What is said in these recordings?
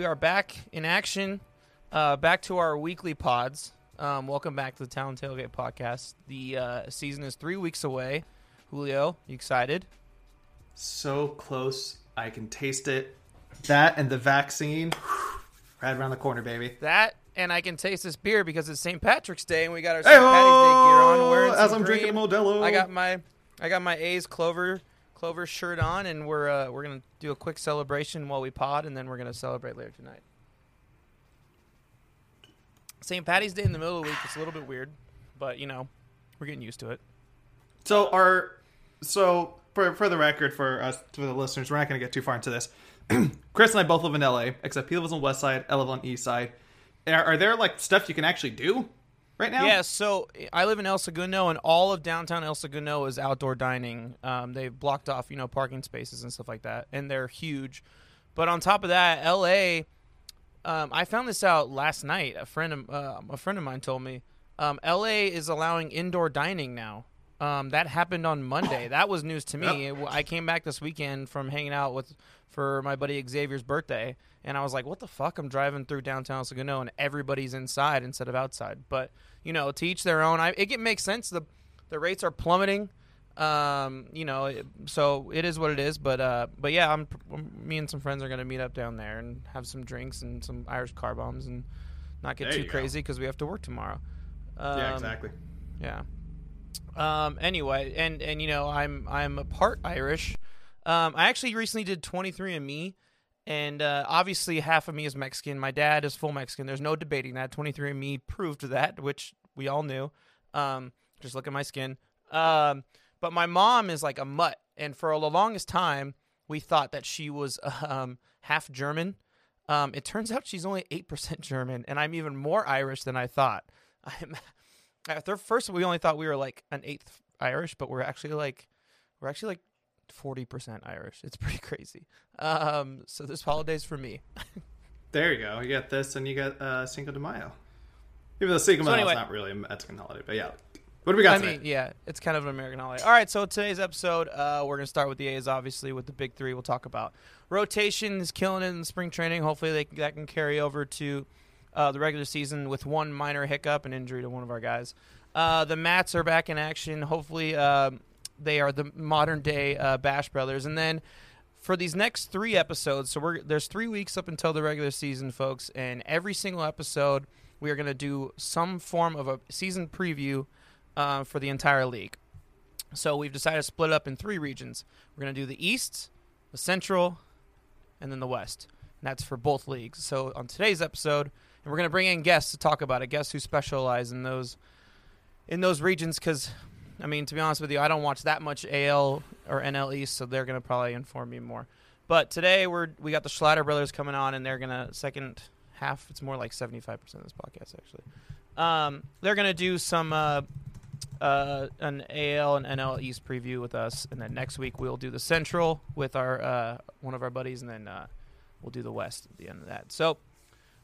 we are back in action. Uh, back to our weekly pods. Um, welcome back to the Town Tailgate Podcast. The uh, season is three weeks away. Julio, you excited? So close, I can taste it. That and the vaccine, right around the corner, baby. That and I can taste this beer because it's St. Patrick's Day and we got our St. Patty's Day gear on. Wearing as I'm drinking. Modelo. I got my I got my A's Clover Clover shirt on, and we're uh, we're gonna do a quick celebration while we pod, and then we're gonna celebrate later tonight. St. Patty's Day in the middle of the week. It's a little bit weird, but you know, we're getting used to it. So our so for for the record for us for the listeners, we're not going to get too far into this. Chris and I both live in LA, except he lives on West Side, I live on East Side. Are, are there like stuff you can actually do right now? Yeah, so I live in El Segundo, and all of downtown El Segundo is outdoor dining. Um, they've blocked off, you know, parking spaces and stuff like that, and they're huge. But on top of that, LA, um, I found this out last night. A friend, of, uh, a friend of mine told me, um, LA is allowing indoor dining now. Um, that happened on Monday. That was news to me. It- I came back this weekend from hanging out with for my buddy Xavier's birthday, and I was like, "What the fuck?" I'm driving through downtown El Segundo, and everybody's inside instead of outside. But you know, to each their own. I, it, it makes sense. the The rates are plummeting. Um, you know, it, so it is what it is. But uh, but yeah, I'm, me and some friends are gonna meet up down there and have some drinks and some Irish car bombs and not get There too crazy because we have to work tomorrow. Um, yeah, exactly. yeah. Um. Anyway, and and you know, I'm I'm a part Irish. Um. I actually recently did 23andMe, and uh, obviously half of me is Mexican. My dad is full Mexican. There's no debating that. 23andMe proved that, which we all knew. Um. Just look at my skin. Um. But my mom is like a mutt, and for the longest time, we thought that she was um half German. Um. It turns out she's only eight percent German, and I'm even more Irish than I thought. I'm at first we only thought we were like an eighth Irish, but we're actually like we're actually like forty percent Irish. It's pretty crazy. Um, so this holiday's for me. There you go. You got this, and you got uh, Cinco de Mayo. Even though Cinco de So Mayo anyway- is not really a Mexican holiday, but yeah. What do we got I today? mean, yeah, it's kind of an American holiday. All right, so today's episode, uh, we're gonna start with the A's, obviously, with the big three. We'll talk about rotation is killing it in spring training. Hopefully, they that can carry over to uh, the regular season with one minor hiccup and injury to one of our guys. Uh, the Matts are back in action. Hopefully, um they are the modern day uh, Bash Brothers, and then. For these next three episodes, so we're there's three weeks up until the regular season, folks, and every single episode we are going to do some form of a season preview uh, for the entire league. So we've decided to split up in three regions. We're going to do the East, the Central, and then the West. And that's for both leagues. So on today's episode, and we're going to bring in guests to talk about it, guests who specialize in those in those regions because I mean, to be honest with you, I don't watch that much AL or NL East, so they're to probably inform me more. But today we're we got the Schlatter brothers coming on, and they're gonna second half. It's more like seventy five percent of this podcast actually. Um, they're gonna do some uh, uh, an AL and NL East preview with us, and then next week we'll do the Central with our uh, one of our buddies, and then uh, we'll do the West at the end of that. So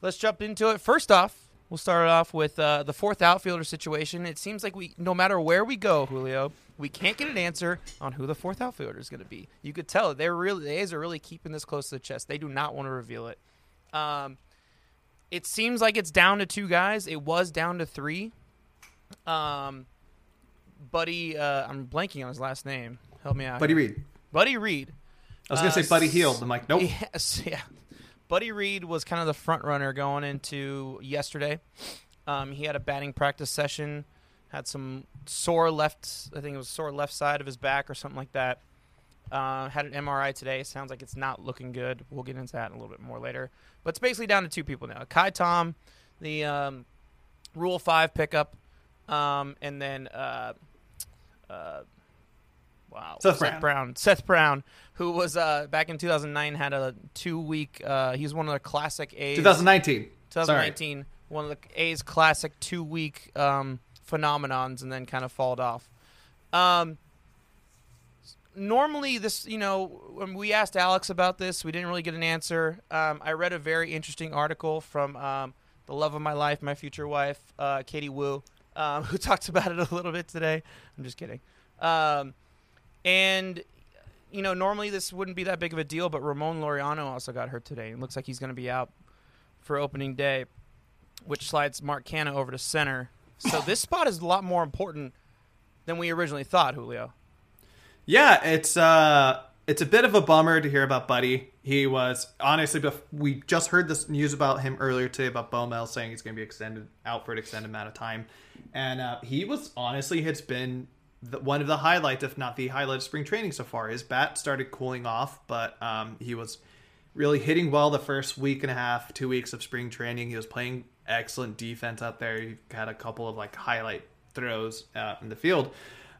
let's jump into it. First off, we'll start off with uh, the fourth outfielder situation. It seems like we, no matter where we go, Julio, we can't get an answer on who the fourth outfielder is going to be. You could tell they're really the A's are really keeping this close to the chest. They do not want to reveal it. Um, it seems like it's down to two guys. It was down to three. Um, Buddy, uh, I'm blanking on his last name. Help me out. Buddy here. Reed. Buddy Reed. I was gonna Uh, say Buddy Healed. I'm like, nope. Yes, yeah. Buddy Reed was kind of the front runner going into yesterday. Um, he had a batting practice session, had some sore left, I think it was sore left side of his back or something like that. Uh, had an MRI today. Sounds like it's not looking good. We'll get into that a little bit more later. But it's basically down to two people now: Ka'ai Tom, the um, Rule Five pickup, um, and then uh, uh, wow, Seth Brown. Seth Brown, who was uh, back in 2009, had a two-week. Uh, was one of the classic A's. 2019. 2019, one of the A's classic two-week um, phenomenons, and then kind of falled off. Um, normally, this you know, when we asked Alex about this, we didn't really get an answer. Um, I read a very interesting article from um, the love of my life, my future wife, uh, Katie Wu, um, who talked about it a little bit today. I'm just kidding. Um, and you know, normally this wouldn't be that big of a deal, but Ramon Laureano also got hurt today. It looks like he's going to be out for opening day, which slides Mark Canha over to center. So this spot is a lot more important than we originally thought, Julio. Yeah, it's uh it's a bit of a bummer to hear about Buddy. He was honestly we just heard this news about him earlier today about BoMel saying he's going to be extended out for an extended amount of time, and uh, he was honestly has been the, one of the highlights, if not the highlight of spring training so far. His bat started cooling off, but um, he was really hitting well the first week and a half, two weeks of spring training. He was playing excellent defense out there. He had a couple of like highlight throws uh, in the field.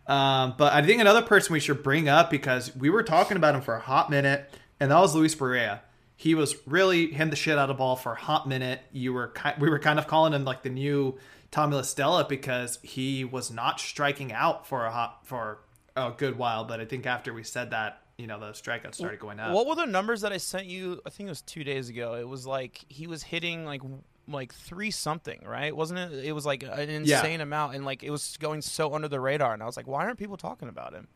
Um, but I think another person we should bring up because we were talking about him for a hot minute, and that was Luis Barrera. He was really hitting the shit out of ball for a hot minute. You were we were kind of calling him like the new Tommy La Stella because he was not striking out for a hot for a good while. But I think after we said that, you know, the strikeouts started going up. What were the numbers that I sent you? I think it was two days ago. It was like he was hitting like like three something, right? Wasn't it? It was like an insane amount, and like it was going so under the radar. And I was like, why aren't people talking about him?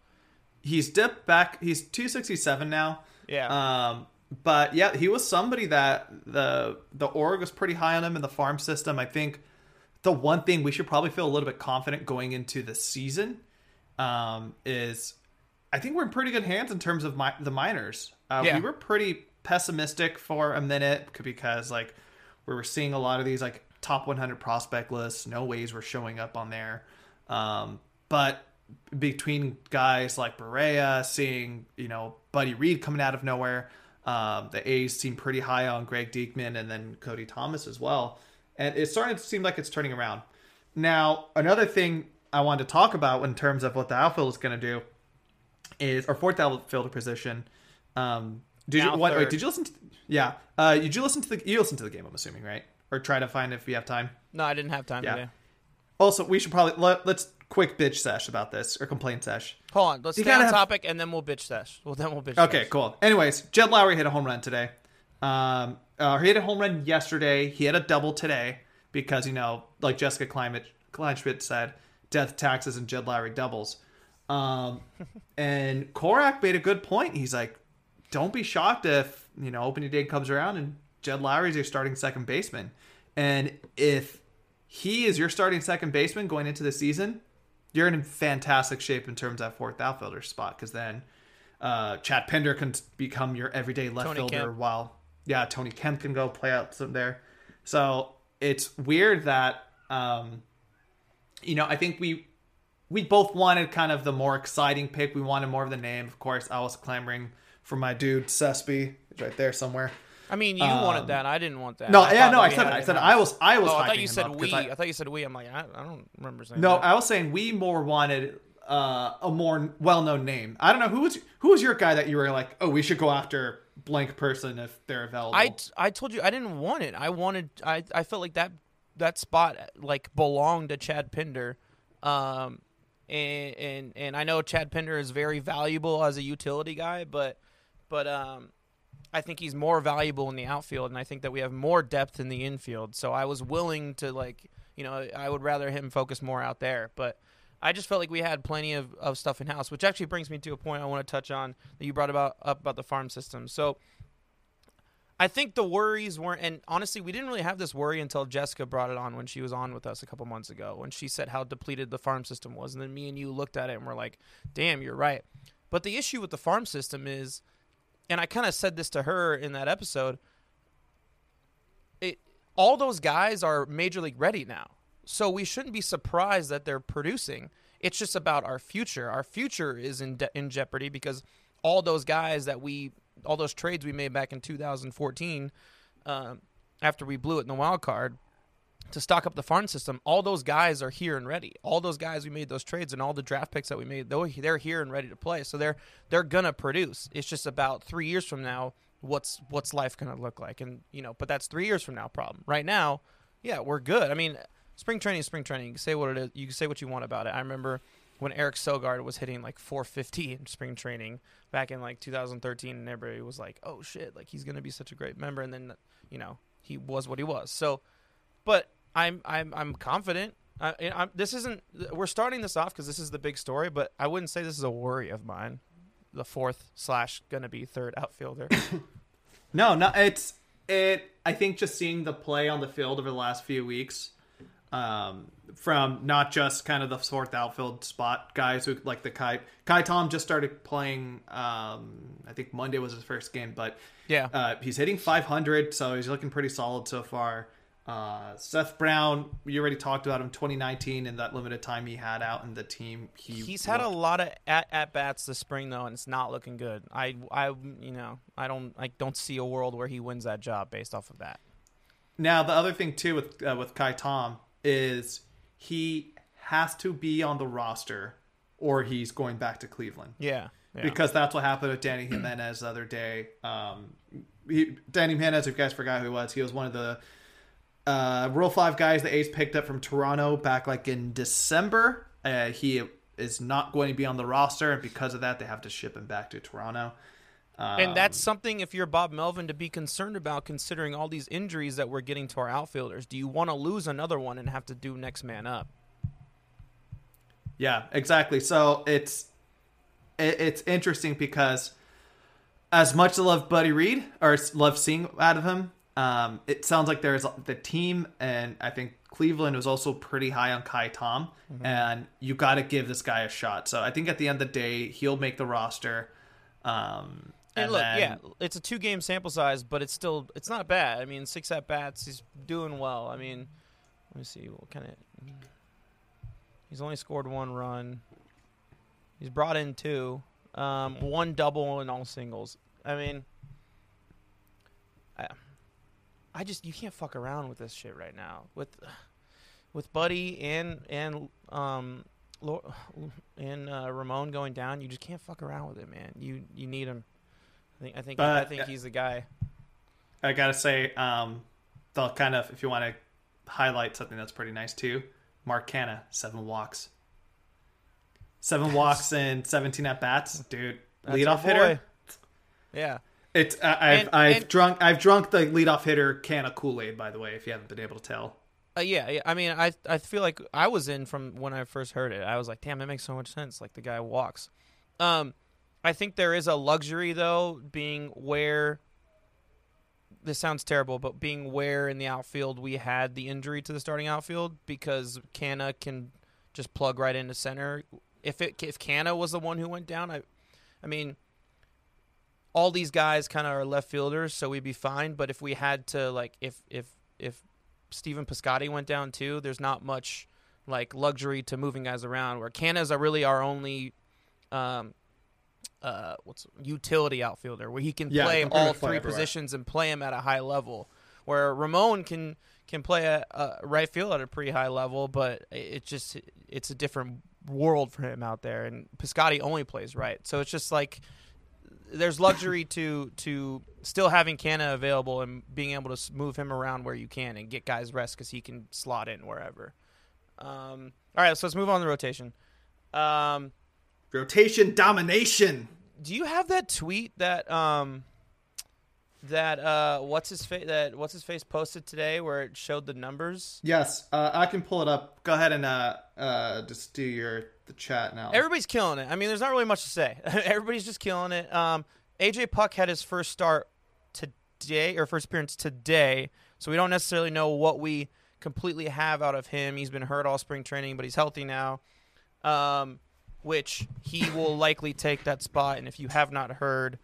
He's dipped back. He's two sixty seven now. Yeah. Um, but yeah, he was somebody that the the org was pretty high on him in the farm system. I think the one thing we should probably feel a little bit confident going into the season um, is I think we're in pretty good hands in terms of my, the minors. Uh, Yeah. We were pretty pessimistic for a minute because like we were seeing a lot of these like top 100 prospect lists. No ways were showing up on there. Um, but between guys like Barrera, seeing you know Buddy Reed coming out of nowhere, um, the A's seem pretty high on Greg Deichmann and then Cody Thomas as well, and it's starting to seem like it's turning around. Now, another thing I wanted to talk about in terms of what the outfield is going to do is our fourth outfielder position. Um, did Now you what, wait? Did you listen? To, yeah. Uh, did you listen to the? You listened to the game? I'm assuming, right? Or try to find if we have time. no, I didn't have time Yeah. today. Also, we should probably let, let's quick bitch sesh about this or complaint sesh. Hold on, let's You stay on have- topic, and then we'll bitch sesh. Well, then we'll bitch. Okay, sesh. cool. Anyways, Jed Lowrie hit a home run today. Um, uh, he hit a home run yesterday. He had a double today because you know, like Jessica Kleinschmidt, Kleinschmidt said, death taxes and Jed Lowrie doubles. Um, and Korak made a good point. He's like, don't be shocked if you know opening day comes around and Jed Lowrie's your starting second baseman, and if he is your starting second baseman going into the season, you're in fantastic shape in terms of that fourth outfielder spot because then uh, Chad Pinder can become your everyday left Tony fielder Kemp. while yeah Tony Kemp can go play out some there. So it's weird that um, you know I think we we both wanted kind of the more exciting pick. We wanted more of the name. Of course, I was clamoring for my dude Sespi. He's right there somewhere. I mean, you Um, wanted that. I didn't want that. No, I yeah, no, I said I said. I was I was. Oh, I thought you said we. I- I, thought you said we. I'm like, I, I don't remember saying No, that. I was saying we more wanted uh, a more well-known name. I don't know who was who was your guy that you were like, oh, we should go after blank person if they're available. I, I told you I didn't want it. I wanted I, I felt like that that spot like belonged to Chad Pinder. Um and and and I know Chad Pinder is very valuable as a utility guy, but but um I think he's more valuable in the outfield and I think that we have more depth in the infield. So I was willing to like, you know, I would rather him focus more out there, but I just felt like we had plenty of, of stuff in house, which actually brings me to a point I want to touch on that you brought about up about the farm system. So I think the worries weren't, and honestly, we didn't really have this worry until Jessica brought it on when she was on with us a couple months ago, when she said how depleted the farm system was, and then me and you looked at it and we're like, "Damn, you're right." But the issue with the farm system is, and I kind of said this to her in that episode. It all those guys are major league ready now, so we shouldn't be surprised that they're producing. It's just about our future. Our future is in de- in jeopardy because all those guys that we all those trades we made back in 2014 um, after we blew it in the wild card to stock up the farm system all those guys are here and ready. All those guys we made those trades and all the draft picks that we made they're here and ready to play. So they're they're gonna produce. It's just about three years from now what's what's life gonna look like? And you know but that's three years from now problem. Right now yeah we're good. I mean spring training spring training you can say what it is you can say what you want about it i remember when Eric Sogard was hitting like 450 in spring training back in like 2013, and everybody was like, "Oh shit, like he's gonna be such a great member." And then, you know, he was what he was. So, but I'm I'm I'm confident. I, I'm, this isn't. We're starting this off because this is the big story, but I wouldn't say this is a worry of mine. the fourth slash gonna be third outfielder. No, no, it's it. I think just seeing the play on the field over the last few weeks, um, from not just kind of the fourth outfield spot guys who like the Kai Ka'ai Tom just started playing. Um, I think Monday was his first game, but yeah, uh, he's hitting 500, so he's looking pretty solid so far. Uh, Seth Brown, we already talked about him 2019 and that limited time he had out in the team. He he's had a lot of at, at bats this spring though, and it's not looking good. I I you know I don't I don't see a world where he wins that job based off of that. Now the other thing too with uh, with Ka'ai Tom is he has to be on the roster or he's going back to Cleveland Yeah, yeah. because that's what happened with Dany Jimenez the other day. Um, he, Dany Jimenez, if you guys forgot who he was, he was one of the uh, Rule Five guys the A's picked up from Toronto back like in December. Uh, he is not going to be on the roster, and because of that, they have to ship him back to Toronto. Um, and that's something if you're Bob Melvin to be concerned about considering all these injuries that we're getting to our outfielders. Do you want to lose another one and have to do next man up? Yeah, exactly. So it's it, it's interesting because as much as I love Buddy Reed or love seeing out of him, um, it sounds like there's the team, and I think Cleveland was also pretty high on Ka'ai Tom, and you got to give this guy a shot. So I think at the end of the day, he'll make the roster. Um, And, and look, then- yeah, it's a two game sample size, but it's still it's not bad. I mean, six at bats, he's doing well. I mean, let me see what kind of. He's only scored one run. He's brought in two, um, one double and all singles. I mean, I, I just you can't fuck around with this shit right now with with Buddy and and um and uh, Ramon going down. You just can't fuck around with it, man. You you need him. I think I think I think he's the guy. I gotta say, um, they'll kind of if you want to highlight something that's pretty nice too. Mark Canha, seven walks, seven walks and seventeen at bats, dude. That's leadoff hitter. Yeah. It's I I've And- I've and- drunk I've drunk the leadoff hitter can of Kool Aid by the way. If you haven't been able to tell, Uh, yeah, yeah, I mean, I I feel like I was in from when I first heard it. I was like, damn, that makes so much sense. Like the guy walks. Um, I think there is a luxury though, being where. This sounds terrible, but being where in the outfield we had the injury to the starting outfield because Canha can just plug right into center. If it if Canha was the one who went down, I, I mean, all these guys kind of are left fielders, so we'd be fine. But if we had to like if if if Stephen Piscotty went down too, there's not much like luxury to moving guys around. Where Canha's are really our only um uh what's utility outfielder where he can Yeah, play all three everywhere. positions and play him at a high level. Where Ramon can can play a, a right field at a pretty high level, but it just it's a different world for him out there. And Piscotty only plays right, so it's just like there's luxury to to still having Canha available and being able to move him around where you can and get guys rest because he can slot in wherever. Um, all right, so let's move on to the rotation. Um, rotation domination. do you have that tweet that um that uh what's his face that what's his face posted today where it showed the numbers? Yes, uh, I can pull it up. Go ahead and uh, uh, just do your the chat now. Everybody's killing it. I mean, there's not really much to say. Everybody's just killing it. Um, AJ Puk had his first start today, or first appearance today, so we don't necessarily know what we completely have out of him. He's been hurt all spring training, but he's healthy now, um, which he will likely take that spot. And if you have not heard,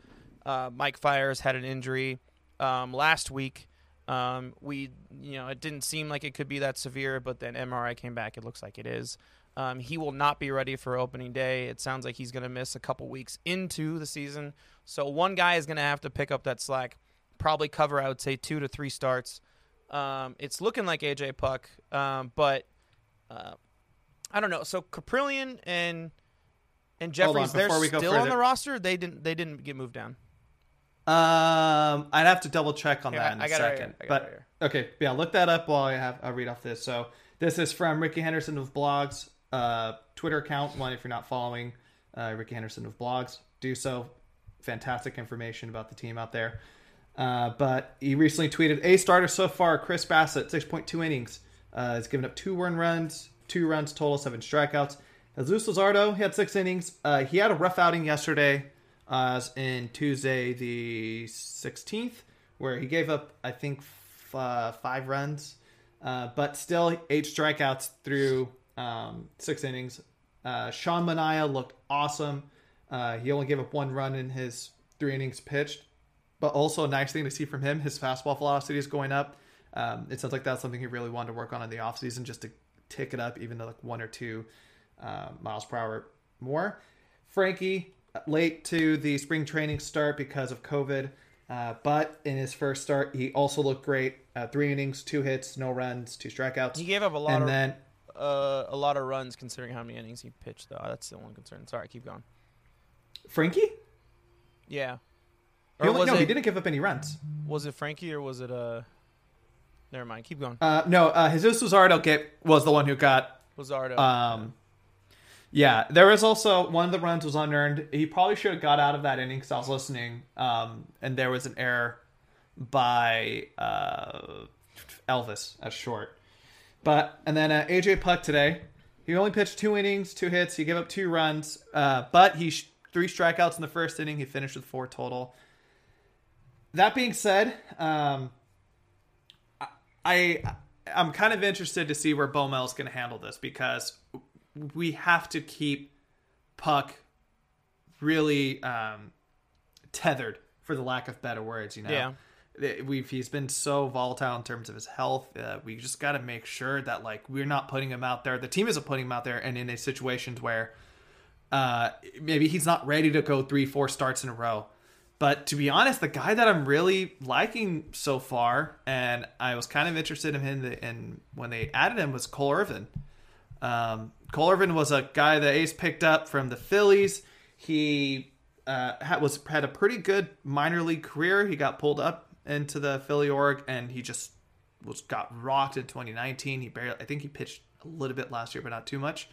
uh, Mike Fiers had an injury um, last week. Um, we, you know, it didn't seem like it could be that severe, but then MRI came back. It looks like it is. Um, he will not be ready for opening day. It sounds like he's going to miss a couple weeks into the season. So one guy is going to have to pick up that slack, probably cover, I would say, two to three starts. Um, it's looking like AJ Puk, um, but uh, I don't know. So Kaprielian and and Hold on, they're before we go still on the roster. They didn't. They didn't get moved down. Um, I'd have to double check on Here, that in I a right second. here. I got but right okay, yeah, look that up while I have I'll read off this. So this is from Rickey Henderson of Blogs, uh, Twitter account. One if you're not following uh, Rickey Henderson of Blogs, do so. Fantastic information about the team out there. Uh, but he recently tweeted a starter so far. Chris Bassitt, six point two innings, uh, has given up two earned runs, two runs total, seven strikeouts. Jesus Luzardo, he had six innings. Uh, he had a rough outing yesterday. as in Tuesday the 16th, where he gave up, I think, f- uh, five runs, uh, but still eight strikeouts through um, six innings. Uh, Sean Manaea looked awesome. Uh, he only gave up one run in his three innings pitched, but also a nice thing to see from him. His fastball velocity is going up. Um, it sounds like that's something he really wanted to work on in the offseason just to tick it up, even though like one or two uh, miles per hour more. Frankie, late to the spring training start because of COVID, uh, but in his first start, he also looked great. Uh, three innings, two hits, no runs, two strikeouts. He gave up a lot and of then uh, a lot of runs considering how many innings he pitched. Though that's the one concern. Sorry, keep going. Frankie? Yeah. He only, no, it he didn't give up any runs. was it Frankie or was it uh? Never mind. Keep going. Uh, no, uh, Jesus Luzardo get, was the one who got Luzardo. Um, yeah, there was also one of the runs was unearned. He probably should have got out of that inning because I was listening, um, and there was an error by uh, Elvis at short. But and then uh, AJ Puk today, he only pitched two innings, two hits. He gave up two runs, uh, but he sh- three strikeouts in the first inning. He finished with four total. That being said, um, I I'm kind of interested to see where BoMel is going to handle this because we have to keep Puk really um, tethered, for the lack of better words. You know, Yeah. We've he's been so volatile in terms of his health. Uh, we just got to make sure that like we're not putting him out there. The team isn't putting him out there, and in a situations where uh, maybe he's not ready to go three, four starts in a row. But to be honest, the guy that I'm really liking so far, and I was kind of interested in him, and when they added him was Cole Irvin. Um, Cole was a guy that Ace picked up from the Phillies. He uh, had, was had a pretty good minor league career. He got pulled up into the Philly org, and he just was got rocked in 2019. He barely, I think he pitched a little bit last year, but not too much.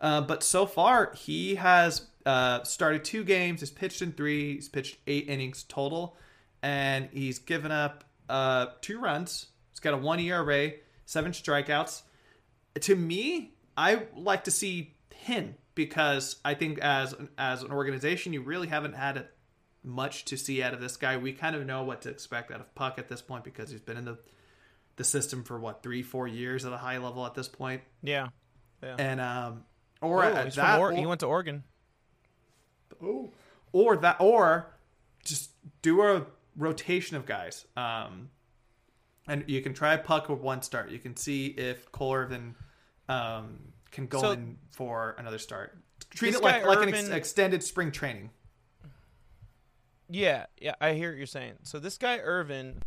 Uh, but so far, he has uh, started two games. He's pitched in three. He's pitched eight innings total, and he's given up uh, two runs. He's got a one ERA, seven strikeouts. To me, I like to see him because I think as as an organization, you really haven't had much to see out of this guy. We kind of know what to expect out of Puk at this point because he's been in the the system for what three, four years at a high level at this point, yeah. Yeah. and um, or Oh, at he's that, or- he went to Oregon. Oh. Or that, or just do a rotation of guys. Um, and you can try Puk with one start. You can see if Cole Irvin um, can go So- in for another start. Treat it like, like an ex- extended spring training. Yeah, yeah, I hear what you're saying. So this guy Irvin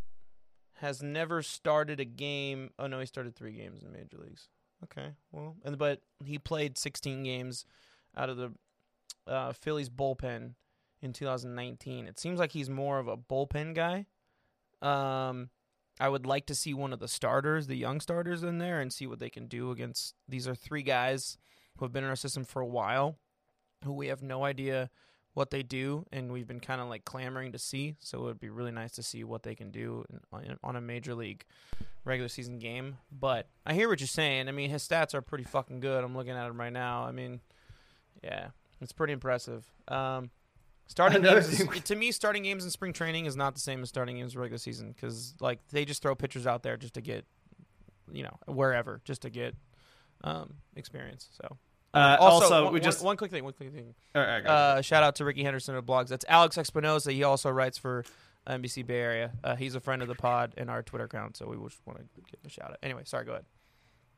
has never started a game. Oh no, he started three games in major leagues. Okay, well, and but he played 16 games out of the uh, Phillies bullpen in 2019. It seems like he's more of a bullpen guy. Um, I would like to see one of the starters, the young starters, in there and see what they can do against. These are three guys who have been in our system for a while, who we have no idea what they do, and we've been kind of like clamoring to see. So it would be really nice to see what they can do in, on a major league regular season game. But I hear what you're saying. I mean, his stats are pretty fucking good. I'm looking at him right now. I mean, yeah, it's pretty impressive. Um, starting games to me, starting games in spring training is not the same as starting games in regular season because like they just throw pitchers out there just to get, you know, wherever just to get um, experience. So. Uh, Also, also, one, we one- just one quick thing. One quick thing. all right. Uh, shout out to Rickey Henderson of blogs. That's Alex Espinosa. He also writes for NBC Bay Area. Uh, he's a friend of the pod and our Twitter account, so we just want to give him a shout out. Anyway, sorry. Go ahead.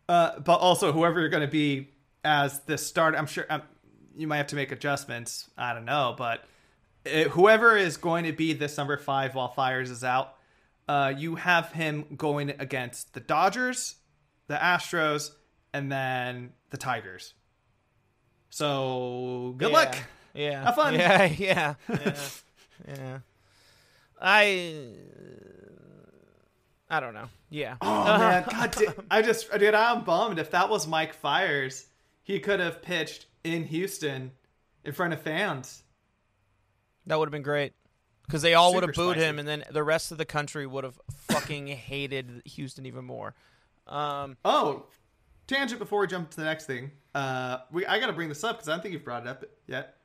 Uh, but also, whoever you're going to be as the start, I'm sure um, you might have to make adjustments. I don't know, but whoever is going to be this number five while Fiers is out, uh, you have him going against the Dodgers, the Astros, and then the Tigers. So good Yeah. luck. Yeah. Have fun. Yeah. Yeah. Yeah. yeah. I. I don't know. Yeah. Oh man, God, da- I just, dude, I'm bummed. If that was Mike Fiers, he could have pitched in Houston in front of fans. That would have been great. Because they all would have booed him, and then the rest of the country would have fucking hated Houston even more. Um, Oh, tangent before we jump to the next thing. Uh, we I got to bring this up because I don't think you've brought it up yet.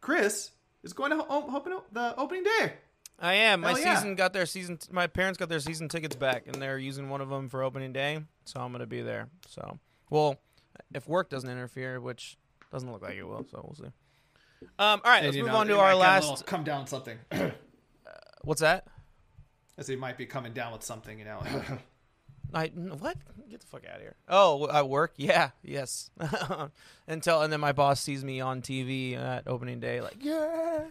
Chris, is going to ho- open the opening day. I am. My Hell yeah. season got their season. My parents got their season tickets back, and they're using one of them for opening day. So I'm gonna be there. So, well, if work doesn't interfere, which doesn't look like it will, so we'll see. Um, all right, let's move know, on to our last. come down something. What's that? As he might be coming down with something, you know. I what? Get the fuck out of here. Oh, at work? Yeah, yes. Until and then my boss sees me on TV at opening day, like yeah.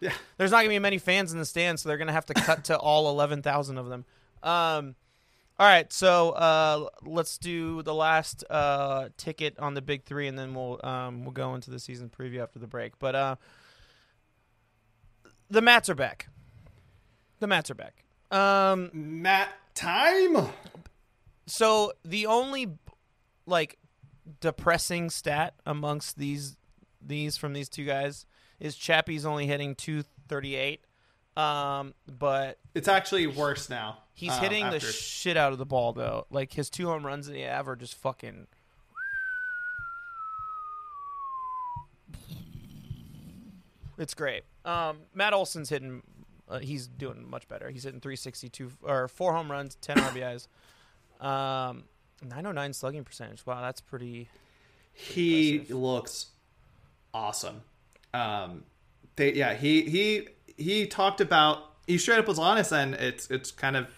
yeah. There's not gonna be many fans in the stands, so they're gonna have to cut to all eleven thousand of them. Um, all right, so uh, let's do the last uh, ticket on the big three, and then we'll um, we'll go into the season preview after the break. But uh, the Matts are back. The Matts are back. Um, Matt time. so the only like depressing stat amongst these these from these two guys is Chappie's only hitting 238. Um, but It's actually worse now. he's uh, hitting the shit out of the ball though. Like his two home runs that he have are just fucking It's great. Um, Matt Olson's hitting. Uh, he's doing much better. He's hitting 362 or four home runs, 10 RBIs, um, 909 slugging percentage. Wow, that's pretty. he Impressive. looks awesome. Um, they yeah he he he talked about he straight up was honest and it's it's kind of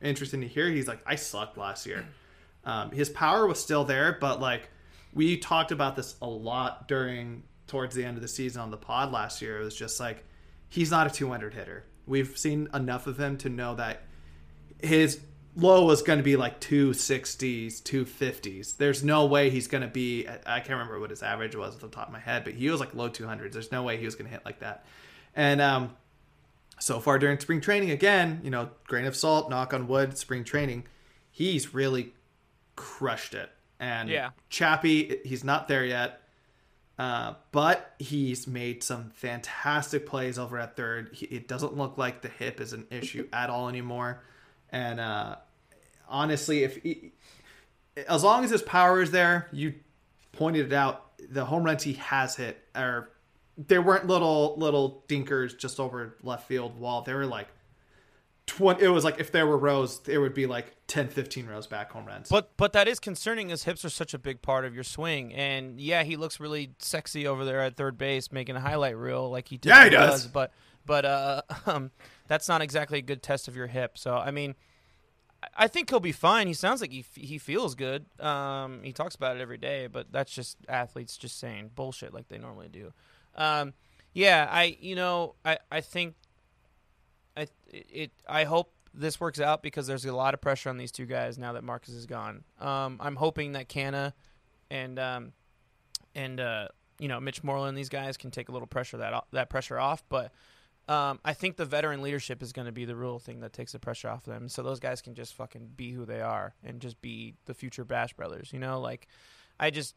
interesting to hear. He's like I sucked last year. Um, his power was still there, but like we talked about this a lot during towards the end of the season on the pod last year. It was just like he's not a 200 hitter. We've seen enough of him to know that his low was going to be like 260s, 250s. There's no way he's going to be. I can't remember what his average was at the top of my head, but he was like low 200s. There's no way he was going to hit like that. And um, so far during spring training, again, you know, grain of salt, knock on wood, spring training, he's really crushed it. And Yeah. Chappie, he's not there yet. Uh, but he's made some fantastic plays over at third. He, it doesn't look like the hip is an issue at all anymore. And uh, honestly, if he, as long as his power is there, you pointed it out. The home runs he has hit are there weren't little little dinkers just over left field wall. They were like. 20, it was like if there were rows, it would be like 10, 15 rows back home runs. But but that is concerning. His hips are such a big part of your swing, and yeah, he looks really sexy over there at third base, making a highlight reel like he does. Yeah, he typically does. But but uh, um, that's not exactly a good test of your hip. So I mean, I- I think he'll be fine. He sounds like he f- he feels good. Um, he talks about it every day, but that's just athletes just saying bullshit like they normally do. Um, yeah, I you know I I think I it I hope this works out because there's a lot of pressure on these two guys now that Marcus is gone. Um, I'm hoping that Canha and um, and uh, you know Mitch Moreland, these guys can take a little pressure that that pressure off. But um, I think the veteran leadership is going to be the real thing that takes the pressure off them. So those guys can just fucking be who they are and just be the future Bash brothers. You know, like I just.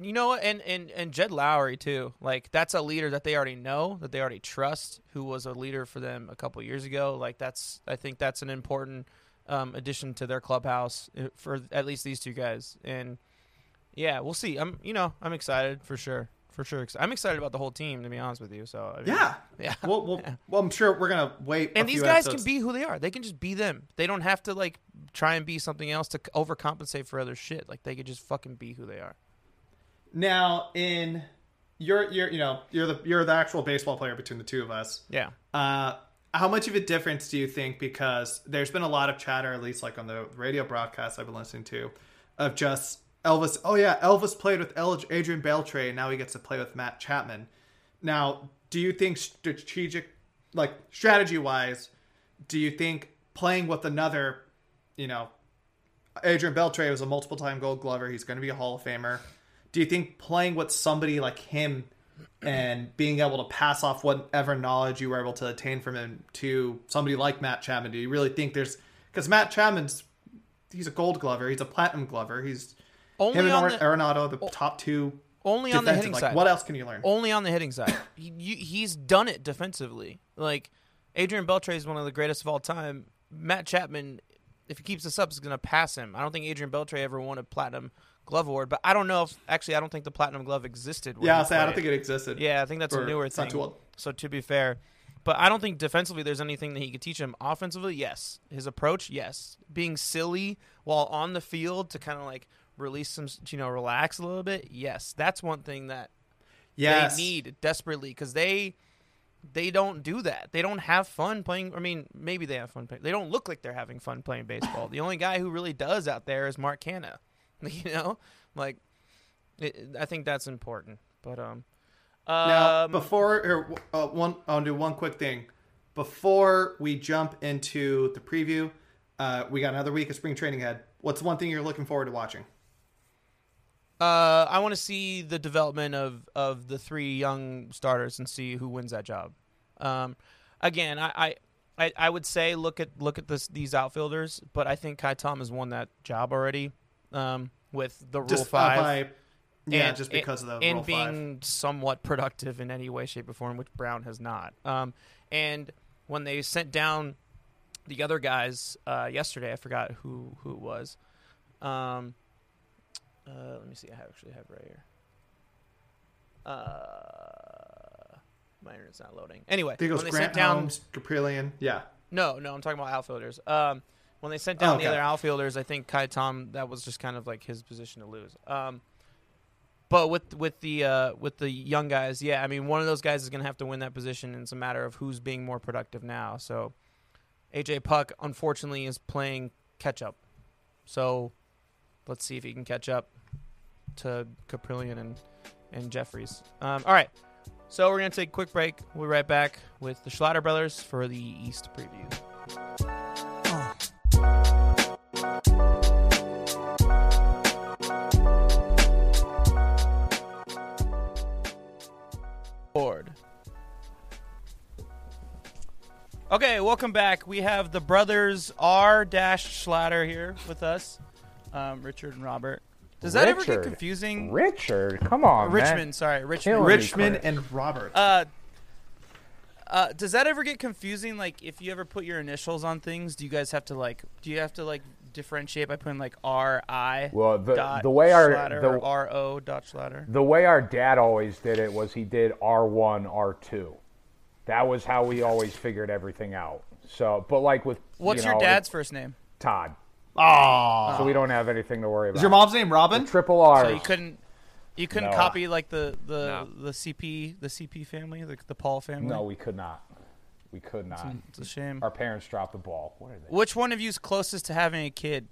You know, and, and and Jed Lowrie too. Like that's a leader that they already know, that they already trust, who was a leader for them a couple years ago. Like that's, I think that's an important um, addition to their clubhouse uh, for at least these two guys. And yeah, we'll see. I'm, you know, I'm excited for sure, for sure. I'm excited about the whole team, to be honest with you. So I mean, yeah, yeah. well, well, well, I'm sure we're gonna wait. a and these guys episodes. can be who they are. They can just be them. They don't have to like try and be something else to overcompensate for other shit. Like they could just fucking be who they are. Now in you're you're you know you're the you're the actual baseball player between the two of us. Yeah. Uh, how much of a difference do you think? Because there's been a lot of chatter, at least like on the radio broadcasts I've been listening to, of just Elvis. Oh yeah, Elvis played with El- Adrian Beltre, and now he gets to play with Matt Chapman. Now, do you think strategic, like strategy wise, do you think playing with another, you know, Adrian Beltre was a multiple time Gold Glover. He's going to be a Hall of Famer. Do you think playing with somebody like him and being able to pass off whatever knowledge you were able to attain from him to somebody like Matt Chapman, do you really think there's because Matt Chapman's he's a Gold Glover, he's a Platinum Glover, he's Only him and on the Arenado, the top two only on the hitting Like, side. what else can you learn? only on the hitting side. he, you, he's done it defensively. Like Adrian Beltre is one of the greatest of all time. Matt Chapman, if he keeps this up, is going to pass him. I don't think Adrian Beltre ever won a platinum glove award, but I don't know if actually I don't think the platinum glove existed. yeah, I'll say I don't think it existed. Yeah, I think that's a newer it's not thing. too old. So to be fair, but I don't think defensively there's anything that he could teach him. Offensively, yes. His approach, yes. Being silly while on the field to kind of like release some, you know, relax a little bit. Yes, that's one thing that Yes. they need desperately because they they don't do that. They don't have fun playing. I mean, maybe they have fun playing. They don't look like they're having fun playing baseball. the only guy who really does out there is Mark Canha. You know, like it, I think that's important. But um, Now, um, before or, uh, one, I'll do one quick thing. Before we jump into the preview, uh, we got another week of spring training ahead. What's one thing you're looking forward to watching? Uh, I want to see the development of, of the three young starters and see who wins that job. Um, again, I, I, I, I would say look at look at this these outfielders, but I think Ka'ai Tom has won that job already um, with the Rule Just Five. by- yeah, and- just because of the and being Five. somewhat productive in any way, shape, or form, which Brown has not. Um, and when they sent down the other guys uh, yesterday, I forgot who who it was. Um, uh, let me see. I actually have right here. Uh, my internet's not loading. Anyway, I think it was Grant sent down Holmes, Kaprielian. Yeah. no, no, I'm talking about outfielders. Um, when they sent down Okay. the other outfielders, I think Ka'ai Tom that was just kind of like his position to lose. Um, but with with the uh, with the young guys, yeah, I mean one of those guys is going to have to win that position. And it's a matter of who's being more productive now. So AJ Puk, unfortunately, is playing catch up. So let's see if he can catch up to Kaprielian and and Jeffries. Um, all right. So we're gonna take a quick break. We'll be right back with the Schlatter brothers for the East preview. Okay, welcome back. We have the brothers R Dash Schlatter here with us, um, Richard and Robert. Does that ever get confusing? Richard, come on, Richmond, man. sorry, Richmond. Killing Richmond and Robert. Uh, uh, does that ever get confusing? Like, if you ever put your initials on things, do you guys have to like? Do you have to like differentiate by putting like R I Well, the dot the way our the, R O dot Schlatter? the way our dad always did it was he did R one, R two. That was how we always figured everything out. So, but like with What's you your know, dad's first name? Todd, Aw. so we don't have anything to worry about. Is your mom's name Robin? triple R? So you couldn't. You couldn't No. copy like the the No. the CP the CP family the the Paul family. no, we could not. We could not. it's a shame. Our parents dropped the ball. What are they? Which one of you is closest to having a kid?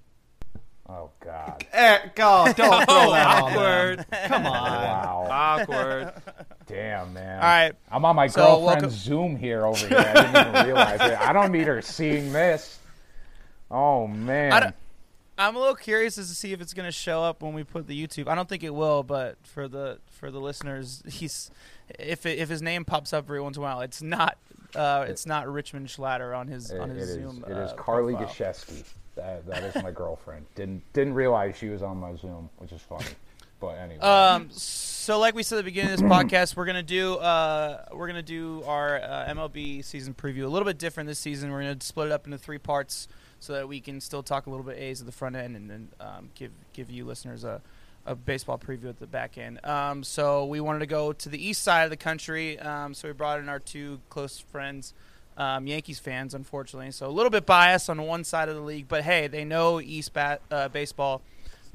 Oh God! Eh, God, don't throw that on them. Awkward. Come on. Wow! Awkward. Damn, man. All right. I'm on my So, girlfriend's welcome- Zoom here over here. I didn't even realize it. I don't need her seeing this. Oh man. I I'm a little curious as to see if it's going to show up when we put the YouTube. I don't think it will, but for the for the listeners, he's if it, if his name pops up every once in a while, it's not uh, it's not Richmond Schlatter on his It- on his it is. Zoom. It is uh, Carly profile. Gashesky. That that is my girlfriend. Didn't didn't realize she was on my Zoom, which is funny. But anyway. Um, so like we said at the beginning of this podcast, we're gonna do uh, we're gonna do our uh, MLB season preview a little bit different this season. We're gonna split it up into three parts so that we can still talk a little bit A's at the front end and then um, give give you listeners a, a baseball preview at the back end. Um, so we wanted to go to the east side of the country. Um, so we brought in our two close friends. Um, Yankees fans, unfortunately, so a little bit biased on one side of the league, but hey, they know East bat, uh, baseball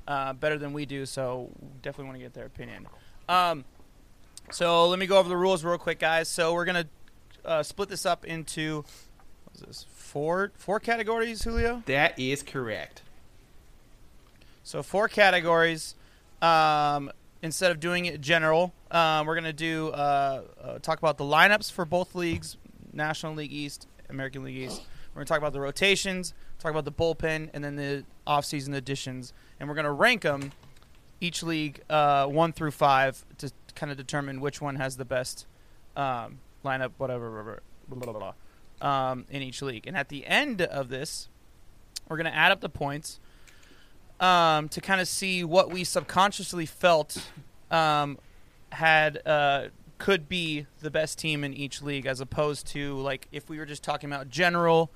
uh, better than we do, so definitely want to get their opinion. Um, so let me go over the rules real quick, guys. So we're gonna uh, split this up into what is this four four categories, Julio. That is correct. So four categories. Um, instead of doing it general, um, we're gonna do uh, uh, talk about the lineups for both leagues, National League East, American League East. We're gonna talk about the rotations, talk about the bullpen, and then the off-season additions, and we're gonna rank them each league uh, one through five to kind of determine which one has the best um, lineup, whatever, whatever, blah, blah, blah, um, in each league. And at the end of this, we're gonna add up the points um, to kind of see what we subconsciously felt um, had uh, could be the best team in each league, as opposed to like if we were just talking about general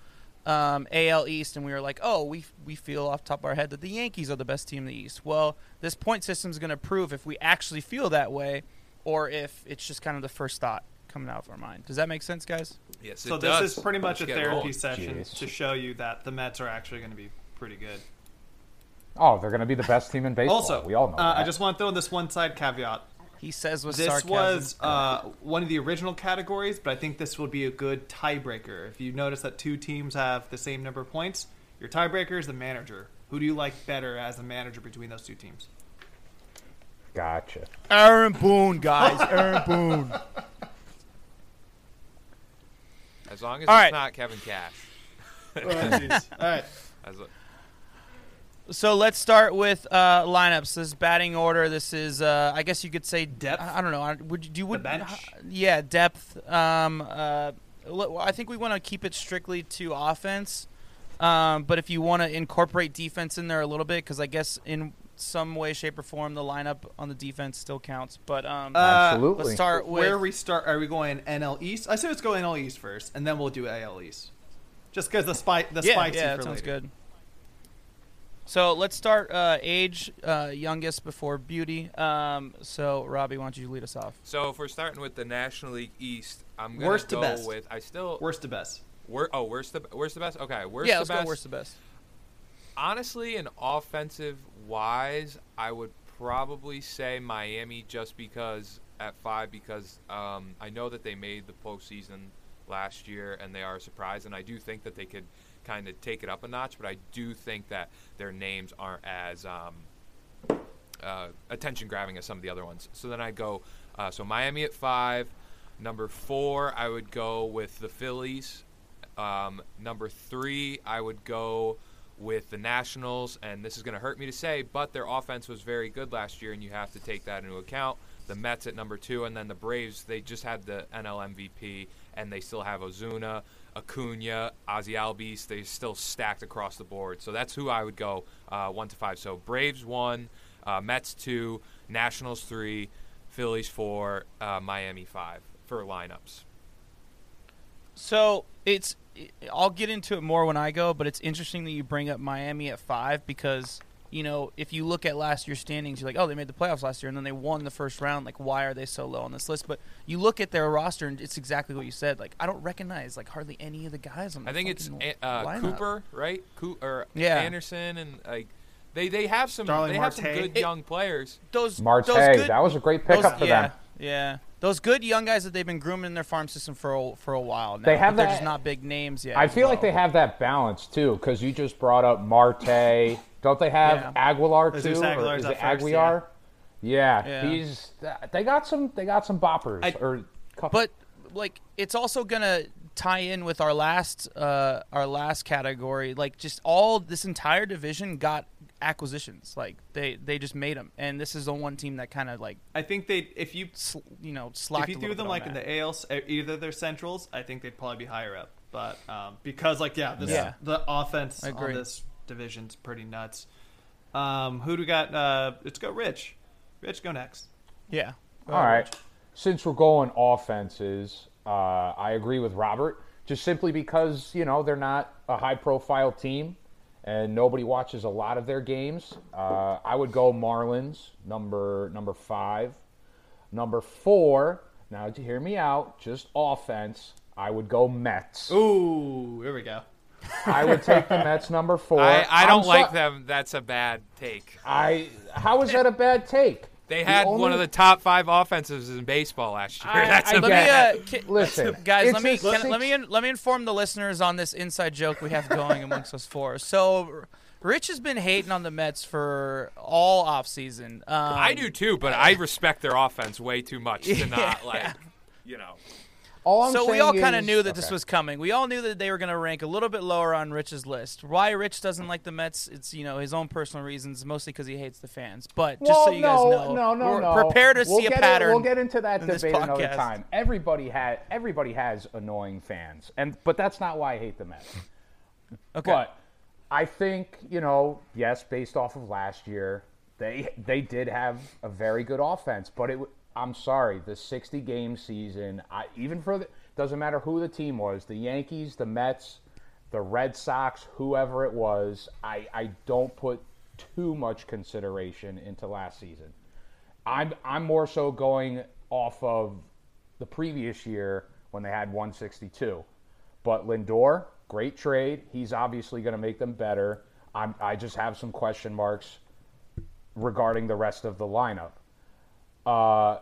um, AL East and we were like, oh, we we feel off the top of our head that the Yankees are the best team in the East. Well, this point system is going to prove if we actually feel that way, or if it's just kind of the first thought coming out of our mind. Does that make sense, guys? Yes, So it this does. is pretty much a Let's get therapy session Jeez. to show you that the Mets are actually going to be pretty good. Oh, they're going to be the best team in baseball. Also, we all know uh, that. I just want to throw in this one side caveat. He says with This sarcasm. was uh, one of the original categories, but I think this will be a good tiebreaker. If you notice that two teams have the same number of points, your tiebreaker is the manager. Who do you like better as the manager between those two teams? Gotcha. Aaron Boone, guys. Aaron Boone. As long as All it's right. not Kevin Cash. Oh, jeez. All right. As a, So let's start with uh, lineups. This is batting order. This is, uh, I guess you could say Depth? I, I don't know. I- Would you do you would bench? Yeah, depth. Um, uh, l- I think we want to keep it strictly to offense. Um, but if you want to incorporate defense in there a little bit, because I guess in some way, shape, or form, the lineup on the defense still counts. But um, Uh, Absolutely. let's start with Where we start? Are we going NL East? I say let's go NL East first, and then we'll do AL East. Just because the spike, the yeah, spikes yeah, that sounds later. good. So let's start uh, age uh, youngest before beauty. Um, so Robbie, why don't you lead us off? so if we're starting with the National League East, I'm gonna Worst to go best. with. I still. Worst to best. Wor- oh, worst the worst the best. Okay, worst yeah, the let's best. go worst to best. Honestly, in offensive wise, I would probably say Miami just because at five because um, I know that they made the postseason last year and they are a surprise, and I do think that they could kind of take it up a notch. But I do think that their names aren't as um, uh, attention grabbing as some of the other ones. So then I go uh, so Miami at five. Number four, I would go with the Phillies. Um, number three, I would go with the Nationals, and this is going to hurt me to say, but their offense was very good last year, and you have to take that into account. The Mets at number two, and then the Braves, they just had the NL MVP, and they still have Ozuna, Acuna, Ozzy Albies. They're still stacked across the board. So that's who I would go uh, one to five. So Braves one, uh, Mets two, Nationals three, Phillies four, uh, Miami five for lineups. So it's I'll get into it more when I go, but it's interesting that you bring up Miami at five because you know if you look at last year's standings, you're like, oh, they made the playoffs last year and then they won the first round. Like, why are they so low on this list? But you look at their roster and it's exactly what you said. Like, I don't recognize like hardly any of the guys on. The I think it's uh, lineup. Cooper, right? Coo- or Yeah. Anderson, and like they they have some Starling they have some good It- young players. Those Marte, those good, that was a great those- pickup for yeah, them. Yeah, those good young guys that they've been grooming in their farm system for a, for a while now. They have but they're just not big names yet. I as feel like they have that balance too, because you just brought up Marte. Don't they have Yeah. Aguilar too? Jesus or Aguilar's is at it first, Aguilar? Yeah. Yeah. he's. They got some. They got some boppers. I- or couple- But like, it's also gonna tie in with our last uh, our last category. Like, just all this entire division got acquisitions. Like they they just made them, and this is the one team that kind of like I think they if you sl- you know slacked. if you threw them like on in the AL, uh, either their centrals, I think they'd probably be higher up. But um, because like yeah, this, Yeah. the offense on this division's pretty nuts. Um, who do we got? Uh, let's go, Rich. Rich, go next. yeah. All right. Since we're going offenses, uh, I agree with Robert. Just simply because you know they're not a high-profile team, and nobody watches a lot of their games. Uh, I would go Marlins number number five. Number four. Now, to hear me out, just offense. I would go Mets. Ooh, here we go. I would take the Mets number four. I, I I'm don't so- like them. That's a bad take. I. How is that a bad take? They had only- one of the top five offenses in baseball last year. I- That's I a Let bad. me, uh, ki- Listen, guys. Let me a can, let me in, let me inform the listeners on this inside joke we have going amongst us four. So, Rich has been hating on the Mets for all offseason. Um, I do too, but I respect their offense way too much to not like, you know. All I'm so we all kind of knew that this was coming. We all knew that they were going to rank a little bit lower on Rich's list. Why Rich doesn't like the Mets? It's you know his own personal reasons, mostly because he hates the fans. But just well, so you no, guys know, no, no, we're no. prepare to we'll see a it- pattern. we'll get into that in debate another time. Everybody had everybody has annoying fans, and but that's not why I hate the Mets. okay. But I think you know, yes, based off of last year, they they did have a very good offense. But it, I'm sorry, the 60 game season, I, even for the doesn't matter who the team was, the Yankees, the Mets, the Red Sox, whoever it was, I I don't put too much consideration into last season. I'm I'm more so going off of the previous year when they had 162. But Lindor, great trade. He's obviously going to make them better. I'm, I just have some question marks regarding the rest of the lineup. Uh,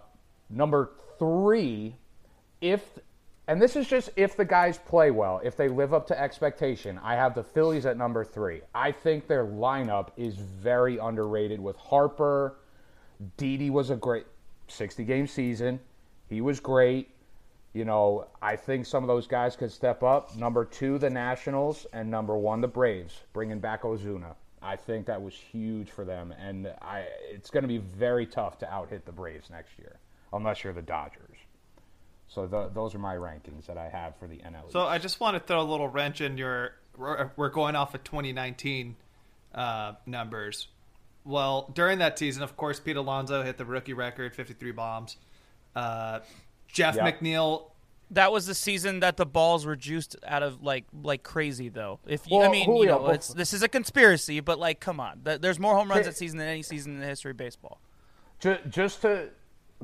number three, if and this is just if the guys play well, if they live up to expectation. I have the Phillies at number three. I think their lineup is very underrated with Harper. Didi was a great 60 game season. He was great. You know, I think some of those guys could step up. Number two, the Nationals, and number one, the Braves, bringing back Ozuna. I think that was huge for them, and I, it's going to be very tough to out hit the Braves next year, unless you're the Dodgers. So the, those are my rankings that I have for the NL. So I just want to throw a little wrench in your. We're, we're going off of 2019 uh, numbers. Well, during that season, of course, Pete Alonso hit the rookie record, 53 bombs. Uh, Jeff Yep. McNeil. That was the season that the balls were juiced out of like like crazy though. If you, I Well, mean, you know, bef- it's this is a conspiracy, but like, come on, there's more home runs Okay. that season than any season in the history of baseball. just, just to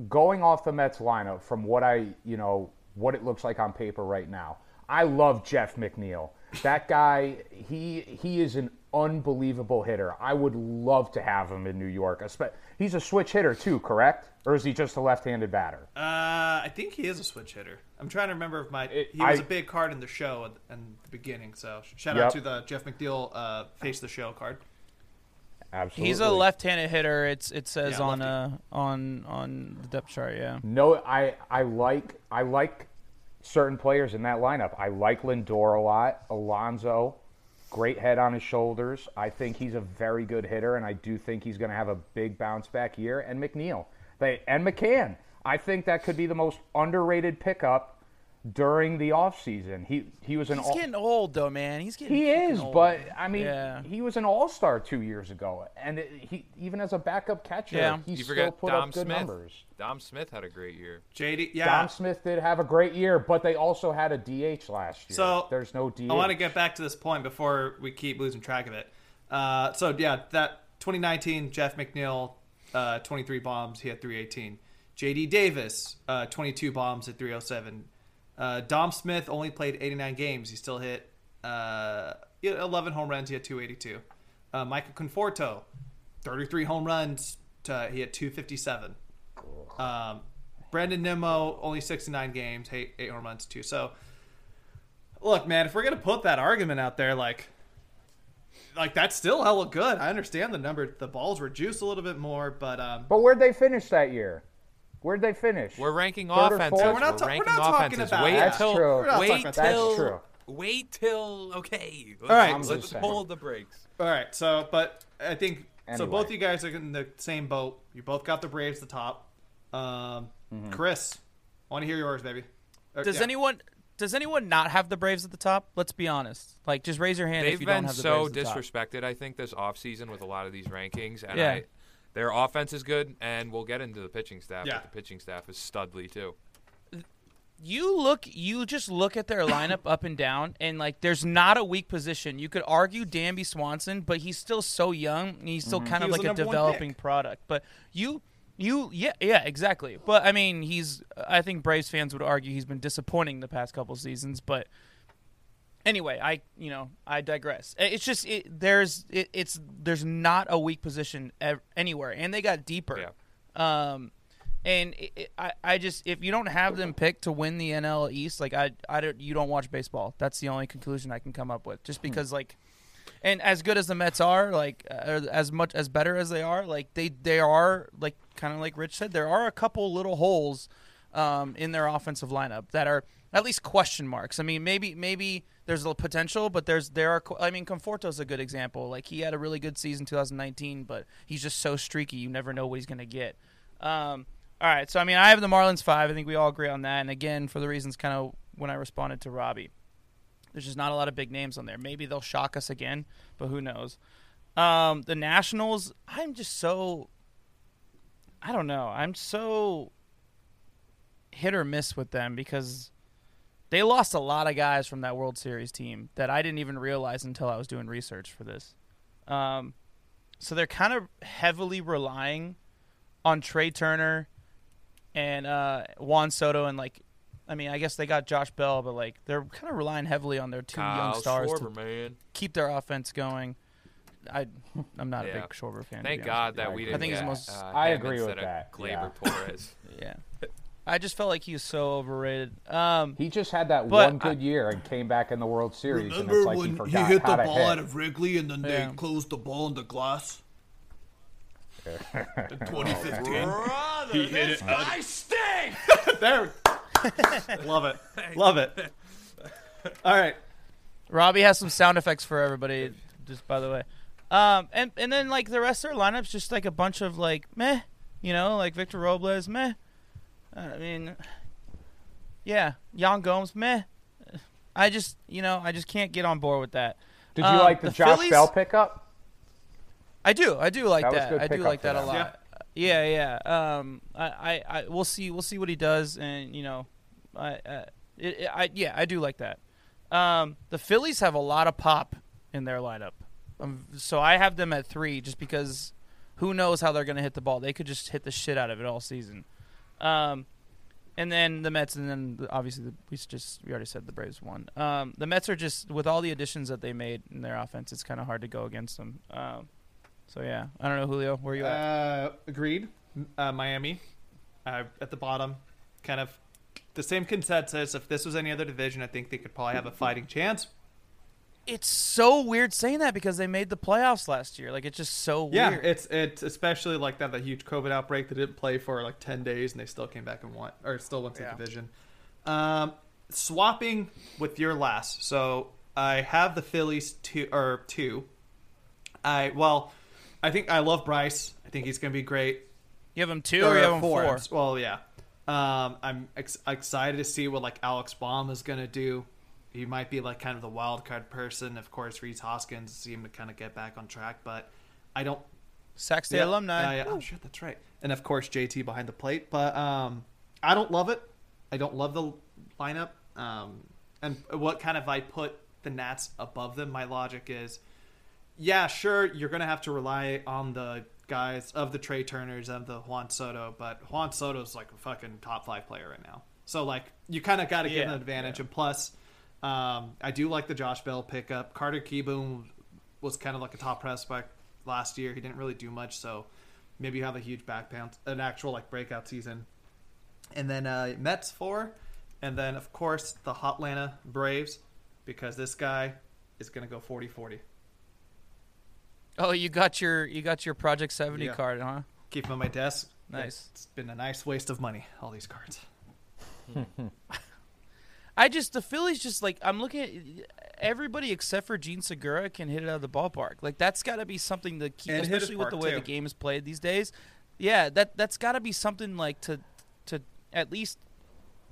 going off the Mets lineup from what I, you know, what it looks like on paper right now. I love Jeff McNeil. That guy, he he is an unbelievable hitter. I would love to have him in New York. He's a switch hitter too, correct? Or is he just a left-handed batter? Uh, I think he is a switch hitter. I'm trying to remember if my It- he was I- a big card in the show at, in the beginning. So shout out to the Jeff McNeil uh, face the show card. Absolutely. He's a left-handed hitter. It's it says Yeah, on lefty. uh on on the depth chart. Yeah. No, I I like I like certain players in that lineup. I like Lindor a lot. Alonso, great head on his shoulders. I think he's a very good hitter, and I do think he's going to have a big bounce back year. And McNeil, they and McCann. I think that could be the most underrated pickup during the offseason. He he was an He's all- getting old though, man. He's getting He is, old. but I mean, yeah. he was an all-star two years ago, and it, he even as a backup catcher, Yeah. he You still forget put Dom up good Smith. numbers. Dom Smith had a great year. JD, yeah. Dom Smith did have a great year, but they also had a DH last year. So there's no DH. I want to get back to this point before we keep losing track of it. Uh, so yeah, that 2019 Jeff McNeil, uh, 23 bombs, he had 318. JD Davis, uh, 22 bombs at 307. Uh, Dom Smith only played 89 games. He still hit uh, 11 home runs. He had 282. Uh, Michael Conforto, 33 home runs. To, he had 257. Um, Brandon Nimmo only 69 games, eight, eight home runs too. So look, man, if we're gonna put that argument out there, like, like that's still hella good. I understand the number, the balls were juiced a little bit more, but um, But where'd they finish that year? Where'd they finish? We're ranking Third or offenses. We're not ta- we're ranking not talking offenses. about wait that. That's true. We're not talking wait about till That's true. wait till okay. Let's, All right. Let's hold the brakes. all right. So, but I think so. Anyway. Both you guys are in the same boat. You both got the Braves at the top. Um, Mm-hmm. Chris, I want to hear yours, baby. Or- Does yeah. anyone does anyone not have the Braves at the top? Let's be honest. Like, just raise your hand if They've you don't been have the so Braves at the top. disrespected, I think, this offseason with a lot of these rankings. And Yeah. I, their offense is good, and we'll get into the pitching staff. Yeah. But the pitching staff is studly too. you look you just look at their lineup up and down and like there's not a weak position you could argue Dansby Swanson but he's still so young and he's still kind He of like a developing product but you you yeah yeah exactly but i mean he's i think braves fans would argue he's been disappointing the past couple seasons but anyway i you know i digress it's just it, there's it, it's there's not a weak position ev- anywhere and they got deeper um and it, it, I, I just if you don't have them picked to win the NL East, like I, I don't, you don't watch baseball. That's the only conclusion I can come up with. Just because like, and as good as the Mets are, like uh, as much as better as they are, like they they are like kind of like Rich said, there are a couple little holes um, in their offensive lineup that are at least question marks. I mean, maybe maybe there's a potential, but there's there are. I mean, Conforto's a good example. Like he had a really good season 2019, but he's just so streaky. You never know what he's going to get. Um, all right, so I mean, I have the Marlins five. I think we all agree on that. And again, for the reasons kind of when I responded to Robbie, there's just not a lot of big names on there. Maybe they'll shock us again, but who knows? Um, the Nationals, I'm just so. I don't know. I'm so hit or miss with them because they lost a lot of guys from that World Series team that I didn't even realize until I was doing research for this. Um, so they're kind of heavily relying on Trea Turner and uh, Juan Soto, and like, I mean, I guess they got Josh Bell, but like they're kind of relying heavily on their two Kyle young stars Schwarber, to man. keep their offense going. I, I'm not a big Schwarber fan. Thank God that we agree. didn't I think he's get, the most- uh, I agree with that, Gleyber yeah. Torres. with you. Yeah, I just felt like he was so overrated. Um, He just had that one good year and came back in the World Series, and Remember it's like when he he, hit the ball hit. out of Wrigley and then Yeah. they closed the ball in the glass? In 2015. He hit it. I stink. there. Love it. Love it. All right. Robbie has some sound effects for everybody. Just by the way, um, and and then like the rest of their lineups, just like a bunch of like meh, you know, like Victor Robles, meh. I mean, yeah, Yan Gomes, meh. I just, you know, I just can't get on board with that. Did you Um, like the, the Josh Phillies- Bell pickup? I do, I do like That that. I do like that a lot. Yeah, yeah. Um, I, I, I, we'll see, we'll see what he does, and you know, I, uh, it, it, I, yeah, I do like that. Um, the Phillies have a lot of pop in their lineup, um, so I have them at three just because who knows how they're going to hit the ball? They could just hit the shit out of it all season. Um, and then the Mets, and then obviously the, we just we already said the Braves won. Um, the Mets are just with all the additions that they made in their offense, it's kind of hard to go against them. Um, so yeah, I don't know, Julio, where are you at? Uh, agreed. Uh, Miami uh, at the bottom. Kind of the same consensus. If this was any other division, I think they could probably have a fighting chance. It's so weird saying that because they made the playoffs last year. Like it's just so weird. Yeah, weird. it's it's especially like that that huge COVID outbreak. They didn't play for like ten days, and they still came back and won, or still went to Yeah. the division. Um, swapping with your last, so I have the Phillies two or two. I well, I think I love Bryce. I think he's going to be great. you have them two or, you have them four? Well, yeah. Um, I'm ex- excited to see what like Alex Bohm is going to do. He might be like kind of the wild card person. Of course, Rhys Hoskins seemed to kind of get back on track, but I don't Sac State yeah, alumni. uh, yeah. Oh shit, that's right. And of course JT behind the plate. But um, I don't love it. I don't love the lineup. Um, and what kind of I put the Nats above them? My logic is, yeah, sure, you're gonna have to rely on the guys of the Trea Turners and the Juan Soto, but Juan Soto's like a fucking top five player right now. So like you kind of got to give Yeah, him an advantage. And plus, um, I do like the Josh Bell pickup. Carter Kieboom was kind of like a top prospect last year. He didn't really do much, so maybe you have a huge back pound, an actual like breakout season. And then uh, Mets four, and then of course the Hotlanta Braves, because this guy is gonna go 40-40. oh, you got your you got your Project Seventy Yeah. card, huh? Keep him on my desk. Nice. It's been a nice waste of money. All these cards. I just the Phillies just like I'm looking at everybody except for Jean Segura can hit it out of the ballpark. Like that's got to be something to keep, And especially with the way too. the game is played these days. Yeah, that that's got to be something like to to at least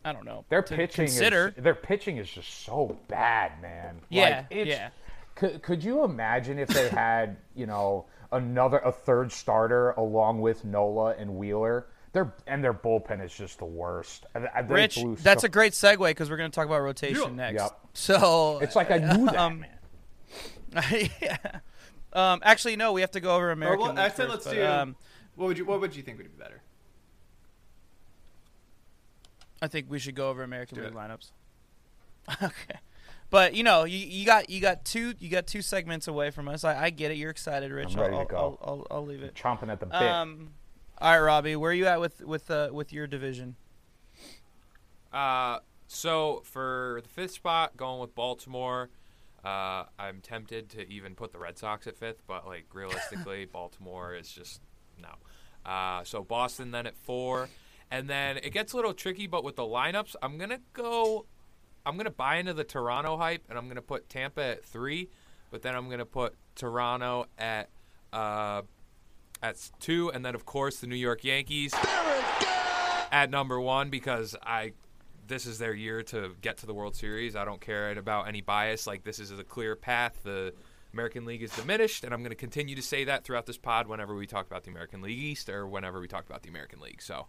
I don't know. Their to pitching consider. is their pitching is just so bad, man. Yeah, like, it's, yeah. Could could you imagine if they had you know another a third starter along with Nola and Wheeler? Their and their bullpen is just the worst. And- and they Rich, blew that's so- a great segue because we're going to talk about rotation Yeah. next. Yep. So It's like I knew that, Um, man. yeah. Um, actually, no. We have to go over American. well, League I said first, let's but, do. Um, what would you What would you think would be better? I think we should go over American League lineups. okay, but you know, you, you got you got two you got two segments away from us. I, I get it. You're excited, Rich. I'm ready I'll, to go. I'll, I'll, I'll leave it. chomping at the bit. Um, all right, Robbie, where are you at with with uh, with your division? Uh, so for the fifth spot, going with Baltimore. Uh, I'm tempted to even put the Red Sox at fifth, but like realistically, Baltimore is just no. Uh, so Boston then at four, and then it gets a little tricky. But with the lineups, I'm gonna go. I'm gonna buy into the Toronto hype, and I'm gonna put Tampa at three, but then I'm gonna put Toronto at uh, at two, and then of course the New York Yankees at number one because I this is their year to get to the World Series. I don't care about any bias. Like this is a clear path. The American League is diminished, and I'm going to continue to say that throughout this pod whenever we talk about the American League East or whenever we talk about the American League. So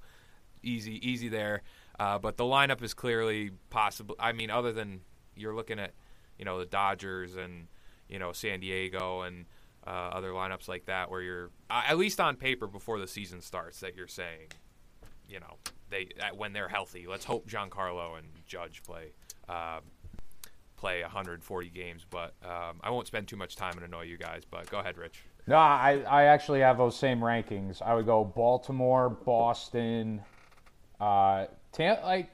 easy, easy there. Uh, but the lineup is clearly possible. I mean, other than you're looking at, you know, the Dodgers and you know San Diego and uh, other lineups like that, where you're uh, at least on paper before the season starts that you're saying, you know, they uh, when they're healthy. Let's hope Giancarlo and Judge play uh, play 140 games. But um, I won't spend too much time and annoy you guys. But go ahead, Rich. No, I, I actually have those same rankings. I would go Baltimore, Boston, uh, Tam- like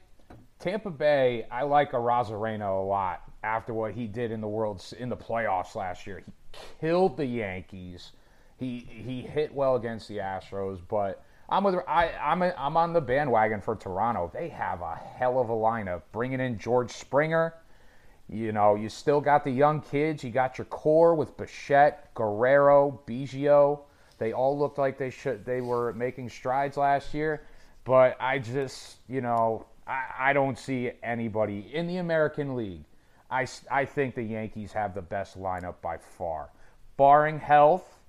Tampa Bay. I like Arozarena a lot after what he did in the world in the playoffs last year. He killed the Yankees. He he hit well against the Astros, but I'm with I I'm a, I'm on the bandwagon for Toronto. They have a hell of a lineup. Bringing in George Springer. You know, you still got the young kids. You got your core with Bichette, Guerrero, Biggio. They all looked like they should. They were making strides last year, but I just, you know, I, I don't see anybody in the American League. I, I think the Yankees have the best lineup by far, barring health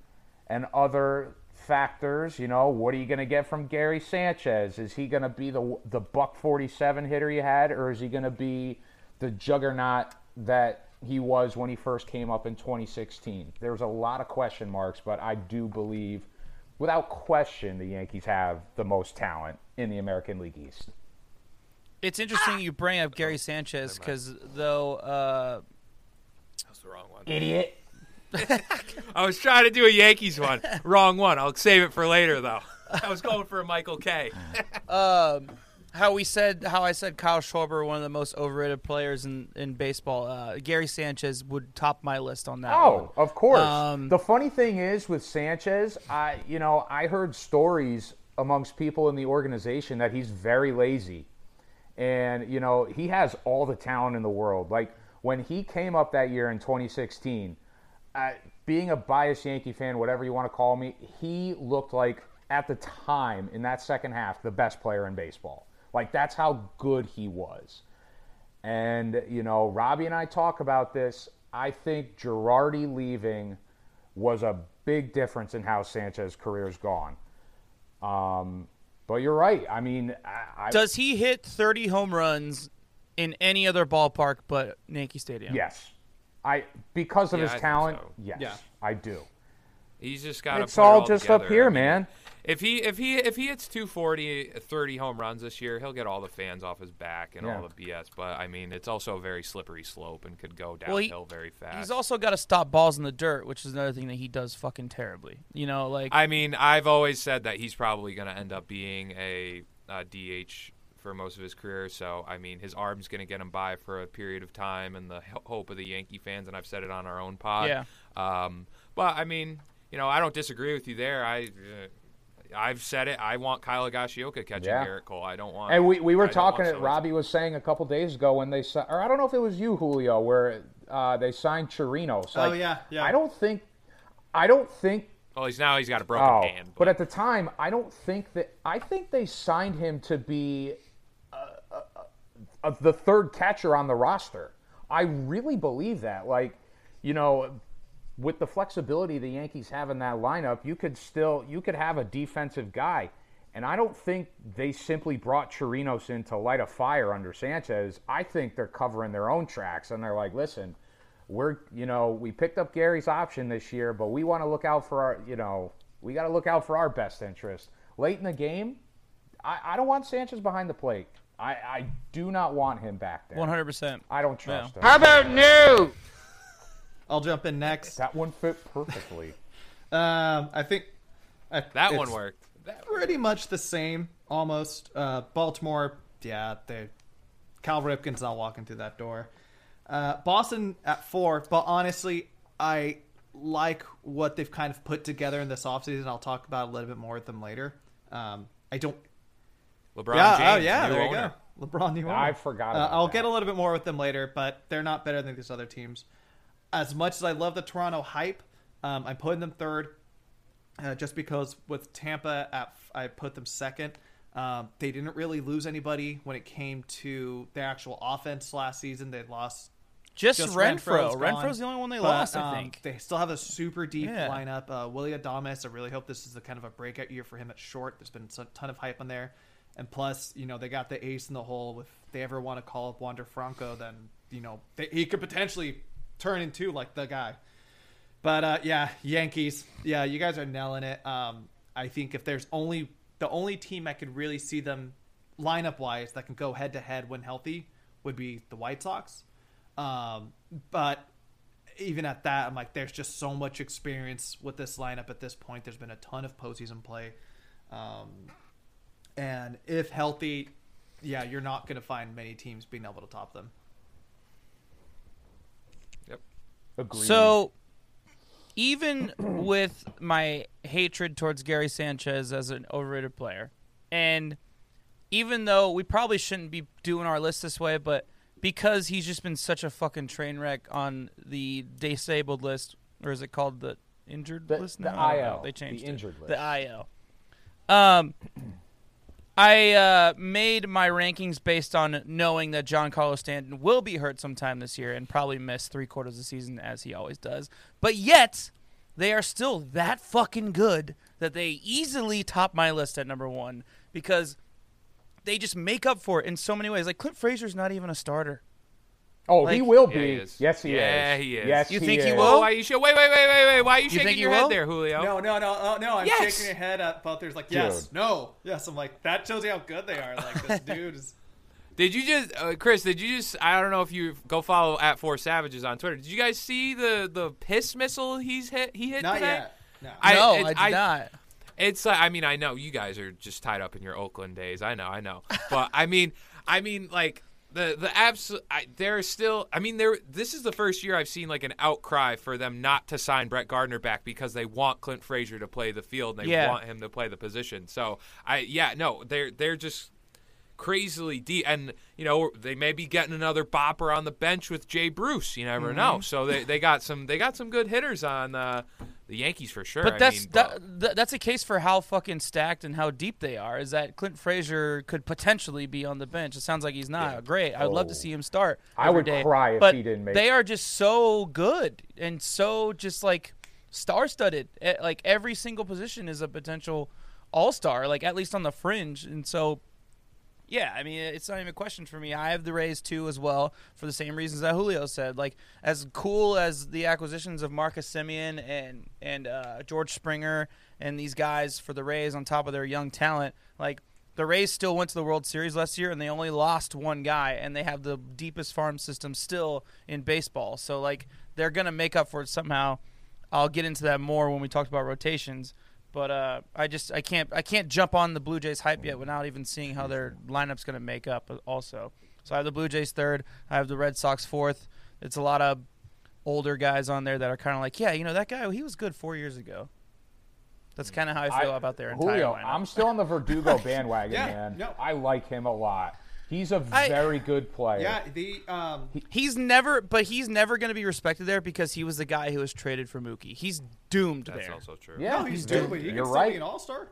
and other factors. You know, what are you going to get from Gary Sanchez? Is he going to be the the buck forty seven hitter you had, or is he going to be the juggernaut that he was when he first came up in 2016. There's a lot of question marks, but I do believe, without question, the Yankees have the most talent in the American League East. It's interesting you bring up Gary Sanchez because though uh, That's the wrong one. Idiot. I was trying to do a Yankees one. Wrong one. I'll save it for later though. I was going for a Michael Kay um, how we said how I said Kyle Schwarber one of the most overrated players in in baseball. Uh, Gary Sanchez would top my list on that. Oh, one. of course. Um, the funny thing is with Sanchez, I you know I heard stories amongst people in the organization that he's very lazy, and you know he has all the talent in the world. Like when he came up that year in 2016, uh, being a biased Yankee fan, whatever you want to call me, he looked like at the time in that second half the best player in baseball. Like that's how good he was. And, you know, Robbie and I talk about this. I think Girardi leaving was a big difference in how Sanchez's career's gone. Um, but you're right. I mean, I, I, Does he hit 30 home runs in any other ballpark but Yankee Stadium? yes, I because of Yeah, his I talent. so. Yes, Yeah. I do. He's just got. It's all just up here, man. If he if he if he hits 240, 30 home runs this year, he'll get all the fans off his back and Yeah. all the BS. But I mean, it's also a very slippery slope and could go Well, he- downhill very fast. He's also got to stop balls in the dirt, which is another thing that he does fucking terribly. You know, like I mean, I've always said that he's probably going to end up being a, uh DH for most of his career. So, I mean, his arm's going to get him by for a period of time, and the hope of the Yankee fans. And I've said it on our own pod. Yeah. Um, but I mean, you know, I don't disagree with you there. I. I've said it. I want Kyle Higashioka catching Yeah. Gerrit Cole. I don't want. And we, we were I talking. Sosa. Robbie was saying a couple days ago when they si- or I don't know if it was you, Julio, where uh, they signed Chirinos. Oh, yeah, yeah. I don't think. I don't think. Well, he's now he's got a broken Oh, hand. but at the time, I don't think that. I think they signed him to be uh, uh, uh, the third catcher on the roster. I really believe that. Like, you know, with the flexibility the Yankees have in that lineup, you could still you could have a defensive guy. And I don't think they simply brought Chirinos in to light a fire under Sanchez. I think they're covering their own tracks and they're like, listen, we're you know, we picked up Gary's option this year, but we want to look out for our you know, we gotta look out for our best interest. Late in the game, I, I don't want Sanchez behind the plate. I, I do not want him back there. 100%. I don't trust him. I'll jump in next. That one fit perfectly. Um, I think I, that one it's worked. Pretty much the same, almost. Uh, Baltimore, yeah, they Cal Ripken's not walking through that door. Uh, Boston at four, but honestly, I like what they've kind of put together in this offseason. I'll talk about a little bit more with them later. Um, I don't. LeBron yeah, James, oh yeah, new there owner. you go. LeBron, new owner. I forgot Uh, I'll that. get a little bit more with them later, but they're not better than these other teams. As much as I love the Toronto hype, um, I'm putting them third, uh, just because with Tampa, at I put them second. Um, they didn't really lose anybody when it came to the actual offense last season. They lost Just, just Renfroe. Renfroe's. Renfroe's the only one they but, lost, I um, think. They still have a super deep Yeah. lineup. Uh, Willie Adames, I really hope this is a kind of a breakout year for him at short. There's been a ton of hype on there. And plus, you know, they got the ace in the hole. If they ever want to call up Wander Franco, then, you know, they, he could potentially turn into, like, the guy. But, uh, yeah, Yankees. Yeah, you guys are nailing it. Um, I think if there's only the only team I could really see them lineup wise that can go head to head when healthy would be the White Sox. Um, but even at that, I'm like, there's just so much experience with this lineup at this point. There's been a ton of postseason play. Um, and if healthy, yeah, you're not going to find many teams being able to top them. Agreed. So, even with my hatred towards Gary Sanchez as an overrated player, and even though we probably shouldn't be doing our list this way, but because he's just been such a fucking train wreck on the disabled list, or is it called the injured The- list the now? I don't know. IL, They changed the it. injured list. The IL. Um, I uh, made my rankings based on knowing that Giancarlo Stanton will be hurt sometime this year and probably miss three quarters of the season as he always does. But yet, they are still that fucking good that they easily top my list at number one because they just make up for it in so many ways. Like Clint Frazier's not even a starter. Oh, he like- will Yeah, be. he is. Yes, he Yeah, is. Yeah, he is. Yes, You he think he will? Why you should, wait, wait, wait, wait, wait. Why are you, shaking think he your will? head there, Julio? No, no, no, oh, no. I'm Yes! shaking your head at both. There's like, yes, Dude. no, yes. I'm like, that shows you how good they are. Like, this dude is. Did you just, uh, Chris? Did you just? I don't know if you go follow at Four Savages on Twitter. Did you guys see the the piss missile he's hit? He hit Not today? yet. No. I- no, it- I did I- not. It's like I mean I know you guys are just tied up in your Oakland days. I know, I know. But I mean, I mean like the the absolute. There is still. I mean, there. This is the first year I've seen like an outcry for them not to sign Brett Gardner back because they want Clint Frazier to play the field. and They Yeah. want him to play the position. So I yeah no they're they're just crazily deep and you know they may be getting another bopper on the bench with Jay Bruce you never Mm-hmm. know so they, they got some they got some good hitters on uh, the Yankees for sure But I that's mean, that, th- that's a case for how fucking stacked and how deep they are. Is that Clint Frazier could potentially be on the bench? It sounds like he's not. Great. I would love to Oh. see him start. I would day. cry if but he didn't make They are just so good and so just like star-studded. Eh, Like every single position is a potential all-star, like at least on the fringe. And so yeah, I mean, it's not even a question for me. I have the Rays too as well for the same reasons that Julio said. Like as cool as the acquisitions of Marcus Semien and and uh, George Springer and these guys for the Rays on top of their young talent, like the Rays still went to the World Series last year and they only lost one guy and they have the deepest farm system still in baseball. So like they're gonna make up for it somehow. I'll get into that more when we talk about rotations. But uh, I just I can't I can't jump on the Blue Jays hype yet without even seeing how their lineup's going to make up. Also, so I have the Blue Jays third. I have the Red Sox fourth. It's a lot of older guys on there that are kind of like, yeah, you know that guy he was good four years ago. That's kind of how I feel I- about their entire Julio, lineup. I'm still on the Verdugo bandwagon, Yeah, man. no. I like him a lot. He's a very good player. Yeah, the um, He's never, but he's never going to be respected there because he was the guy who was traded for Mookie. He's doomed there. that's there. also true Yeah, no, he's very- doing. But he can You're still right. be an all star.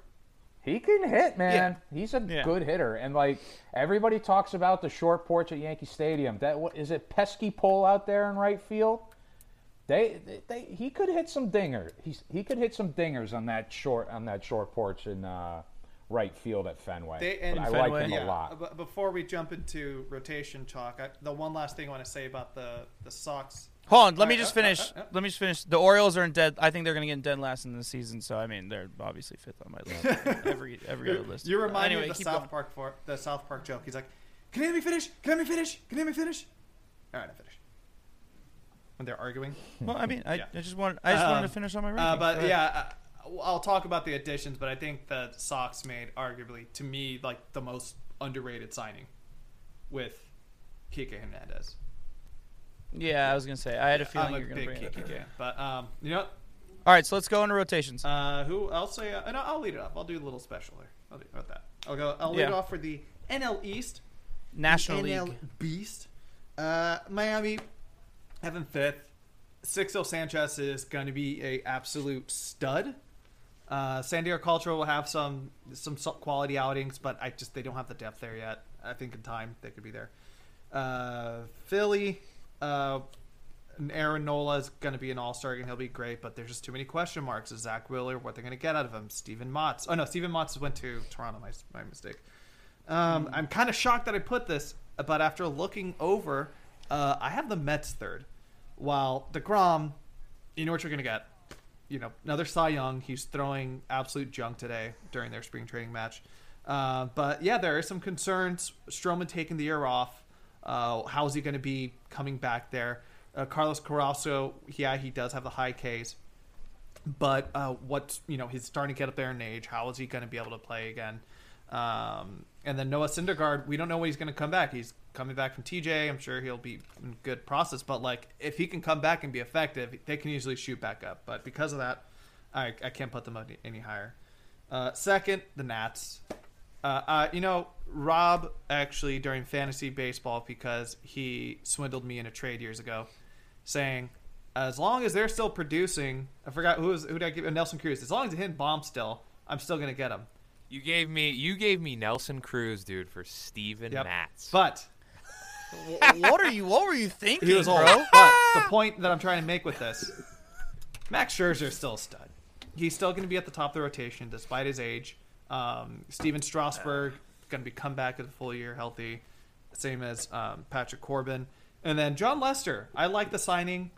He can hit, man. He's a Yeah. good hitter, and like everybody talks about the short porch at Yankee Stadium. That what is it? Pesky pole out there in right field. They, they, they he could hit some dinger. He's he could hit some dingers on that short on that short porch in uh, right field at Fenway. They- and- But I Fenway? like him Yeah, a lot. but before we jump into rotation talk, I, the one last thing I want to say about the the Sox. Hold on, let me Uh, just uh, uh, finish. uh, uh. Let me just finish. The Orioles are in dead. I think they're going to get in dead last in the season. So I mean, they're obviously fifth on my list. every every other list. You remind anyway, me of the South going. Park for the South Park joke. He's like, "Can you let me finish? Can you let me finish? Can you let me finish?" All right, I finish. When they're arguing. Well, I mean, I, Yeah. I just wanted. I just wanted Um, to finish on my rankings. Uh, but yeah, uh, I'll talk about the additions. But I think the Sox made arguably, to me, like the most underrated signing with Kike Hernandez. Yeah, I was gonna say. I had a feeling I'm a you were gonna big bring it up. Kike. But um, you know. All right, so let's go into rotations. uh, who say, uh, and I'll lead it off. I'll do a little special here. I'll do about that. I'll go. I'll lead Yeah. it off for the NL East. National NL League. Beast. Uh, Miami, having fifth. Sixto Sanchez is going to be a absolute stud. Uh, Sandy Alcantara will have some some quality outings, but I just they don't have the depth there yet. I think in time they could be there. Uh, Philly, uh, Aaron Nola is going to be an all star and he'll be great, but there's just too many question marks. Is Zack Wheeler what they're going to get out of him? Steven Matz. Oh no, Steven Matz went to Toronto. My my mistake. Um, I'm kind of shocked that I put this, but after looking over, uh, I have the Mets third. While Degrom, you know what you're going to get. You know, another Cy Young. He's throwing absolute junk today during their spring training match. Uh, but yeah, there are some concerns. Stroman taking the year off. Uh, how is he going to be coming back there? Uh, Carlos Carrasco, yeah, he does have the high Ks, but uh, what you know, he's starting to get up there in age. How is he going to be able to play again? Um, and then Noah Syndergaard, we don't know when he's going to come back. He's coming back from TJ. I'm sure he'll be in good process, but like if he can come back and be effective, they can usually shoot back up. But because of that, I, I can't put them any, any higher. Uh, second, the Nats. Uh, uh, you know, Rob actually during fantasy baseball because he swindled me in a trade years ago, saying as long as they're still producing, I forgot who was who did I give Nelson Cruz. As long as they hit bomb still, I'm still gonna get him. You gave me you gave me Nelson Cruz, dude, for Steven Yep. Matz. But what are you? What were you thinking, he was old. bro? But the point that I'm trying to make with this, Max Scherzer is still a stud. He's still going to be at the top of the rotation despite his age. Um, Stephen Strasburg going to be come back at a full year healthy, same as um, Patrick Corbin, and then Jon Lester. I like the signing.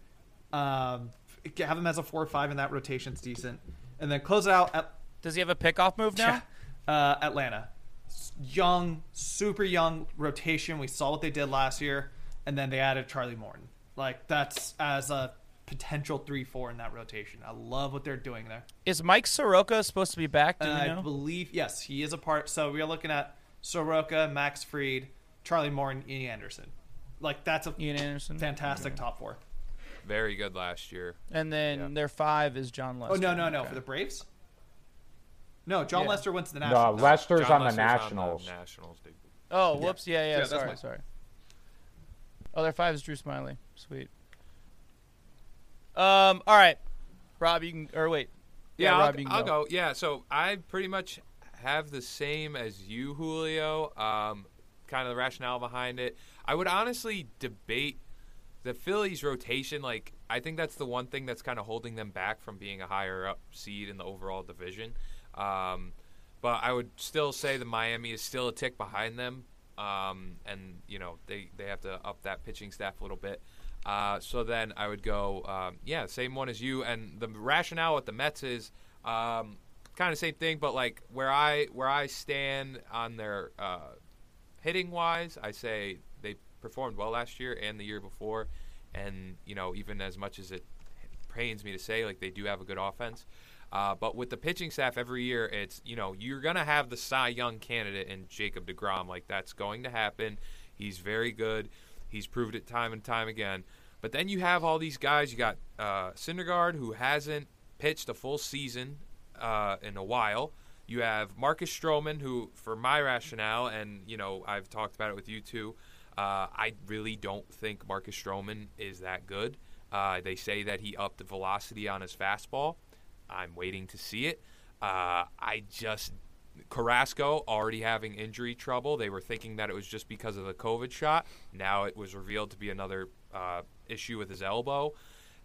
Um, have him as a four or five in that rotation's decent, and then close it out at Does he have a pickoff move now? uh, Atlanta. S- Young, super young rotation. We saw what they did last year, and then they added Charlie Morton. Like that's as a potential three four in that rotation. I love what they're doing there. Is Mike Soroka supposed to be back? Do And we I believe yes, he is a part. So we are looking at Soroka, Max Fried, Charlie Morton, Ian Anderson. Like that's a Ian Anderson. fantastic top four. Very good last year. And then Yeah. their five is Jon Lester. Oh no no no Okay. for the Braves. No, Jon Yeah. Lester went to the No, Nationals. Lester's Jon on the Lester's Nationals. Nationals, dude. Oh, whoops. Yeah, yeah. Yeah, that's sorry, fine. sorry. Oh, their five is Drew Smyly. Sweet. Um. All right, Rob. You can. Or wait. Yeah, Rob, I'll, you can I'll go. Yeah, so I pretty much have the same as you, Julio. Um, kind of the rationale behind it. I would honestly debate the Phillies' rotation. Like, I think that's the one thing that's kind of holding them back from being a higher up seed in the overall division. Um, but I would still say that Miami is still a tick behind them. Um, and you know they, they have to up that pitching staff a little bit. Uh, so then I would go, um, yeah, same one as you. And the rationale with the Mets is um, kind of same thing, but like where I where I stand on their uh, hitting wise, I say they performed well last year and the year before, and you know even as much as it pains me to say, like they do have a good offense. Uh, but with the pitching staff every year, it's you know you're gonna have the Cy Young candidate in Jacob Degrom, like that's going to happen. He's very good. He's proved it time and time again. But then you have all these guys. You got uh, Syndergaard, who hasn't pitched a full season uh, in a while. You have Marcus Stroman, who, for my rationale, and you know I've talked about it with you too. Uh, I really don't think Marcus Stroman is that good. Uh, they say that he upped the velocity on his fastball. I'm waiting to see it. Uh, I just Carrasco already having injury trouble. They were thinking that it was just because of the COVID shot. Now it was revealed to be another uh, issue with his elbow.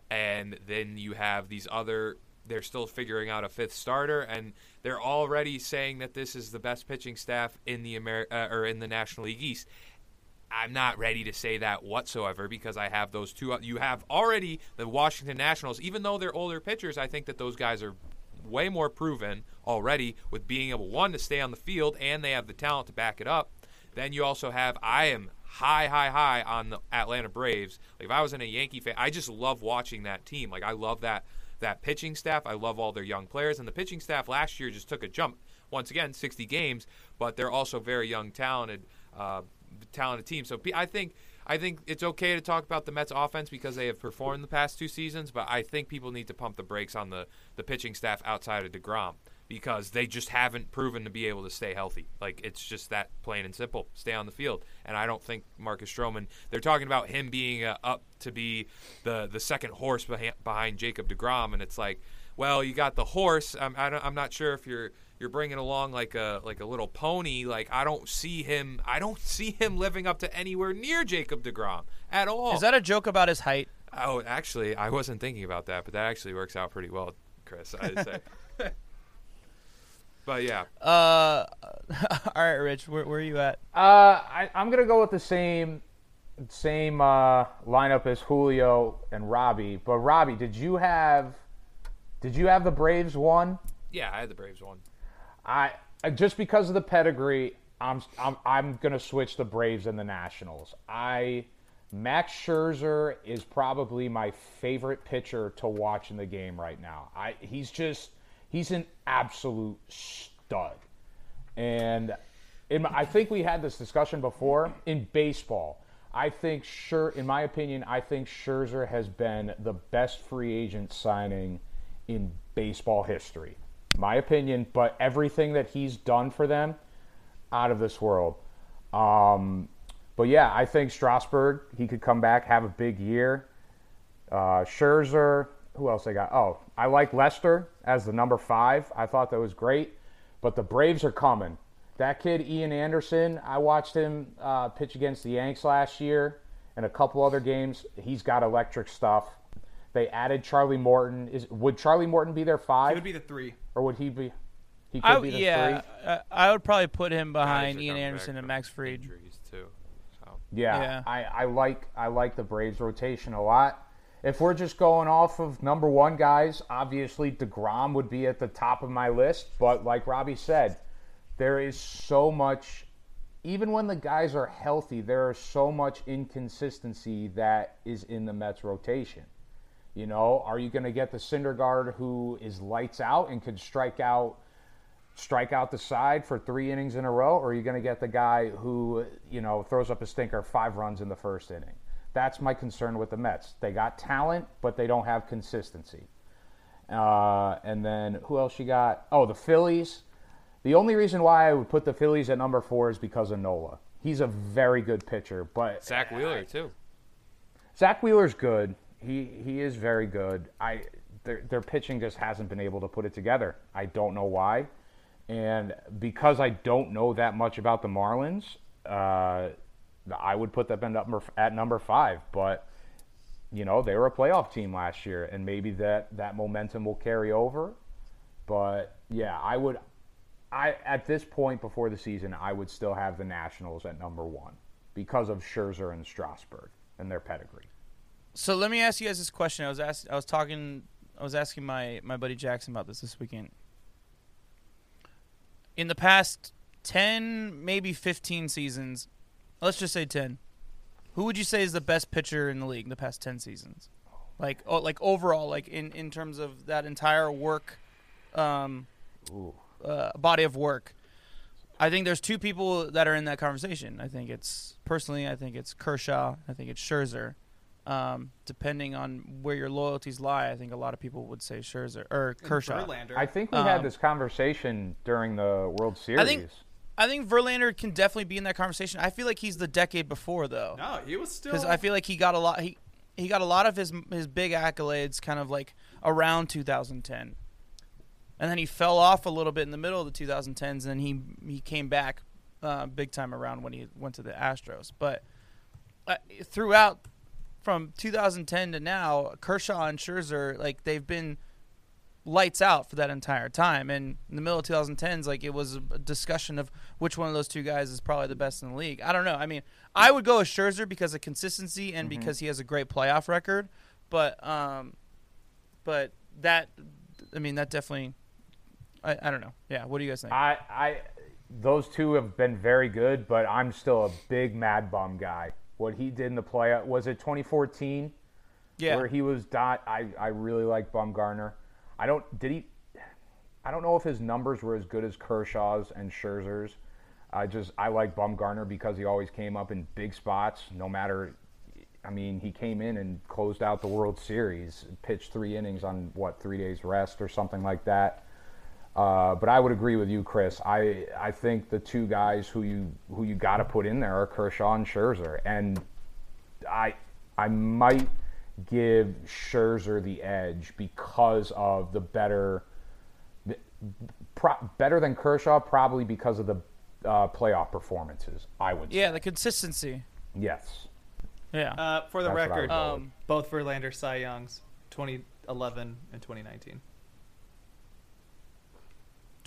And then you have these other. They're still figuring out a fifth starter, and they're already saying that this is the best pitching staff in the Amer- uh, or in the National League East. I'm not ready to say that whatsoever because I have those two. You have already the Washington Nationals, even though they're older pitchers. I think that those guys are way more proven already with being able one to stay on the field and they have the talent to back it up. Then you also have I am high, high, high on the Atlanta Braves. Like if I was in a Yankee fan, I just love watching that team. Like I love that that pitching staff. I love all their young players, and the pitching staff last year just took a jump. Once again, 60 games, but they're also very young, talented, uh, talented team. So I think I think it's okay to talk about the Mets offense because they have performed the past two seasons, but I think people need to pump the brakes on the the pitching staff outside of Degrom because they just haven't proven to be able to stay healthy. Like it's just that plain and simple. Stay on the field, and I don't think Marcus Stroman. They're talking about him being uh, up to be the the second horse behind, behind Jacob Degrom, and it's like, well, you got the horse. I'm I don't, I'm not sure if you're you're bringing along like a like a little pony. Like I don't see him. I don't see him living up to anywhere near Jacob Degrom at all. Is that a joke about his height? Oh, actually, I wasn't thinking about that, but that actually works out pretty well, Chris. I'd say. but yeah, Uh, all right, Rich. Where, where are you at? Uh, I, I'm gonna go with the same same uh, lineup as Julio and Robbie. But Robbie, did you have did you have the Braves one? yeah, I had the Braves one. I just because of the pedigree, I'm I'm I'm gonna switch the Braves and the Nationals. I Max Scherzer is probably my favorite pitcher to watch in the game right now. I he's just he's an absolute stud, and in, I think we had this discussion before in baseball. I think sure, in my opinion, I think Scherzer has been the best free agent signing in baseball history. My opinion, but everything that he's done for them, out of this world. Um, but yeah, I think Strasburg, he could come back, have a big year. Uh, Scherzer, who else I got? Oh, I like Lester as the number five. I thought that was great. But the Braves are coming. That kid, Ian Anderson, I watched him uh, pitch against the Yanks last year and a couple other games. He's got electric stuff. They added Charlie Morton. Is would Charlie Morton be their five, He would be the three. or would he be? He could I, be the yeah, three. uh, I would probably put him behind Ian Anderson and Max Fried. Injuries too. So Yeah, Yeah. I, I like I like the Braves rotation a lot. If we're just going off of number one guys, obviously Degrom would be at the top of my list. But like Robbie said, there is so much. Even when the guys are healthy, there is so much inconsistency that is in the Mets rotation. You know, are you going to get the Syndergaard who is lights out and can strike out strike out the side for three innings in a row, or are you going to get the guy who, you know, throws up a stinker five runs in the first inning? That's my concern with the Mets. They got talent, but they don't have consistency. Uh, and then who else you got? Oh, the Phillies. The only reason why I would put the Phillies at number four is because of Nola. He's a very good pitcher, but Zack Wheeler too. Zack Wheeler's good. He he is very good. I their their pitching just hasn't been able to put it together. I don't know why, and because I don't know that much about the Marlins, uh, I would put them at number at number five. But you know they were a playoff team last year, and maybe that that momentum will carry over. But yeah, I would. I at this point before the season, I would still have the Nationals at number one because of Scherzer and Strasburg and their pedigree. So let me ask you guys this question. I was ask, I was talking I was asking my my buddy Jackson about this this weekend. In the past 10, maybe 15 seasons, let's just say 10. Who would you say is the best pitcher in the league in the past 10 seasons? Like oh, like overall like in in terms of that entire work um uh, body of work. I think there's two people that are in that conversation. I think it's personally, I think it's Kershaw. I think it's Scherzer. Um, depending on where your loyalties lie, I think a lot of people would say Scherzer or Kershaw. Verlander. I think we had Um, this conversation during the World Series. I think- I think Verlander can definitely be in that conversation. I feel like he's the decade before though, no, he was still. because I feel like he got a lot. He he got a lot of his his big accolades kind of like around 2010, and then he fell off a little bit in the middle of the 2010s, and then he he came back uh, big time around when he went to the Astros. But uh, throughout from 2010 to now, Kershaw and Scherzer like they've been lights out for that entire time. And in the middle of 2010s, like it was a discussion of which one of those two guys is probably the best in the league. I don't know. I mean, I would go with Scherzer because of consistency and because he has a great playoff record. But um, but that, I mean, that definitely. I, I don't know. Yeah, what do you guys think? I, I, those two have been very good, but I'm still a big Mad Bum guy. What he did in the playoff was it 2014 yeah, where he was dot. I, I really like Bumgarner. I don't did he. I don't know if his numbers were as good as Kershaw's and Scherzer's. I just I like Bumgarner because he always came up in big spots, no matter. I mean, he came in and closed out the World Series, pitched three innings on what three days rest or something like that. Uh, but I would agree with you, Chris. I I think the two guys who you who you got to put in there are Kershaw and Scherzer, and I I might give Scherzer the edge because of the better pro, better than Kershaw, probably because of the uh, playoff performances. I would say. yeah, say. the consistency. yes. Yeah, uh, for the That's record, um, both Verlander Cy Youngs, 2011 and 2019.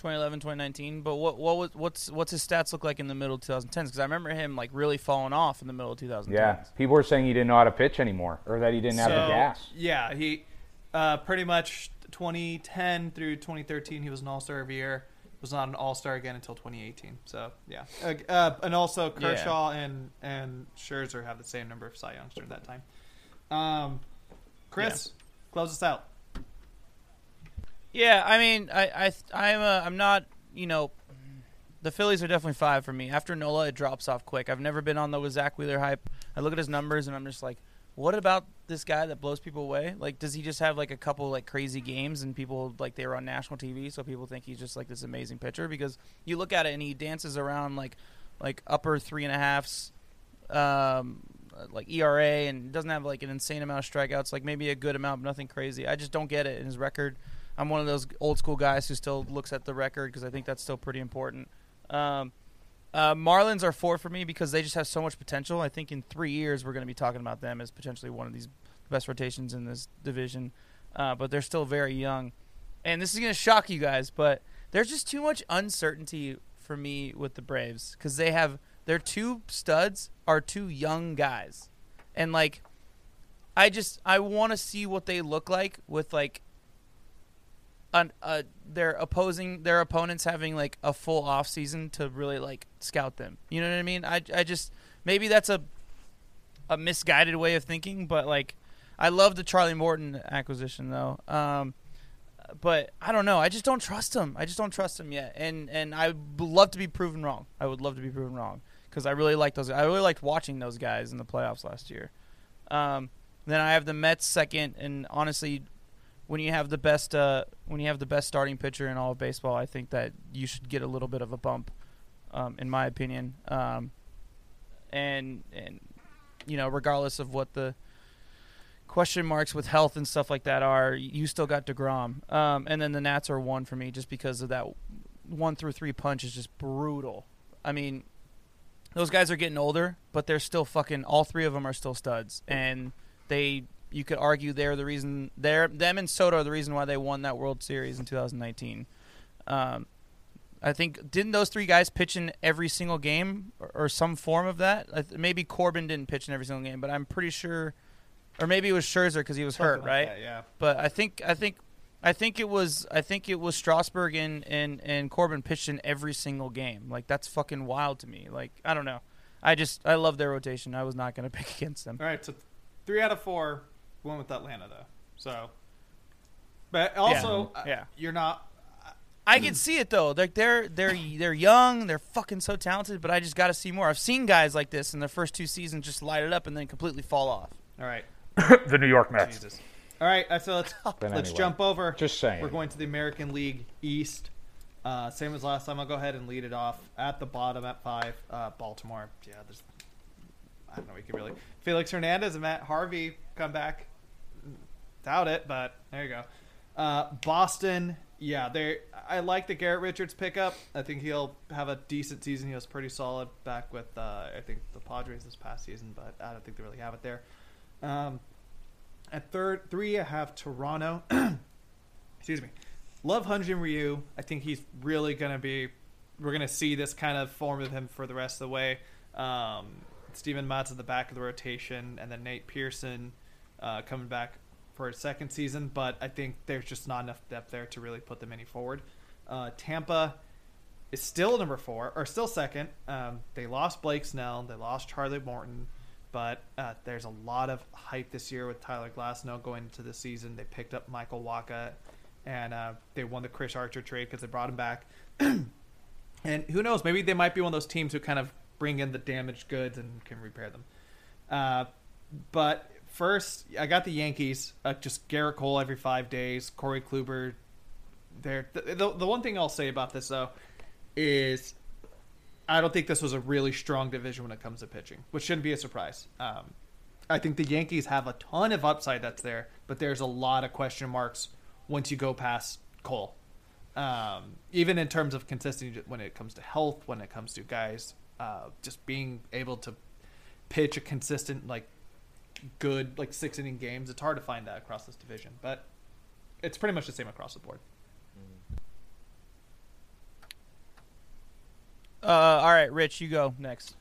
2011, 2019. But what what was what's what's his stats look like in the middle of 2010s? Because I remember him like really falling off in the middle of 2010s. Yeah, people were saying he didn't know how to pitch anymore, or that he didn't have the gas. Yeah, he uh, pretty much 2010 through 2013 he was an All Star every year. was not an All Star again until 2018. So yeah, uh, uh, and also Kershaw and and Scherzer have the same number of Cy Youngs during that time. Um, Chris, close us out. Yeah, I mean, I, I, I'm, uh, I'm not, you know, the Phillies are definitely five for me. After Nola, it drops off quick. I've never been on the Zack Wheeler hype. I look at his numbers and I'm just like, what about this guy that blows people away? Like, does he just have like a couple like crazy games and people like they were on national TV, so people think he's just like this amazing pitcher? Because you look at it and he dances around like, like upper three and a halfs, um, like ERA, and doesn't have like an insane amount of strikeouts. Like maybe a good amount, but nothing crazy. I just don't get it in his record. I'm one of those old school guys who still looks at the record because I think that's still pretty important. Um, uh, Marlins are four for me because they just have so much potential. I think in three years we're going to be talking about them as potentially one of these best rotations in this division, uh, but they're still very young. And this is going to shock you guys, but there's just too much uncertainty for me with the Braves because they have their two studs are two young guys, and like I just I want to see what they look like with like an, uh, their opposing their opponents having like a full off season to really like scout them. You know what I mean? I, I just maybe that's a a misguided way of thinking, but like I love the Charlie Morton acquisition though. Um, but I don't know. I just don't trust him. I just don't trust him yet. And and I would love to be proven wrong. I would love to be proven wrong because I really like those. I really liked watching those guys in the playoffs last year. Um, then I have the Mets second, and honestly, when you have the best uh, when you have the best starting pitcher in all of baseball, I think that you should get a little bit of a bump, um, in my opinion. Um, and and you know, regardless of what the question marks with health and stuff like that are, you still got Degrom. Um, and then the Nats are one for me just because of that one through three punch is just brutal. I mean, those guys are getting older, but they're still fucking. All three of them are still studs, and they you could argue they're the reason they're them and Soto are the reason why they won that World Series in 2019. Um, I think didn't those three guys pitch in every single game or, or some form of that? Maybe Corbin didn't pitch in every single game, but I'm pretty sure, or maybe it was Scherzer because he was Something hurt, like right? that, yeah. But I think I think I think it was I think it was Strasburg and, and, and Corbin pitched in every single game. Like that's fucking wild to me. Like I don't know. I just I love their rotation. I was not going to pick against them. All right, so three out of four went with Atlanta though. So, but also, uh, yeah. you're not. I can see it though. Like they're they're they're young, they're fucking so talented, but I just got to see more. I've seen guys like this in their first two seasons just light it up and then completely fall off. All right, the New York Mets. Jesus. All right, so let's But let's anyway, jump over. just saying. we're going to the American League East. Uh, same as last time. I'll go ahead and lead it off at the bottom at five. Uh, Baltimore. Yeah, there's. I don't know. We can really Felix Hernandez and Matt Harvey come back. Doubt it, but there you go. Uh, Boston. Yeah, they. I like the Garrett Richards pickup. I think he'll have a decent season. He was pretty solid back with uh, I think the Padres this past season, but I don't think they really have it there. Um, at third, three, I have Toronto. Excuse me. Love Hyun-jin Ryu. I think he's really to be. We're to see this kind of form of him for the rest of the way. Um, Steven Matz at the back of the rotation, and then Nate Pearson uh, coming back for a second season. But I think there's just not enough depth there to really put them any forward. Uh, Tampa is still number four, or still second. Um, they lost Blake Snell. They lost Charlie Morton. But uh, there's a lot of hype this year with Tyler Glasnow going into the season. They picked up Michael Wacha, and uh, they won the Chris Archer trade because they brought him back. and who knows? Maybe they might be one of those teams who kind of bring in the damaged goods and can repair them. Uh, but first, I got the Yankees. Uh, just Gerrit Cole every five days. Corey Kluber. There. The, the, the one thing I'll say about this though is I don't think this was a really strong division when it comes to pitching, which shouldn't be a surprise. Um, I think the Yankees have a ton of upside that's there, but there's a lot of question marks once you go past Cole. Um, even in terms of consistency when it comes to health, when it comes to guys uh, just being able to pitch a consistent, like good, like six inning games, it's hard to find that across this division. But it's pretty much the same across the board. Uh, all right, Rich, you go next.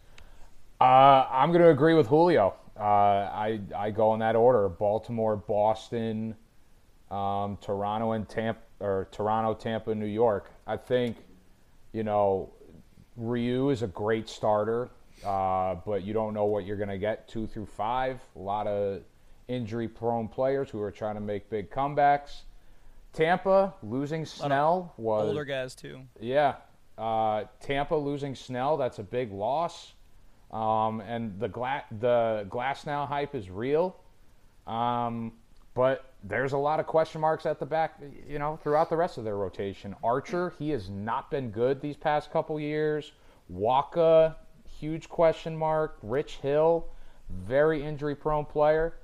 Uh, I'm going to agree with Julio. Uh, I I go in that order: Baltimore, Boston, um, Toronto, and Tampa, or Toronto, Tampa, New York. I think you know, Ryu is a great starter, uh, but you don't know what you're going to get two through five. A lot of injury prone players who are trying to make big comebacks. Tampa losing Snell was Older guys too. yeah. Uh, Tampa losing Snell, that's a big loss. Um, and the gla- the Glasnow hype is real. Um, but there's a lot of question marks at the back, you know, throughout the rest of their rotation. Archer, he has not been good these past couple years. Wacha, huge question mark. Rich Hill, very injury prone player.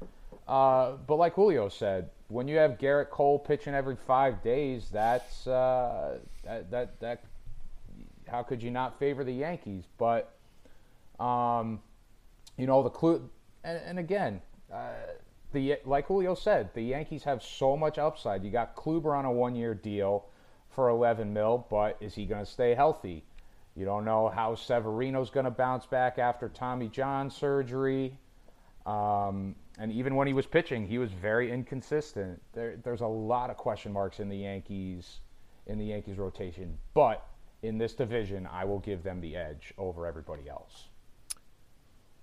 Uh, but like Julio said, when you have Gerrit Cole pitching every five days, that's uh, that, that that how could you not favor the Yankees? But um, you know the clue, and, and again, uh, the like Julio said, the Yankees have so much upside. You got Kluber on a one-year deal for 11 mil, but is he going to stay healthy? You don't know how Severino's going to bounce back after Tommy John surgery. Um, and even when he was pitching, he was very inconsistent. There, there's a lot of question marks in the Yankees in the Yankees rotation, but in this division, I will give them the edge over everybody else.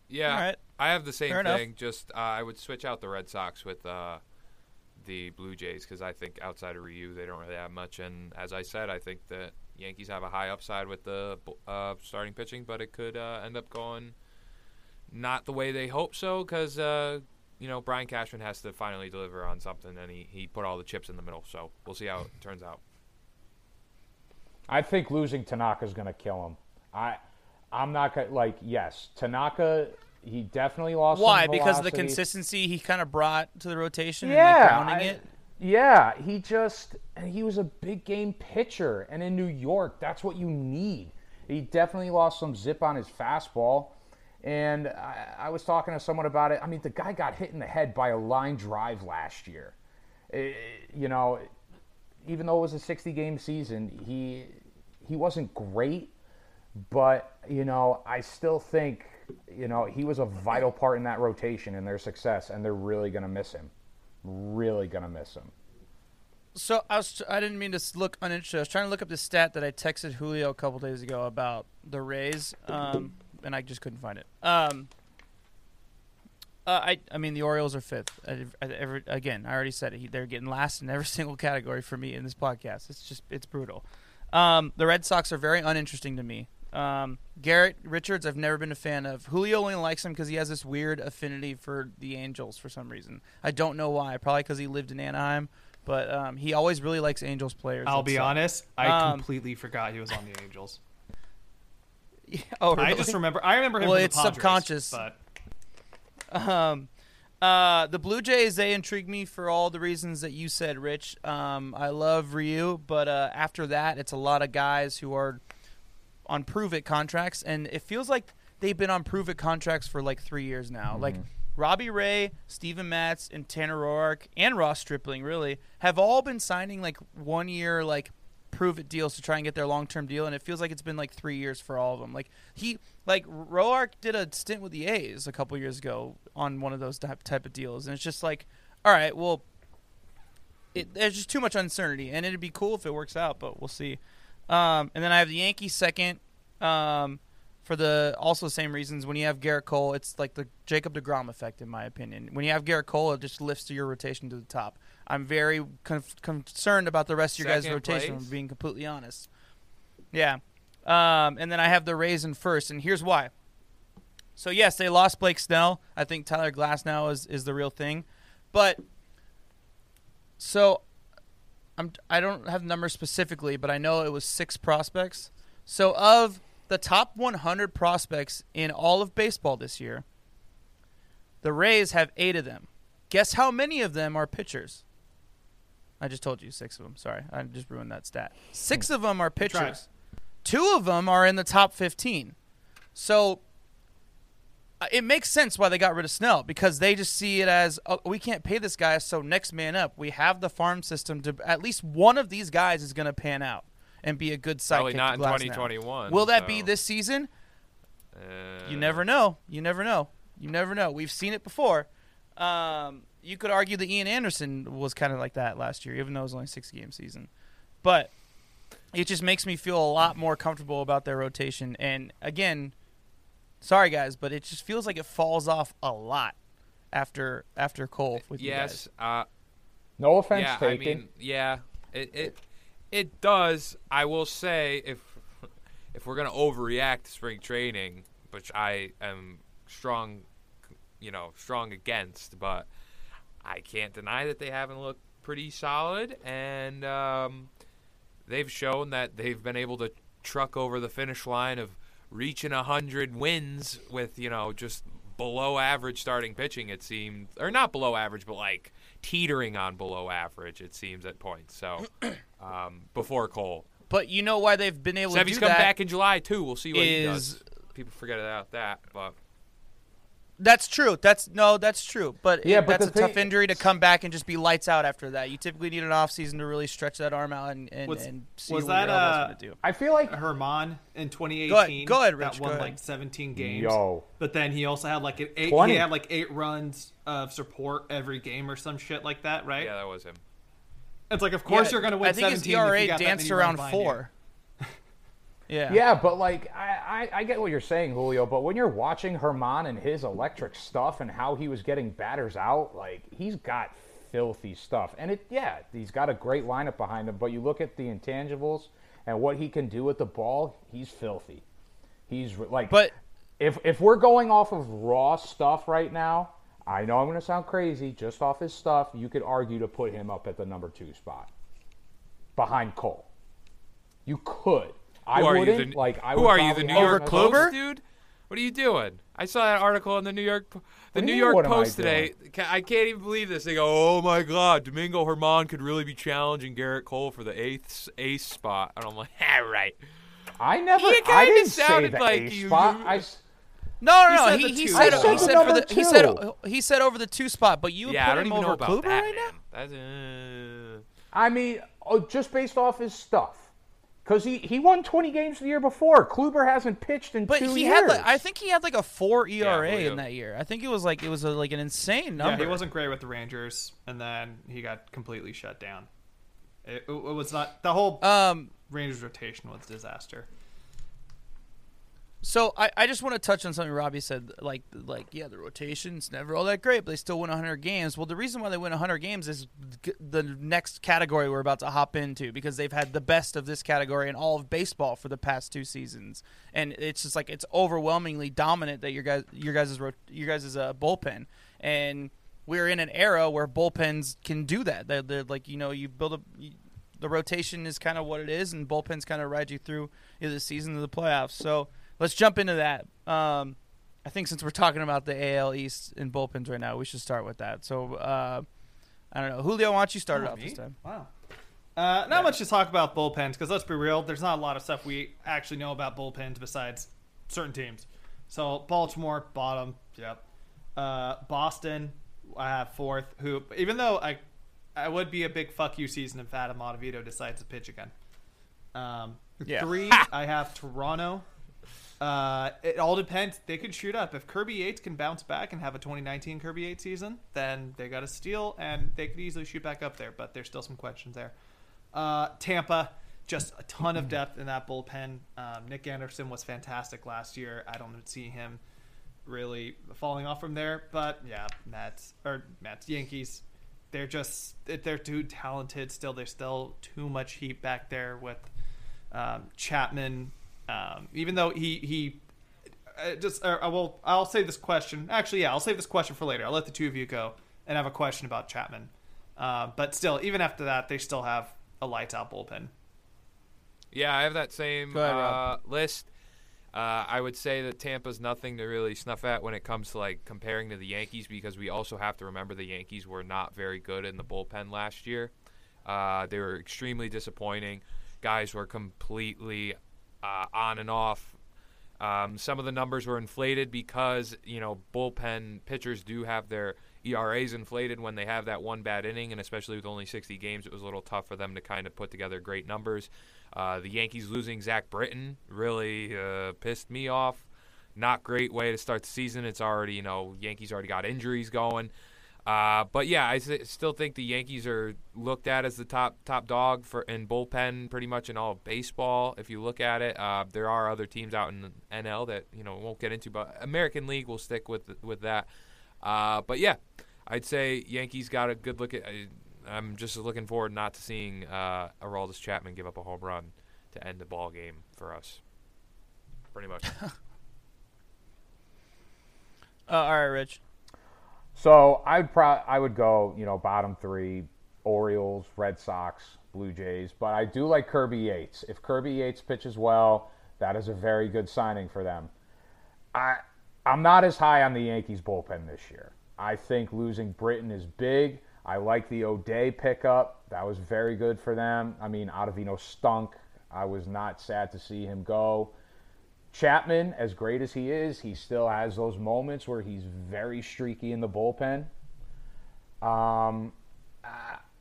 Yeah, All right. I have the same Fair enough. thing. Just uh, I would switch out the Red Sox with uh, the Blue Jays because I think outside of Ryu they don't really have much. And as I said, I think that Yankees have a high upside with the uh, starting pitching, but it could uh, end up going not the way they hope so because uh, you know Brian Cashman has to finally deliver on something, and he he put all the chips in the middle. So we'll see how it turns out. I think losing Tanaka is going to kill him. I, I'm not gonna like. Yes, Tanaka. He definitely lost. Why? some Because of the consistency he kind of brought to the rotation Yeah, and like grounding I- it. Yeah, he just and he was a big game pitcher, and in New York, that's what you need. He definitely lost some zip on his fastball, and I, I was talking to someone about it. I mean, the guy got hit in the head by a line drive last year. Eh, you know, even though it was a 60 game season, he he wasn't great, but you know, I still think you know he was a vital part in that rotation and their success, and they're really gonna miss him. Really gonna miss him. So I was I didn't mean to look uninterested. I was trying to look up the stat that I texted Julio a couple days ago about the Rays, um, and I just couldn't find it. Um, uh, I I mean the Orioles are fifth. I, I, every, again, I already said it. They're getting last in every single category for me in this podcast. It's just it's brutal. Um, the Red Sox are very uninteresting to me. Um, Garrett Richards, I've never been a fan of. Julio only likes him because he has this weird affinity for the Angels for some reason. I don't know why. Probably because he lived in Anaheim. But um, he always really likes Angels players. I'll be honest, I Um, completely forgot he was on the Angels. Oh, really? I just remember. I remember him. Well, it's Padres, subconscious. but Um, uh, the Blue Jays they intrigue me for all the reasons that you said, Rich. Um, I love Ryu, but uh, after that, it's a lot of guys who are on prove it contracts, and it feels like they've been on prove it contracts for like three years now. Mm-hmm. Like Robbie Ray, Steven Matz, and Tanner Roark, and Ross Stripling really have all been signing like one year like prove it deals to try and get their long term deal, and it feels like it's been like three years for all of them. Like he, like Roark did a stint with the A's a couple years ago on one of those type type of deals, and it's just like, all right, well, it, there's just too much uncertainty, and it'd be cool if it works out, but we'll see. Um, and then I have the Yankees second. Um, for the also same reasons. When you have Gerrit Cole, it's like the Jacob Degrom effect, in my opinion. When you have Gerrit Cole, it just lifts your rotation to the top. I'm very con- concerned about the rest of your guys' rotation. place? Being completely honest. Yeah, um, and then I have the Rays in first, and here's why. So yes, they lost Blake Snell. I think Tyler Glasnow is is the real thing, but so I'm I don't have numbers specifically, but I know it was six prospects. So of the top 100 prospects in all of baseball this year, the Rays have eight of them. Guess how many of them are pitchers? I just told you six of them. Sorry, I just ruined that stat. Six of them are pitchers. Two of them are in the top 15. So it makes sense why they got rid of Snell because they just see it as oh, we can't pay this guy, so next man up. We have the farm system to at least one of these guys is going to pan out and be a good sidekick. Probably not in Glasnow. 2021. Will that be this season? uh, You never know. You never know. You never know. We've seen it before. Um, you could argue that Ian Anderson was kind of like that last year, even though it was only a six game season. But it just makes me feel a lot more comfortable about their rotation. And again, sorry guys, but it just feels like it falls off a lot after after Cole with you guys. yes, uh, No offense yeah, taken. I mean, yeah, it it it does. I will say if if we're gonna overreact to spring training, which I am strong, you know, strong against, but I can't deny that they haven't looked pretty solid, and um, they've shown that they've been able to truck over the finish line of reaching hundred wins with you know just below average starting pitching. It seemed, or not below average, but like teetering on below average. It seems at points. So um, before Cole, But you know why they've been able to do come that? back in July too. We'll see what he does. People forget about that, but That's true. That's no, that's true. But Yeah, it- but that's a the tough injury to come back and just be lights out after that. You typically need an off season to really stretch that arm out and, and, Was- and see was what that, your elbow's uh, going to do. I feel like Germán in 2018. Go ahead- go ahead, Rich, That won ahead. like 17 games. Yo. But then he also had like an eight. 20. He had like eight runs of support every game or some shit like that, right? yeah, that was him. It's like, of course Yeah, you're going to win I think 17 his ERA if you got that danced runs around behind you. four. Yeah. Yeah, but like I, I, I get what you're saying, Julio. But when you're watching Germán and his electric stuff and how he was getting batters out, like he's got filthy stuff. And it, yeah, he's got a great lineup behind him. But you look at the intangibles and what he can do with the ball, he's filthy. He's like, But if if we're going off of raw stuff right now, I know I'm going to sound crazy. Just off his stuff, you could argue to put him up at the number two spot behind Cole. You could. I Who are you, wouldn't. the- like, I who would are you, the New have Over him York as- Kluber? Post, dude? What are you doing? I saw that article in the New York, the do New mean, York what am I Post today. I can't even believe this. They go, "Oh my God, Domingo Germán could really be challenging Gerrit Cole for the eighth ace spot," and I'm like, "Ah, right." I never. He I kinda didn't say sounded the like you- spot. I s- no, no, no. said He, the he said spot. he I said said the for number the he said two. he said over the two spot, but you would Yeah, I put don't him even know over about Kluber that, right man. That's, uh, I mean, oh, just based off his stuff, because he, he won 20 games the year before. Kluber hasn't pitched in But two he years. had like I think he had like a four ERA Julio. in that year. I think it was like it was a, like an insane number. Yeah, he wasn't great with the Rangers, and then he got completely shut down. It, it was not the whole Um, Rangers rotation was a disaster. So I, I just want to touch on something Robbie said. Like like yeah, the rotation's never all that great, but they still win 100 games. Well, the reason why they win 100 games is the next category we're about to hop into because they've had the best of this category in all of baseball for the past two seasons, and it's just like it's overwhelmingly dominant that your guys your guys' your guys' uh, bullpen, and we're in an era where bullpens can do that. They're, they're like you know you build up. You, the rotation is kind of what it is, and bullpens kind of ride you through the season or the playoffs. So let's jump into that. Um, I think since we're talking about the AL East and bullpens right now, we should start with that. So uh, I don't know, Julio, why don't you start it Oh, off me? this time? Wow. Uh, not much to talk about bullpens because let's be real, there's not a lot of stuff we actually know about bullpens besides certain teams. So Baltimore bottom, yep. Uh, Boston, I have fourth. Who, even though I, I would be a big fuck you season if Adam Ottavino decides to pitch again. Um, Yeah. Three, I have Toronto. Uh, it all depends. They could shoot up. If Kirby Yates can bounce back and have a 2019 Kirby Yates season, then they got a steal and they could easily shoot back up there. But there's still some questions there. Uh, Tampa, just a ton of depth in that bullpen. Um, Nick Anderson was fantastic last year. I don't see him really falling off from there. But yeah, Mets or Mets Yankees, they're just they're too talented. Still, there's still too much heat back there with um, Chapman. Um, even though he he uh, just uh, I will I'll save this question. Actually, yeah, I'll save this question for later. I'll let the two of you go and have a question about Chapman. Uh, but still, even after that, they still have a lights out bullpen. Yeah, I have that same ahead, uh, list. Uh, I would say that Tampa's nothing to really snuff at when it comes to like comparing to the Yankees because we also have to remember the Yankees were not very good in the bullpen last year. Uh, they were extremely disappointing. Guys were completely uh, on and off. Um, some of the numbers were inflated because you know bullpen pitchers do have their ERAs inflated when they have that one bad inning, and especially with only 60 games, it was a little tough for them to kind of put together great numbers. Uh, the Yankees losing Zach Britton really uh, pissed me off. Not great way to start the season. It's already you know Yankees already got injuries going. Uh, but yeah, I s- still think the Yankees are looked at as the top top dog for in bullpen pretty much in all of baseball. If you look at it, uh, there are other teams out in the NL that you know won't get into, but American League will stick with with that. Uh, but yeah, I'd say Yankees got a good look at. I, I'm just looking forward not to seeing uh, Aroldis Chapman give up a home run to end the ball game for us. Pretty much. Uh, all right, Rich. So I'd pro- I would go, you know, bottom three: Orioles, Red Sox, Blue Jays. But I do like Kirby Yates. If Kirby Yates pitches well, that is a very good signing for them. I I'm not as high on the Yankees bullpen this year. I think losing Britton is big. I like the O'Day pickup. That was very good for them. I mean, Ottavino stunk. I was not sad to see him go. Chapman, as great as he is, he still has those moments where he's very streaky in the bullpen. Um,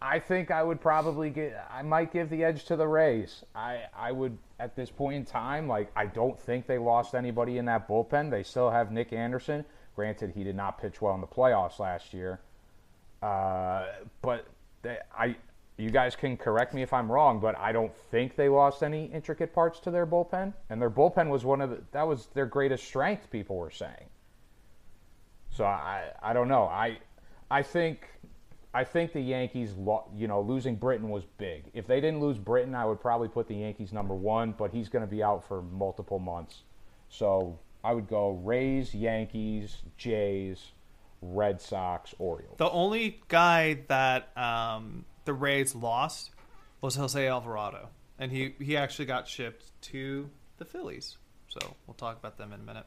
I- think I would probably get. I might give the edge to the Rays. I I would at this point in time. Like I don't think they lost anybody in that bullpen. They still have Nick Anderson. Granted, he did not pitch well in the playoffs last year. Uh, but they, I, you guys can correct me if I'm wrong, but I don't think they lost any intricate parts to their bullpen, and their bullpen was one of the, that was their greatest strength. People were saying. So I, I don't know. I, I think, I think the Yankees, lo- you know, losing Britton was big. If they didn't lose Britton, I would probably put the Yankees number one, but he's going to be out for multiple months. So I would go Rays, Yankees, Jays, Red Sox, Orioles. The only guy that um, the Rays lost was Jose Alvarado, and he he actually got shipped to the Phillies. So we'll talk about them in a minute.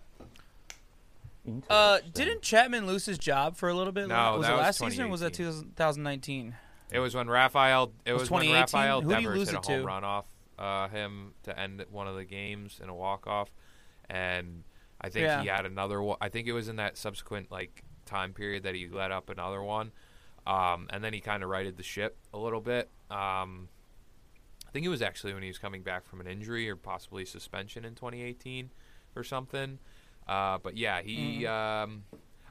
Uh, didn't Chapman lose his job for a little bit? No, was that it was last season or was that 2019? It was when Rafael. It Was was, when 2018? Rafael Who Devers lose hit a home to? run off uh, him to end one of the games in a walk off, and I think Yeah. he had another one. I think it was in that subsequent like time period that he let up another one, um, and then he kind of righted the ship a little bit. Um, I think it was actually when he was coming back from an injury or possibly suspension in 2018 or something. Uh, but yeah, he. Mm-hmm. Um,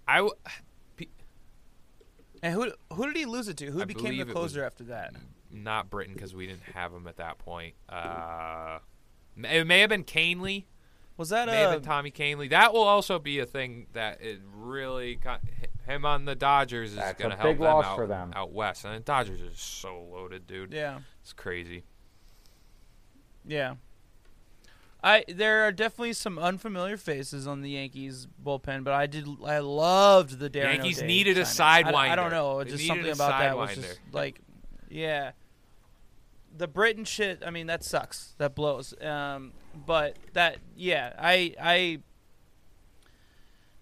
I. W- pe- And who who did he lose it to? Who I became the believe it was- closer after that? not Britton because we didn't have him at that point. Uh, it may have been Kahnle. Was that May have uh, been Tommy Kahnle. That will also be a thing that it really got, him on the Dodgers is That's going to help big them loss out, for them. out west. And the Dodgers are so loaded, dude. yeah It's crazy. yeah. I there are definitely some unfamiliar faces on the Yankees bullpen, but I did I loved the Darren Yankees O'Day needed a signing. I, I don't know, They just something about that was just like, yeah. The Britton shit. I mean, that sucks. That blows. Um, but that yeah, I I.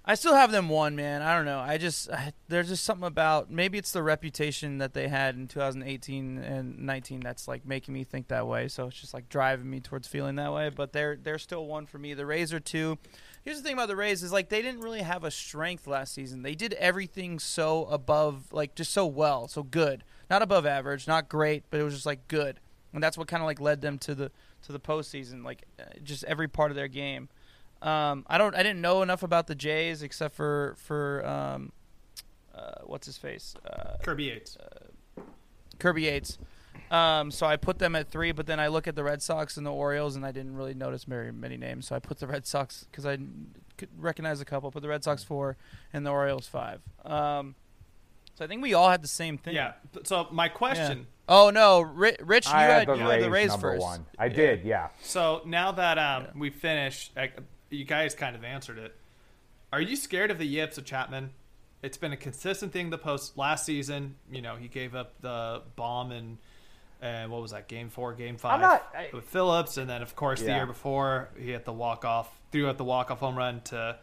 I still have them one, man. I don't know. I just I, there's just something about maybe it's the reputation that they had in 2018 and 19 that's like making me think that way. So it's just like driving me towards feeling that way. But they're they're still one for me. The Rays are two. Here's the thing about the Rays is like they didn't really have a strength last season. They did everything so above, like just so well, so good. Not above average, not great, but it was just like good, and that's what kind of like led them to the to the postseason. Like uh, just every part of their game. Um, I don't. I didn't know enough about the Jays except for for um, uh, what's his face, uh, Kirby Yates. Kirby Yates. Um, so I put them at three, but then I look at the Red Sox and the Orioles, and I didn't really notice very many names. So I put the Red Sox because I could recognize a couple. Put the Red Sox four and the Orioles five. Um, so I think we all had the same thing. Yeah. So my Yeah. question. Oh no, Ri- Rich, you I had, had the you Rays, had the Rays number first. one. I did, yeah. So now that um, we finished, like, you guys kind of answered it. Are you scared of the yips of Chapman? It's been a consistent thing the post last season. You know, he gave up the bomb and and uh, what was that game four, game 5 not- I- with Phillips, and then of course the year before he had the walk off, threw out the walk off home run to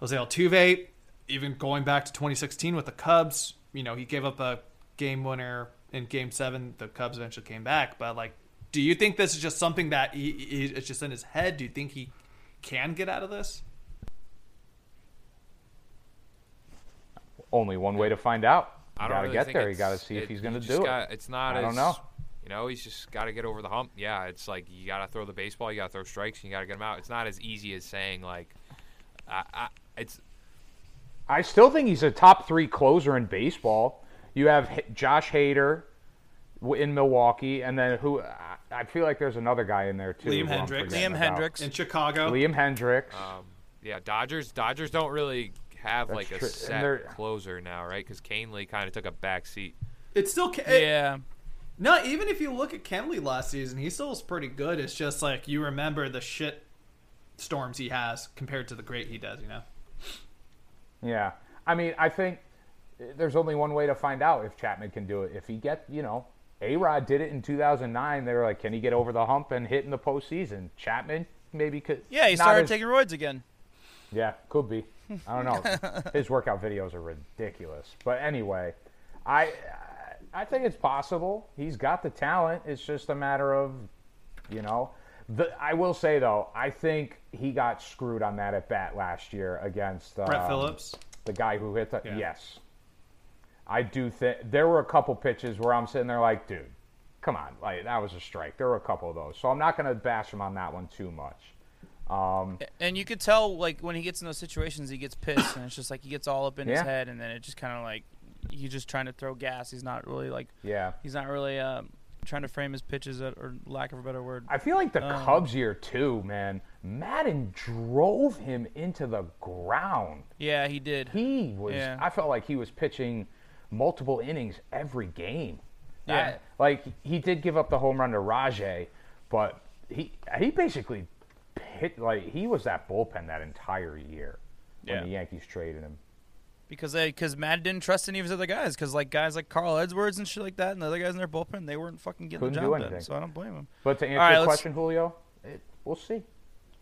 Jose Altuve. Even going back to 2016 with the Cubs, you know, he gave up a game winner in Game Seven. The Cubs eventually came back, but like, do you think this is just something that he, he it's just in his head? Do you think he can get out of this? Only one way to find out. I You don't gotta really get there. You gotta see if he's gonna just do it. It's not. I don't as- know. You know, he's just got to get over the hump. Yeah, it's like you got to throw the baseball, you got to throw strikes, and you got to get them out. It's not as easy as saying like, I, I, it's. I still think he's a top three closer in baseball. You have H- Josh Hader in Milwaukee, and then who? I- I feel like there's another guy in there too. Liam Hendriks. Liam about. Hendriks. In Chicago. Liam Hendriks. Um, yeah, Dodgers. Dodgers don't really have That's like a true, set closer now, right? Because Kenley kind of took a back seat. It's still Ke- it- Yeah. no. Even if you look at Kenley last season, he still was pretty good. It's just like you remember the shit storms he has compared to the great he does. You know. Yeah, I mean, I think there's only one way to find out if Chapman can do it. If he get, you know, A Rod did it in 2009. They were like, can he get over the hump and hit in the postseason? Chapman maybe could. Yeah, he started as- taking roids again. Yeah, could be. I don't know. His workout videos are ridiculous. But anyway, I I think it's possible. He's got the talent. It's just a matter of, you know, the, I will say though, I think he got screwed on that at bat last year against um, Brett Phillips. the guy who hit the Yeah. yes. I do think there were a couple pitches where I'm sitting there like, dude, come on, like that was a strike. There were a couple of those, so I'm not going to bash him on that one too much. Um, And you could tell, like, when he gets in those situations, he gets pissed, and it's just like he gets all up in his head, and then it just kind of like he's just trying to throw gas. He's not really like yeah, he's not really um, trying to frame his pitches, uh, or lack of a better word. I feel like the Um, Cubs year too, man. Maddon drove him into the ground. Yeah, he did. He was. Yeah. I felt like he was pitching multiple innings every game. Yeah. That- like he did give up the home run to Rajai, but he he basically hit like he was that bullpen that entire year when Yeah. the Yankees traded him. because they because Matt didn't trust any of his other guys because like guys like Carl Edwards and shit like that and the other guys in their bullpen they weren't fucking getting Couldn't the job done. So I don't blame him. But to answer All right, your let's- question, Julio, it, we'll see.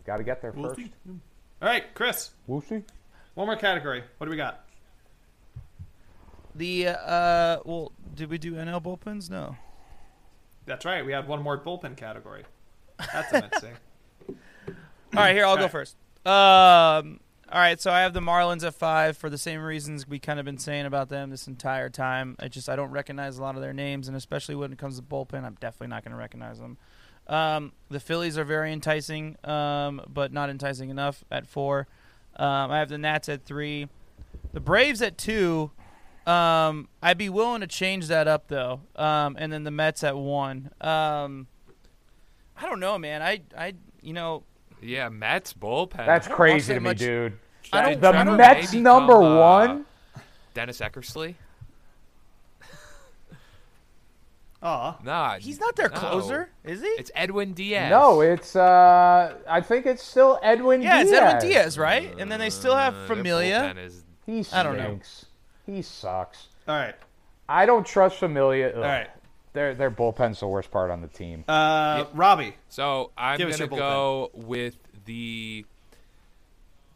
Got to get there We'll first. see. All right, Chris. We'll see. One more category. What do we got? The uh well did we do NL bullpens? No. That's right. We had one more bullpen category. That's amazing. All right, here I'll go Alright. first. Um, all right, so I have the Marlins at five for the same reasons we kind of been saying about them this entire time. I just I don't recognize a lot of their names, and especially when it comes to bullpen, I'm definitely not going to recognize them. Um, the Phillies are very enticing, um, but not enticing enough at four. Um, I have the Nats at three, the Braves at two. Um, I'd be willing to change that up though, um, and then the Mets at one. Um, I don't know, man. I I you know Yeah, Mets bullpen. That's crazy watch to that me, much- dude. I don't- the I don't- Mets maybe number come, uh, one. Dennis Eckersley. Aw. Nah, he's not their no. closer, is he? It's Edwin Diaz. No, it's uh, I think it's still Edwin. Yeah, it's Diaz. Edwin Diaz, right? And then they still have Uh, Familia. bullpen is- He stinks. I don't know. He sucks. All right. I don't trust Familia. Ugh. All right. Their their bullpen's the worst part on the team. Uh, Robbie. So I'm Give us gonna go with the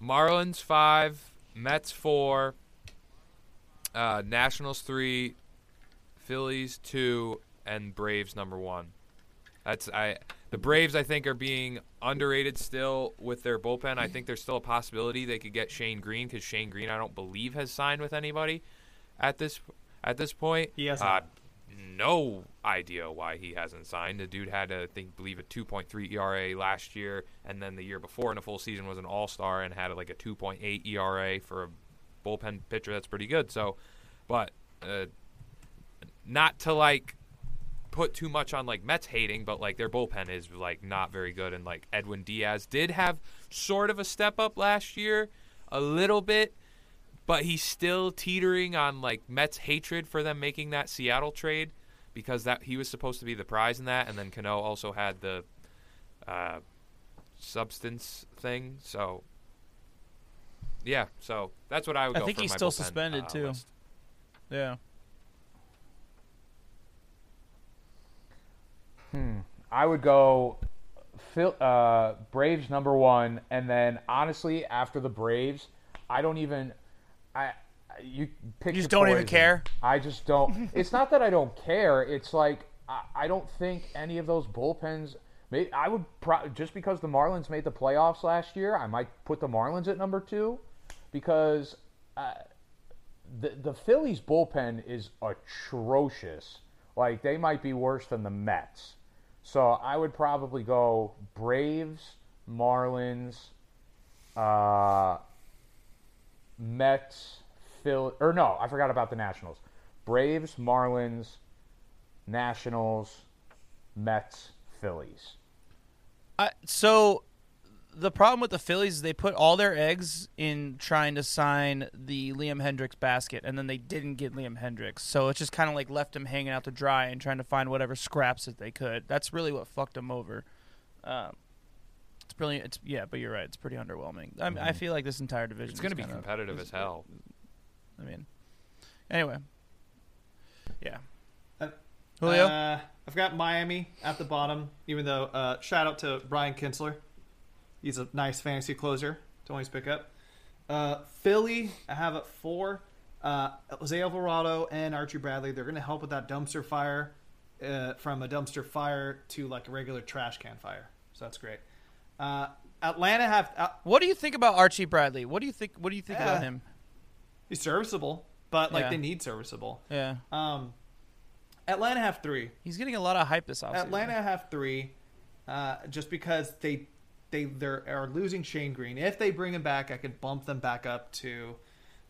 Marlins five, Mets four, uh, Nationals three, Phillies two, and Braves number one. That's I. The Braves I think are being underrated still with their bullpen. I think there's still a possibility they could get Shane Greene because Shane Greene I don't believe has signed with anybody at this at this point. He has Uh, no idea why he hasn't signed. The dude had, a, I think, believe a 2.3 ERA last year, and then the year before in a full season was an All Star and had like a 2.8 ERA for a bullpen pitcher. That's pretty good. So, but uh, not to like put too much on like Mets hating, but like their bullpen is like not very good. And like Edwin Diaz did have sort of a step up last year, a little bit, but he's still teetering on like Mets hatred for them making that Seattle trade because that he was supposed to be the prize in that, and then Cano also had the uh, substance thing. So yeah, so that's what I would I think he's still bullpen, suspended, uh, too. list. Yeah. I would go Phil, uh, Braves number one, and then honestly, after the Braves, I don't even. I you pick. You just don't even care? I just don't. it's not that I don't care. It's like I, I don't think any of those bullpens. May, I would pro- just because the Marlins made the playoffs last year, I might put the Marlins at number two, because uh, the the Phillies bullpen is atrocious. Like they might be worse than the Mets. So I would probably go Braves, Marlins, uh, Mets, Phil, or no, I forgot about the Nationals. Braves, Marlins, Nationals, Mets, Phillies. I, so the problem with the Phillies is they put all their eggs in trying to sign the Liam Hendriks basket, and then they didn't get Liam Hendriks. So it's just kind of like left him hanging out to dry and trying to find whatever scraps that they could. That's really what fucked them over. Um, it's brilliant. It's yeah, but you're right. It's pretty underwhelming. I, mean, I feel like this entire division. It's going to be kinda- competitive as hell. I mean, anyway, yeah. Uh, Julio, Uh, I've got Miami at the bottom, even though uh, shout out to Brian Kinsler. He's a nice fantasy closer to always pick up. Uh, Philly, I have at four. Uh, Jose Alvarado and Archie Bradley, they're going to help with that dumpster fire uh, from a dumpster fire to like a regular trash can fire. So that's great. Uh, Atlanta have uh, what do you think about Archie Bradley? What do you think? What do you think about him? he's serviceable, but like Yeah. they need serviceable. Yeah, Um, Atlanta have three. he's getting a lot of hype this offseason. Atlanta have three, uh, just because they they they are losing Shane Greene. If they bring him back, I could bump them back up to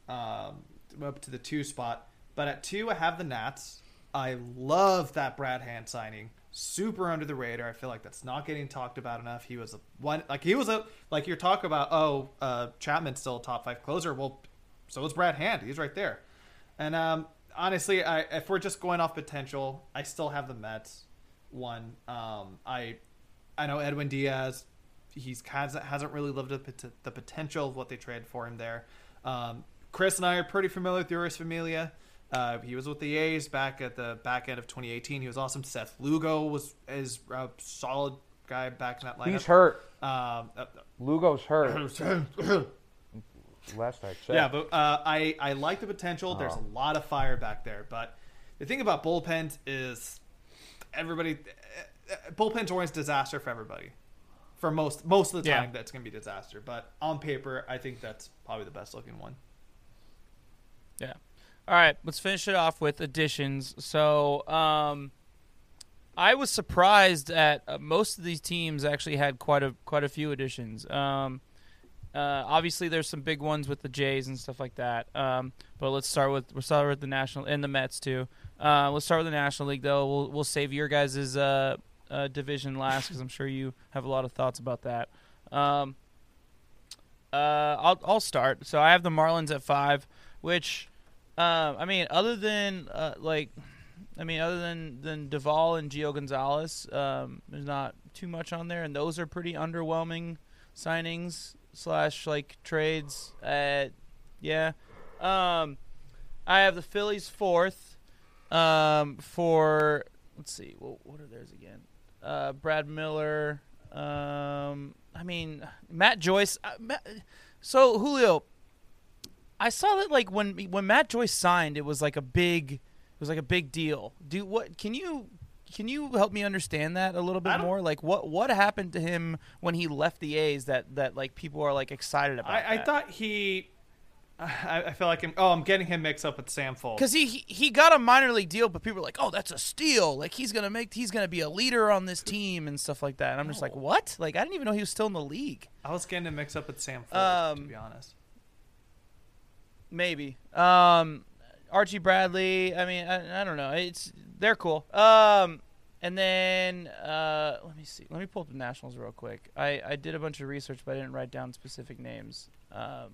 um, up to the two spot. But at two, I have the Nats. I love that Brad Hand signing. Super under the radar. I feel like that's not getting talked about enough. He was a one like he was a like you're talking about. Oh, uh, Chapman's still a top five closer. Well, so is Brad Hand. He's right there. And um, honestly, I, if we're just going off potential, I still have the Mets one. Um, I I know Edwin Diaz. He's hasn't hasn't really lived up to the potential of what they traded for him there. Um, Chris and I are pretty familiar with Jeurys Familia. Uh, he was with the A's back at the back end of 2018. He was awesome. Seth Lugo was is a solid guy back in that lineup. He's hurt. Um, uh, Lugo's hurt. Last I checked. Yeah, but uh, I I like the potential. There's Oh. a lot of fire back there, but the thing about bullpens is everybody uh, uh, bullpens always disaster for everybody. For most most of the Yeah. time, that's gonna be disaster. But on paper, I think that's probably the best looking one. Yeah. All right, let's finish it off with additions. So, um, I was surprised at uh, most of these teams actually had quite a quite a few additions. Um, uh, obviously, there's some big ones with the Jays and stuff like that. Um, but let's start with we'll start with the National and the Mets too. Uh, let's start with the National League though. We'll we'll save your guys' uh, uh, division last because I'm sure you have a lot of thoughts about that. Um, uh, I'll I'll start. So I have the Marlins at five, which, uh, I mean, other than uh, like, I mean, other than than Duvall and Gio Gonzalez, um, there's not too much on there, and those are pretty underwhelming signings slash like trades. Uh, yeah, um, I have the Phillies fourth, um, for let's see, what, what are theirs again? Uh, Brad Miller. Um, I mean, Matt Joyce. Uh, Matt, so Julio, I saw that like when when Matt Joyce signed, it was like a big, it was like a big deal. Do what? Can you can you help me understand that a little bit more? Like what what happened to him when he left the A's that that like people are like excited about? I, I thought he. I, I feel like I'm, oh I'm getting him mixed up with Sam Fuld. Because he, he he got a minor league deal, but people are like, "Oh, that's a steal! Like he's gonna make he's gonna be a leader on this team and stuff like that." And I'm just like, "What? Like I didn't even know he was still in the league." I was getting him mixed up with Sam Fuld, to Um, be honest. Maybe. Um, Archie Bradley. I mean, I, I don't know. It's they're cool. Um, and then uh, let me see. Let me pull up the Nationals real quick. I I did a bunch of research, but I didn't write down specific names. Um,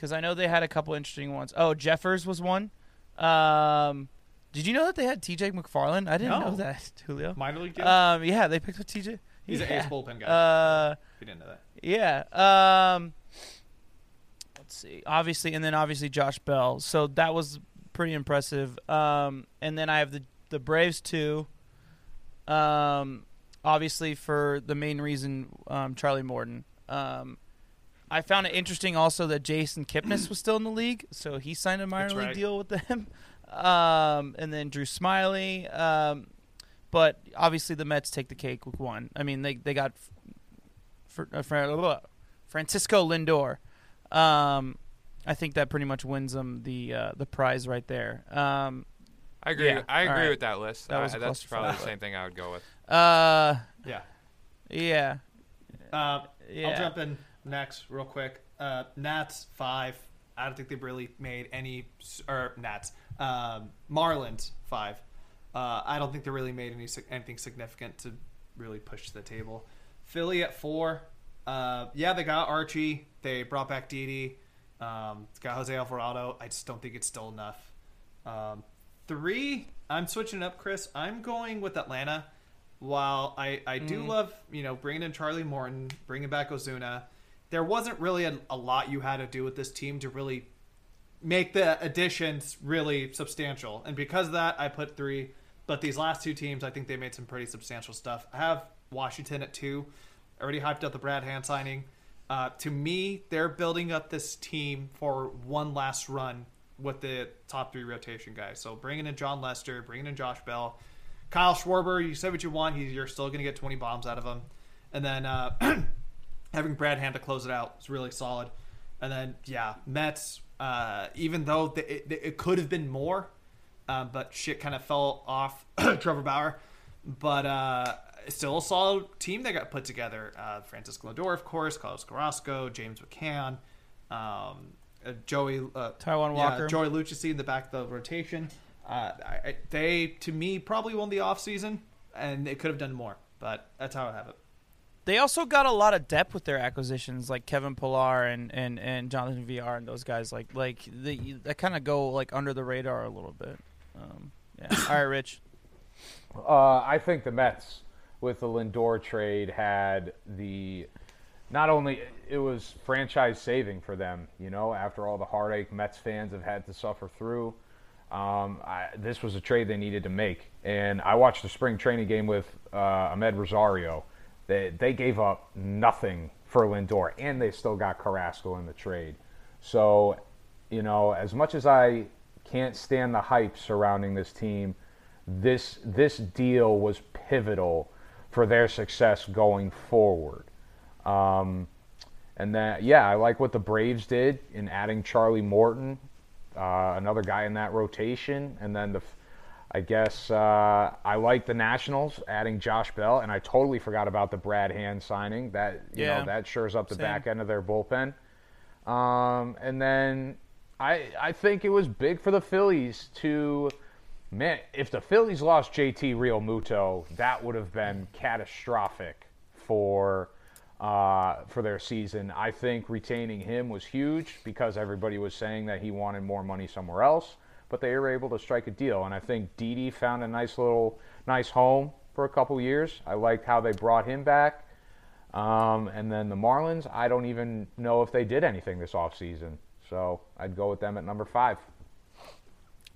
because I know they had a couple interesting ones. Oh, Jeffers was one. Um, did you know that they had T.J. McFarland? I didn't know that, Julio. Minor league deal. Um, yeah, they picked up T.J. He's an ace bullpen guy. Uh, if you didn't know that. yeah. Um, let's see. Obviously, and then obviously Josh Bell. So that was pretty impressive. Um, and then I have the the Braves too. Um, obviously for the main reason, um, Charlie Morton. Um, I found it interesting also that Jason Kipnis was still in the league, so he signed a minor That's league right. deal with them. Um, and then Drew Smyly. Um, but obviously the Mets take the cake with one. I mean, they they got for, uh, Fra- Francisco Lindor. Um, I think that pretty much wins them the uh, the prize right there. Um, I agree. Yeah, I agree right. with that list. That Uh, was a that's probably the same thing I would go with. uh, Yeah. yeah, Uh, yeah. I'll jump in next real quick. uh, Nats five. I don't think they've really made any or Nats um, Marlins five. Uh, I don't think they really made any anything significant to really push to the table. Philly at four. Uh, yeah, they got Archie. They brought back Didi. Um, got Jose Alvarado. I just don't think it's still enough. Um, three. I'm switching up, Chris. I'm going with Atlanta. While I, I do love you know bringing in Charlie Morton, bringing back Ozuna, there wasn't really a, a lot you had to do with this team to really make the additions really substantial. And because of that, I put three. But these last two teams, I think they made some pretty substantial stuff. I have Washington at two. Already hyped up the Brad Hand signing. Uh, to me, they're building up this team for one last run with the top three rotation guys. So bringing in Jon Lester, bringing in Josh Bell, Kyle Schwarber. You say what you want, he's, you're still going to get 20 bombs out of him. And then uh, having Brad Hand to close it out is really solid. And then yeah, Mets. Uh, even though it, it could have been more, uh, but shit kind of fell off Trevor Bauer. But uh, still a solid team that got put together. Uh, Francis Lindor, of course, Carlos Carrasco, James McCann, um, uh, Joey uh, Taijuan yeah, Walker. Joey Lucchesi in the back of the rotation. Uh, I, I, they, to me, probably won the offseason, and they could have done more. But that's how I have it. They also got a lot of depth with their acquisitions, like Kevin Pillar and, and, and Jonathan Villar and those guys. Like like that kind of go like under the radar a little bit. Um, yeah. All right, Rich. Uh, I think the Mets with the Lindor trade had the not only it was franchise saving for them, you know, after all the heartache Mets fans have had to suffer through. Um, I, this was a trade they needed to make, and I watched the spring training game with uh, Amed Rosario. They they gave up nothing for Lindor, and they still got Carrasco in the trade. So, you know, as much as I can't stand the hype surrounding this team, this this deal was pivotal for their success going forward. Um, and then, yeah, I like what the Braves did in adding Charlie Morton, uh, another guy in that rotation, and then the, I guess uh, I like the Nationals adding Josh Bell, and I totally forgot about the Brad Hand signing. That you Yeah. know that shores up the Same. back end of their bullpen. Um, and then I I think it was big for the Phillies to man if the Phillies lost JT Realmuto, that would have been catastrophic for uh, for their season. I think retaining him was huge because everybody was saying that he wanted more money somewhere else, but they were able to strike a deal. And I think Didi found a nice little nice home for a couple years. I liked how they brought him back. Um, and then the Marlins, I don't even know if they did anything this offseason. So I'd go with them at number five.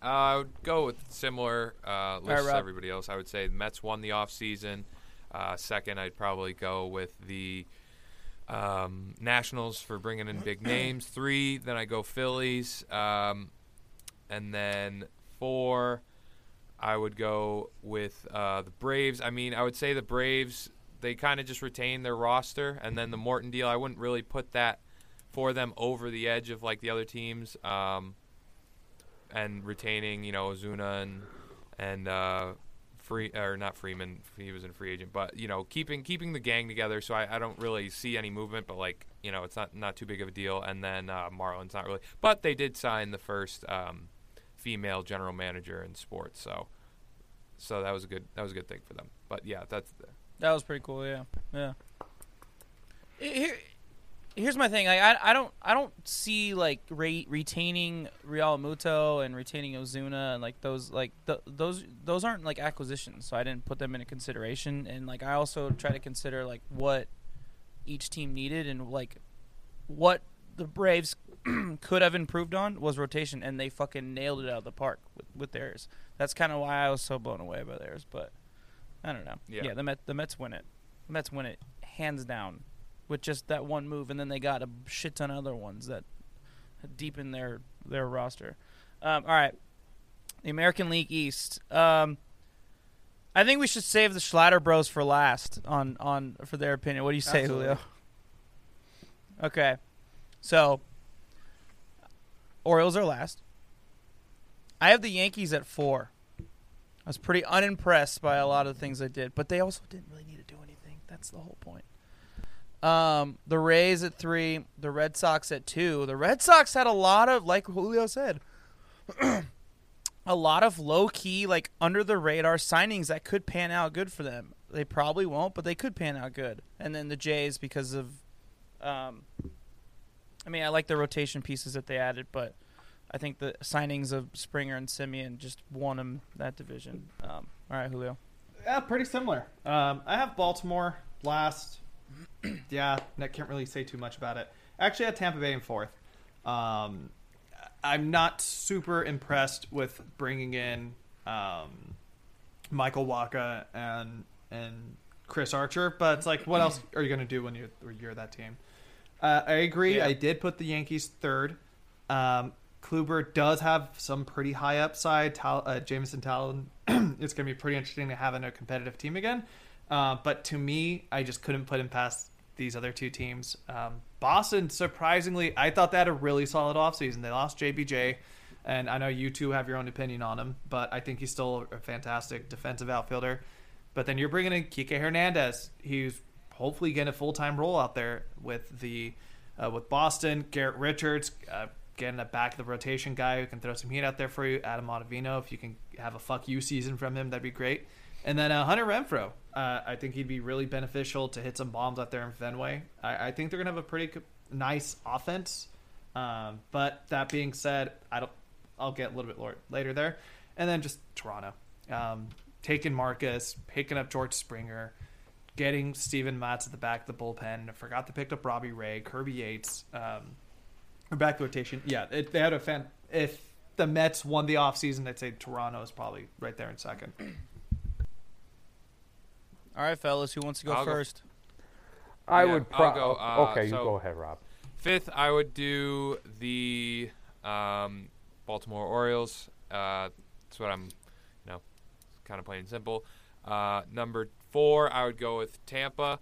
Uh, I would go with similar uh, list as Rob. everybody else. I would say the Mets won the offseason. Uh, second, I'd probably go with the um, Nationals for bringing in big names. Three, then I go Phillies. Um, and then four, I would go with uh, the Braves. I mean, I would say the Braves, they kind of just retain their roster. And then the Morton deal, I wouldn't really put that for them over the edge of like the other teams. Um, and retaining, you know, Ozuna and and uh, free or not Freeman, he was in free agent, but you know, keeping keeping the gang together. So I, I don't really see any movement, but like you know, it's not not too big of a deal. And then uh, Marlins not really, but they did sign the first um, female general manager in sports, so so that was a good that was a good thing for them. But yeah, that's the, That was pretty cool. Yeah, yeah. Here, here's my thing. I I don't I don't see like re- retaining Realmuto and retaining Ozuna and like those like th- those those aren't like acquisitions. So I didn't put them into consideration. And like I also try to consider like what each team needed and like what the Braves could have improved on was rotation, and they fucking nailed it out of the park with, with theirs. That's kind of why I was so blown away by theirs. But I don't know. Yeah. Yeah, the Met, the Mets win it. The Mets win it hands down with just that one move, and then they got a shit ton of other ones that deepen their their roster. Um, all right, the American League East. Um, I think we should save the Schlatter Bros for last on on for their opinion. What do you say, Absolutely. Julio? Okay, so Orioles are last. I have the Yankees at four. I was pretty unimpressed by a lot of the things they did, but they also didn't really need to do anything. That's the whole point. Um, the Rays at three, the Red Sox at two. The Red Sox had a lot of, like Julio said, a lot of low key, like under the radar signings that could pan out good for them. They probably won't, but they could pan out good. And then the Jays because of, um, I mean, I like the rotation pieces that they added, but I think the signings of Springer and Semien just won them that division. Um, all right, Julio. Yeah, pretty similar. Um, I have Baltimore last. yeah, I can't really say too much about it. Actually, I had Tampa Bay in fourth. Um, I'm not super impressed with bringing in um, Michael Wacha and and Chris Archer, but it's like, what else are you going to do when you when you're that team? Uh, I agree. Yeah. I did put the Yankees third. Um, Kluber does have some pretty high upside. Tal- uh, Jameson Taillon, it's going to be pretty interesting to have in a competitive team again. Uh, but to me, I just couldn't put him past these other two teams. Um, Boston, surprisingly, I thought they had a really solid offseason. They lost JBJ, and I know you two have your own opinion on him, but I think he's still a fantastic defensive outfielder. But then you're bringing in Kike Hernandez. He's hopefully getting a full time role out there with the uh, with Boston. Garrett Richards uh, getting a back of the rotation guy who can throw some heat out there for you. Adam Ottavino, if you can have a fuck you season from him, that'd be great. And then uh, Hunter Renfroe, uh, I think he'd be really beneficial to hit some bombs out there in Fenway. I, I think they're gonna have a pretty co- nice offense. Um, but that being said, I don't. I'll get a little bit later there, and then just Toronto, um, taking Marcus, picking up George Springer, getting Steven Matz at the back of the bullpen. Forgot to pick up Robbie Ray, Kirby Yates, um, back the rotation. Yeah, it, they had a fan. If the Mets won the offseason, I'd say Toronto is probably right there in second. All right, fellas, who wants to go I'll go- first? I Yeah, would. I'll go, uh, okay, you go ahead, Rob. Fifth, I would do the um, Baltimore Orioles. Uh, that's what I'm, you know, kind of plain and simple. Uh, number four, I would go with Tampa.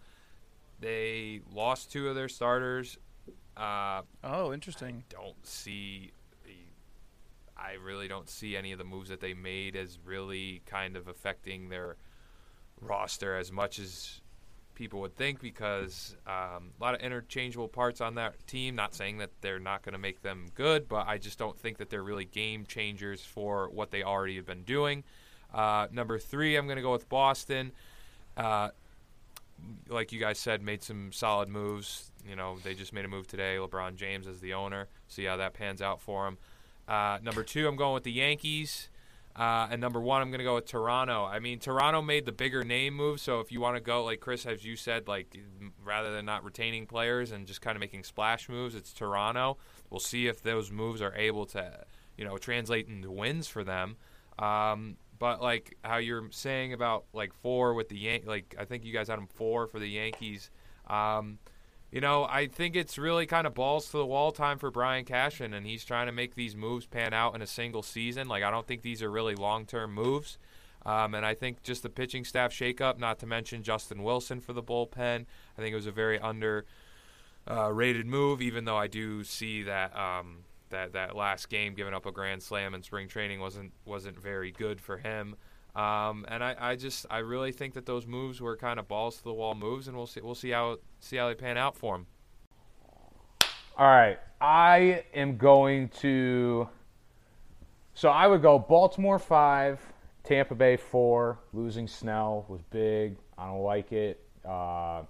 They lost two of their starters. Uh, Oh, interesting. don't see I really don't see any of the moves that they made as really kind of affecting their roster as much as people would think because um, a lot of interchangeable parts on that team. Not saying that they're not going to make them good, but I just don't think that they're really game changers for what they already have been doing. Uh, number three, I'm going to go with Boston. Uh, like you guys said, made some solid moves. You know, they just made a move today. LeBron James as the owner. See how that pans out for him. Uh, number two, I'm going with the Yankees. Uh, and number one, I'm going to go with Toronto. I mean, Toronto made the bigger name move. So if you want to go, like Chris, as you said, like rather than not retaining players and just kind of making splash moves, it's Toronto. We'll see if those moves are able to, you know, translate into wins for them. Um, but like how you're saying about like four with the Yan- like I think you guys had him four for the Yankees. Um, you know, I think it's really kind of balls to the wall time for Brian Cashman, and he's trying to make these moves pan out in a single season. Like I don't think these are really long term moves. Um, and I think just the pitching staff shakeup, not to mention Justin Wilson for the bullpen. I think it was a very under uh, rated move, even though I do see that um, that that last game, giving up a grand slam in spring training, wasn't wasn't very good for him. Um, and I, I just I really think that those moves were kind of balls to the wall moves, and we'll see we'll see how see how they pan out for him. All right, I am going to. So I would go Baltimore five, Tampa Bay four. Losing Snell was big. I don't like it. Uh,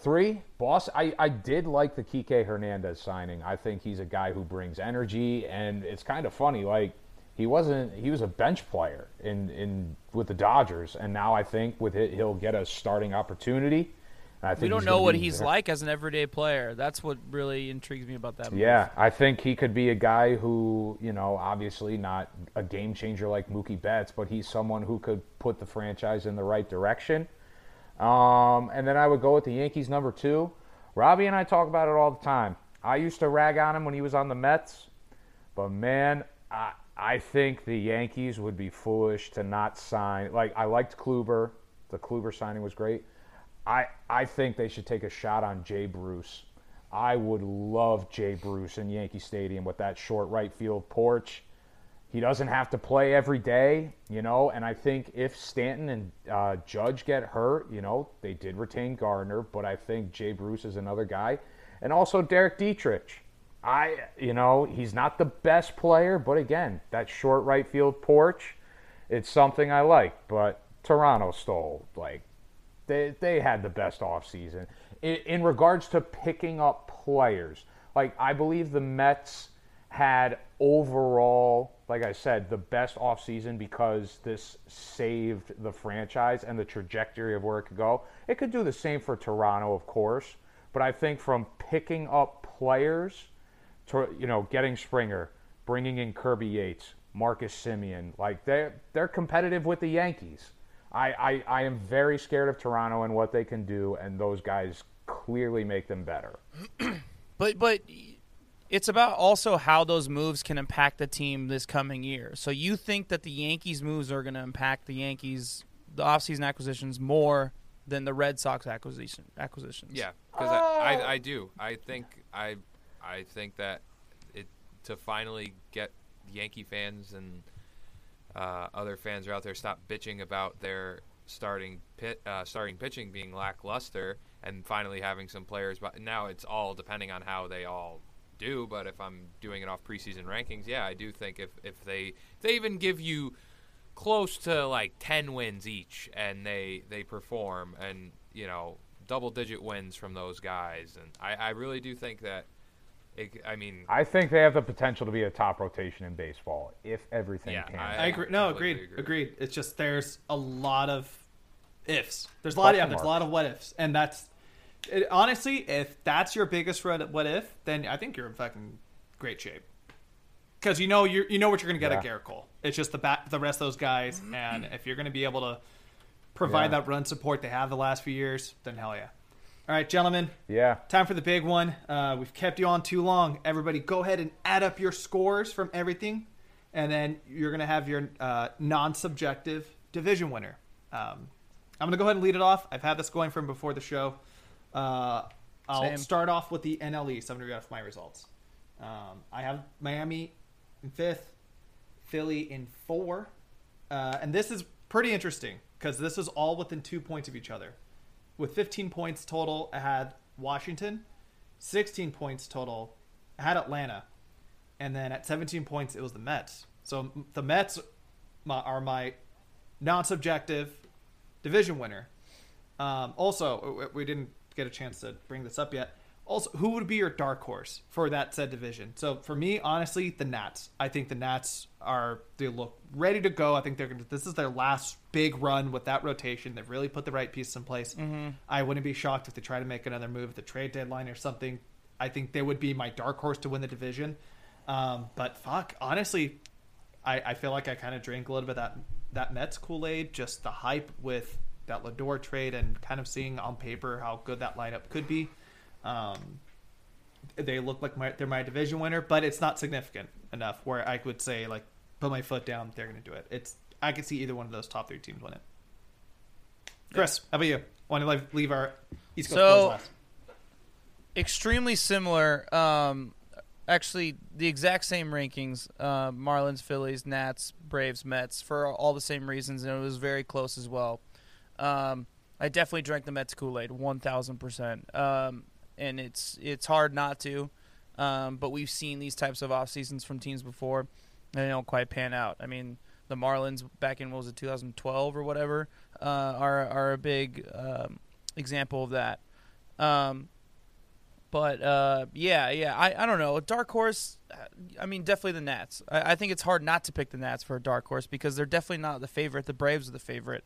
three, boss. I, I did like the Kike Hernandez signing. I think he's a guy who brings energy, and it's kind of funny. Like he wasn't. He was a bench player in in with the Dodgers, and now I think with it, he'll get a starting opportunity. I think We don't know what he's very- like as an everyday player. That's what really intrigues me about that. move. yeah, I think he could be a guy who, you know, obviously not a game changer like Mookie Betts, but he's someone who could put the franchise in the right direction. Um, and then I would go with the Yankees number two. Robbie and I talk about it all the time. I used to rag on him when he was on the Mets, but man, I, I think the Yankees would be foolish to not sign. Like I liked Kluber, the Kluber signing was great. I I think they should take a shot on Jay Bruce. I would love Jay Bruce in Yankee Stadium with that short right field porch. He doesn't have to play every day, you know. And I think if Stanton and uh, Judge get hurt, you know, they did retain Gardner, but I think Jay Bruce is another guy, and also Derek Dietrich. I, you know, he's not the best player, but again, that short right field porch, it's something I like. But Toronto stole like they they had the best offseason. In, in regards to picking up players, like I believe the Mets had overall, like I said, the best offseason because this saved the franchise and the trajectory of where it could go. It could do the same for Toronto, of course, but I think from picking up players to, you know, getting Springer, bringing in Kirby Yates, Marcus Semien, like they're, they're competitive with the Yankees. I, I, I am very scared of Toronto and what they can do, and those guys clearly make them better. But but it's about also how those moves can impact the team this coming year. So you think that the Yankees moves are going to impact the Yankees the offseason acquisitions more than the Red Sox acquisition acquisitions? Yeah, because I, I, I do. I think I I think that it to finally get Yankee fans and uh, other fans are out there stop bitching about their starting pit uh, starting pitching being lackluster and finally having some players. But now it's all depending on how they all do. But if I'm doing it off preseason rankings, yeah, I do think if if they if they even give you close to like 10 wins each and they they perform and you know double digit wins from those guys and I, I really do think that it, I mean I think they have the potential to be a top rotation in baseball if everything Yeah, can. I- I agree. No, agreed. completely Agreed. It's just there's a lot of ifs. There's a lot of yeah, there's a lot of what ifs, and that's it, honestly, if that's your biggest what what if, then I think you're in fucking great shape. Because you know you you know what you're gonna get at Yeah. Gerrit Cole. It's just the back the rest of those guys, and if you're gonna be able to provide Yeah. that run support they have the last few years, then hell yeah. All right, gentlemen, yeah. Time for the big one. Uh, we've kept you on too long. Everybody, go ahead and add up your scores from everything, and then you're gonna have your uh, non-subjective division winner. Um, I'm gonna go ahead and lead it off. I've had this going from before the show. Uh, I'll Same. start off with the NL East. I'm gonna read off my results. Um, I have Miami in fifth, Philly in four, uh, and this is pretty interesting because this is all within two points of each other. With 15 points total, I had Washington. 16 points total, I had Atlanta, and then at 17 points, it was the Mets. So the Mets are my non-subjective division winner. Um, also, we didn't get a chance to bring this up yet. Also, who would be your dark horse for that said division? So for me, honestly, the Nats. I think the Nats are they look ready to go. I think they're gonna. This is their last big run with that rotation. They've really put the right pieces in place. I wouldn't be shocked if they try to make another move at the trade deadline or something. I think they would be my dark horse to win the division. Um, but fuck, honestly, I, I feel like I kind of drank a little bit of that that Mets Kool Aid, just the hype with that Lindor trade, and kind of seeing on paper how good that lineup could be. Um, they look like my, they're my division winner, but it's not significant enough where I could say like put my foot down. They're going to do it. It's I could see either one of those top three teams win it. Chris, how about you? Want to leave, leave our East Coast So- extremely similar. Um, actually, the exact same rankings: uh, Marlins, Phillies, Nats, Braves, Mets, for all the same reasons, and it was very close as well. Um, I definitely drank the Mets Kool Aid, one thousand percent. Um, and it's it's hard not to. Um, but we've seen these types of off seasons from teams before, and they don't quite pan out. I mean, the Marlins back in what was it 2012 or whatever uh, are are a big um, example of that. Um, but uh, yeah, yeah, I, I don't know. Dark horse, I mean, definitely the Nats. I, I think it's hard not to pick the Nats for a dark horse because they're definitely not the favorite. The Braves are the favorite,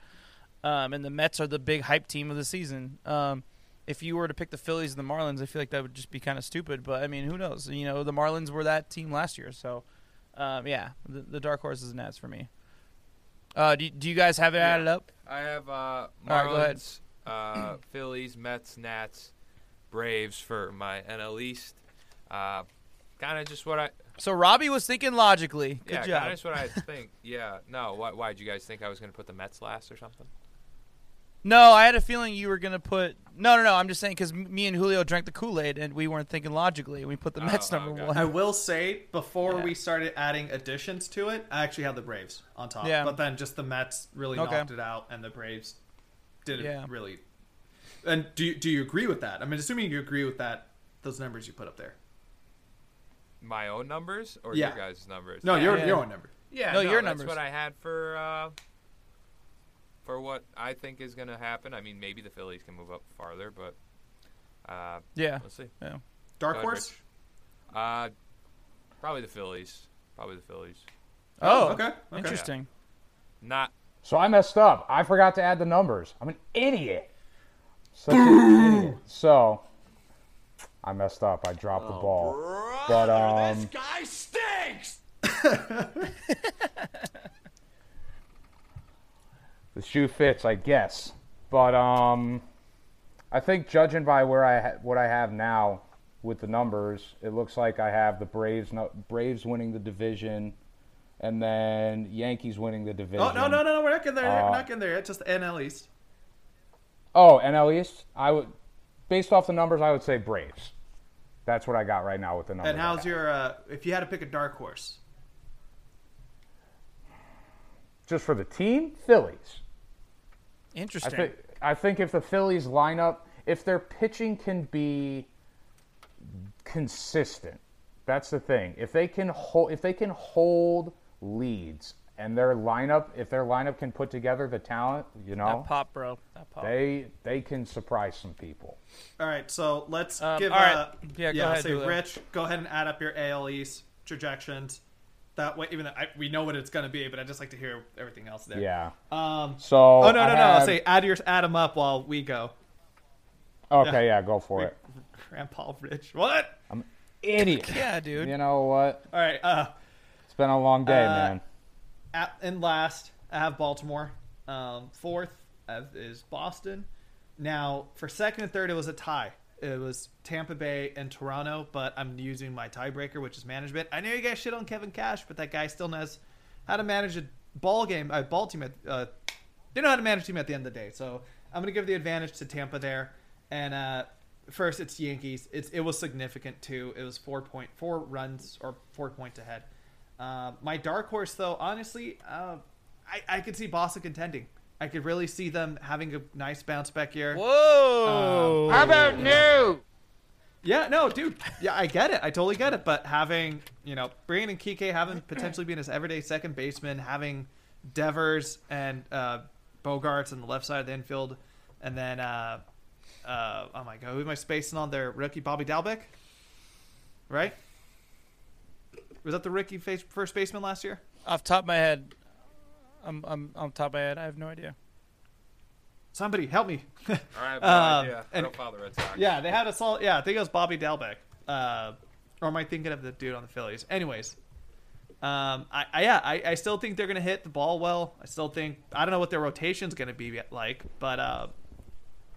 um, and the Mets are the big hype team of the season. Um, if you were to pick the Phillies and the Marlins, I feel like that would just be kind of stupid. But I mean, who knows? You know, the Marlins were that team last year, so um, yeah, the, the dark horse is the Nats for me. Uh, do, do you guys have it Yeah. added up? I have uh, right. Marlins, uh, Phillies, Mets, Nats, Braves for my NL East. Uh, kind of just what I So Robbie was thinking logically. Good yeah, job. kind of just what I think. Yeah, no. Why why did you guys think I was going to put the Mets last or something? No, I had a feeling you were gonna put. No, no, no. I'm just saying because me and Julio drank the Kool Aid and we weren't thinking logically. and We put the Oh, Mets number okay. one. I will say before Yeah. we started adding additions to it, I actually had the Braves on top. Yeah. But then just the Mets really Okay. knocked it out, and the Braves didn't Yeah. really. And do you, do you agree with that? I mean, assuming you agree with that, those numbers you put up there. My own numbers or Yeah. your guys' numbers? No, your Yeah. your own number. Yeah, No, no, your that's numbers. what I had for uh, for what I think is going to happen. I mean, maybe the Phillies can move up farther, but uh, yeah. let's see. Yeah. Dark ahead, horse. Rich. Uh, probably the Phillies. Probably the Phillies. Oh, okay. okay. Interesting. Not So I messed up. I forgot to add the numbers. I'm an idiot. Such an idiot. So I messed up. I dropped the ball. But um, this guy stinks. the shoe fits, I guess. But um, I think judging by where I ha- what I have now with the numbers, it looks like I have the Braves no- Braves winning the division, and then Yankees winning the division. Oh no no no no! We're not getting there. Uh, we're not getting there. yet. Just the NL East. Oh, NL East. I would, based off the numbers, I would say Braves. That's what I got right now with the numbers. And how's your? Uh, if you had to pick a dark horse, just for the team? Phillies. I Interesting. think I think if the Phillies lineup, if their pitching can be consistent, that's the thing. If they can hold, if they can hold leads, and their lineup, if their lineup can put together the talent, you know, that pop, bro. That pop. they they can surprise some people. all right. So let's Um, give. all right. Uh, Yeah, go ahead, Say Rich, go ahead and add up your AL East projections. That way, even though I, we know what it's going to be, but I just like to hear everything else there. Yeah. Um. So Oh no I no no! have- Say add yours, add them up while we go. Okay, yeah, go for it. Grandpa Rich, what? I'm an idiot. yeah, dude. You know what? All right. Uh, It's been a long day, Uh, man. at, in last, I have Baltimore. Um, fourth is Boston. Now, for second and third, it was a tie. It was Tampa Bay and Toronto, but I'm using my tiebreaker, which is management. I know you guys shit on Kevin Cash, but that guy still knows how to manage a ball game, a ball team. At, uh, they know how to manage team at the end of the day. So I'm going to give the advantage to Tampa there. And uh, first, it's Yankees. It's it was significant too. It was four point four runs or four points ahead. Uh, my dark horse, though, honestly, uh, I I could see Boston contending. I could really see them having a nice bounce back year. Whoa. How about new? Yeah, no, dude. Yeah, I get it. I totally get it. But having, you know, Brandon and Kike having potentially being his everyday second baseman, having Devers and uh, Bogaerts on the left side of the infield, and then, uh, uh, oh my God, who am I spacing on there? Rookie Bobby Dalbec? Right? Was that the rookie face, first baseman last year? Off top of my head, I'm, I'm on top of my head. I have no idea. Somebody help me. All right, no Um, idea. I and- don't follow the Red Sox. Yeah, they had a solid. Yeah, I think it was Bobby Dalbec. Uh, or am I thinking of the dude on the Phillies? Anyways, um, I, I yeah, I, I still think they're gonna hit the ball well. I still think I don't know what their rotation's gonna be like, but uh,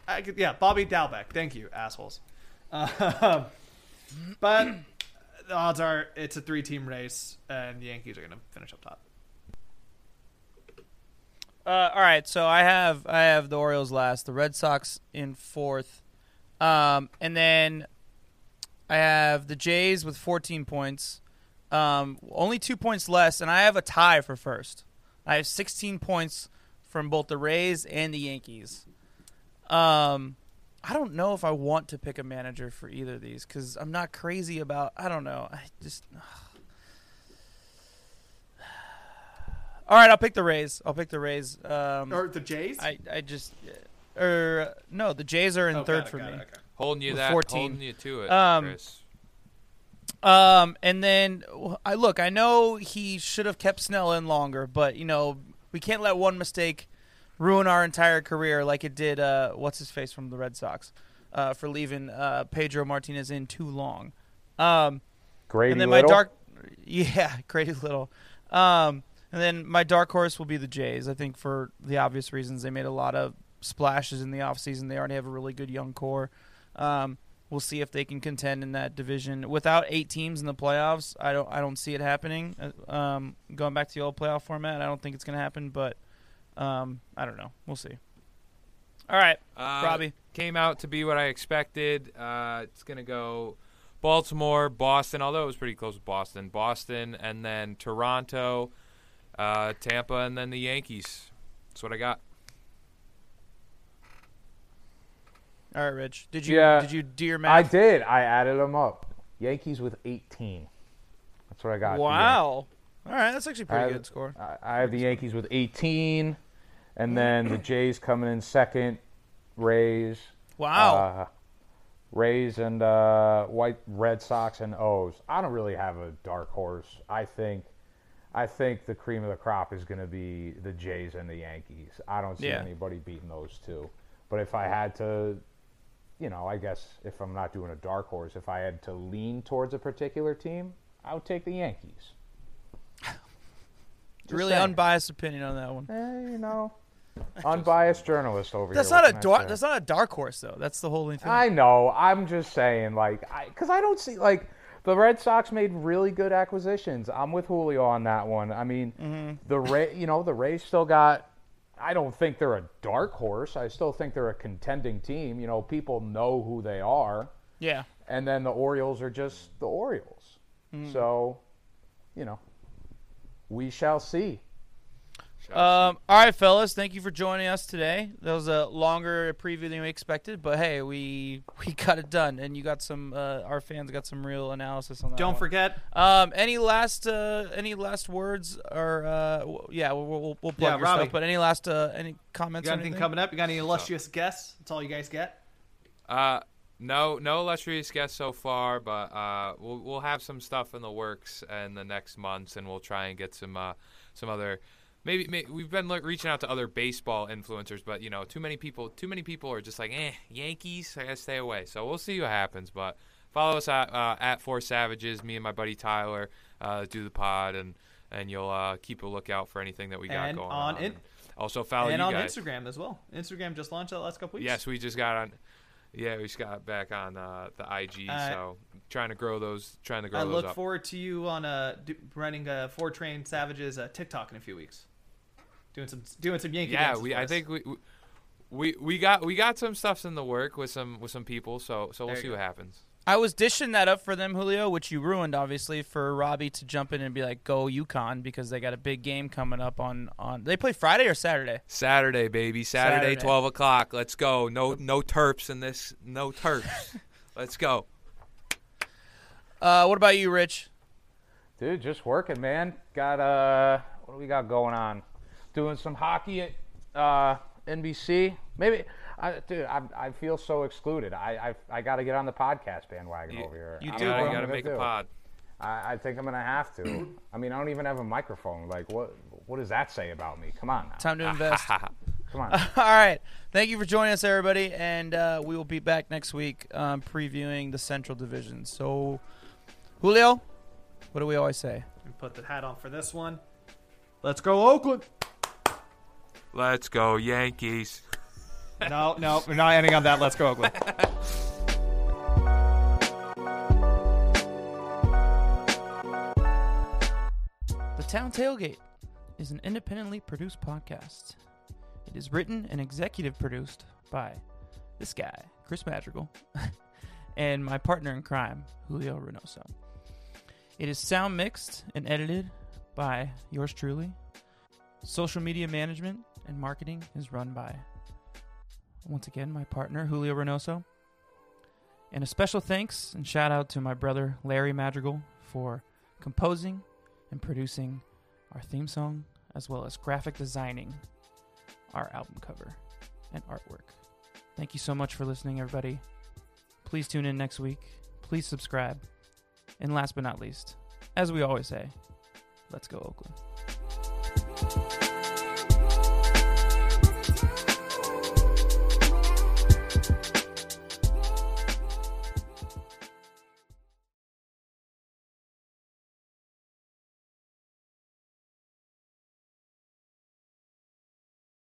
I could, yeah, Bobby Dalbec. Thank you, assholes. Uh, but the odds are it's a three-team race, and the Yankees are gonna finish up top. Uh, all right, so I have I have the Orioles last, the Red Sox in fourth, um, and then I have the Jays with 14 points, um, only two points less, and I have a tie for first. I have 16 points from both the Rays and the Yankees. Um, I don't know if I want to pick a manager for either of these because I'm not crazy about. I don't know. I just. All right, I'll pick the Rays. I'll pick the Rays. Um, Or the Jays? I, I just, or no, the Jays are in Oh, third it, for me. it, okay. Holding you that, 14. holding you to it, Um, Chris. Um, and then I look. I know he should have kept Snell in longer, but you know we can't let one mistake ruin our entire career like it did. Uh, what's his face from the Red Sox uh, for leaving uh, Pedro Martinez in too long. Um, Grady and then Little. my dark, yeah, Grady Little. Um, and then my dark horse will be the Jays. I think for the obvious reasons they made a lot of splashes in the offseason. They already have a really good young core. Um, we'll see if they can contend in that division without eight teams in the playoffs. I don't I don't see it happening. Uh, Um, going back to the old playoff format, I don't think it's going to happen. But um, I don't know. We'll see. All right, Uh, Robbie. came out to be what I expected. Uh, it's gonna go Baltimore, Boston. Although it was pretty close with Boston, Boston, and then Toronto, uh, Tampa, and then the Yankees. That's what I got. All right, Rich. Did you Yeah, did you do your I did. I added them up. Yankees with 18. That's what I got. Wow. All right, that's actually a pretty I- good score. I, I have the Yankees with 18, and then the Jays coming in second. Rays. Wow. Uh, Rays and uh, White Red Sox and O's. I don't really have a dark horse. I think, I think the cream of the crop is going to be the Jays and the Yankees. I don't see Yeah. anybody beating those two. But if I had to, you know, I guess if I'm not doing a dark horse, if I had to lean towards a particular team, I would take the Yankees. Really saying. unbiased opinion on that one. Eh, you know, unbiased journalist over That's here. not a dark. That's not a dark horse though. That's the whole thing. I know. I'm just saying, like, because I, don't see like the Red Sox made really good acquisitions. I'm with Julio on that one. I mean, Mm-hmm. the Ray, you know, the Rays still got. I don't think they're a dark horse. I still think they're a contending team. You know, people know who they are, yeah. and then the Orioles are just the Orioles. Mm-hmm. So, you know, we shall see. Um, all right, fellas. Thank you for joining us today. That was a longer preview than we expected, but hey, we we got it done, and you got some. Uh, our fans got some real analysis on that. Don't one. forget, Um, any last uh, any last words or uh, w- yeah, we'll we'll, we'll plug Yeah, your Robbie. stuff. But any last uh, any you comments? got anything anything? coming up? You got any illustrious guests? That's all you guys get. Uh, no, no illustrious guests so far, but uh, we'll we'll have some stuff in the works in the next months, and we'll try and get some uh, some other. Maybe, maybe we've been like, reaching out to other baseball influencers, but you know, too many people, too many people are just like, eh, Yankees. I gotta stay away. So we'll see what happens. But follow us at uh, at Four Savages. Me and my buddy Tyler uh, do the pod, and and you'll uh, keep a lookout for anything that we got And going on on. in- also follow and on guys. Instagram as well. Instagram just launched that last couple weeks. Yes, we just got on. Yeah, we just got back on uh, the IG. Uh, so trying to grow those, trying to grow I those look up. forward to you on uh, running uh, Four Train Savages uh, TikTok in a few weeks. Doing some doing some Yankee yeah, we. I think we, we we got we got some stuffs in the work with some with some people. So so we'll There see go. what happens. I was dishing that up for them, Julio, which you ruined, obviously, for Robbie to jump in and be like, "Go UConn," because they got a big game coming up on on. They play Friday or Saturday. Saturday, baby. Saturday, Saturday. twelve o'clock. Let's go. No no terps in this. No terps. Let's go. Uh, what about you, Rich? Dude, just working, man. Got uh, what do we got going on? Doing some hockey at uh, NBC. Maybe, I, dude, I, I feel so excluded. I I, I got to get on the podcast bandwagon You- over here. you I don't know gotta, what you I'm gotta gonna make a pod. I, I think I'm gonna have to. I mean, I don't even have a microphone. Like, what what does that say about me? Come on now. Time to invest. Come on. All right. Thank you for joining us, everybody, and uh, we will be back next week um, previewing the Central Division. So, Julio, what do we always say? Put the hat on for this one. Let's go Oakland. Let's go Yankees. no, no, we're not ending on that. Let's go Oakland. The Town Tailgate is an independently produced podcast. It is written and executive produced by this guy, Chris Madrigal, and my partner in crime, Julio Reynoso. It is sound mixed and edited by yours truly. Social media management and marketing is run by, once again, my partner, Julio Reynoso. And a special thanks and shout out to my brother, Larry Madrigal, for composing and producing our theme song, as well as graphic designing our album cover and artwork. Thank you so much for listening, everybody. Please tune in next week. Please subscribe. And last but not least, as we always say, let's go, Oakland.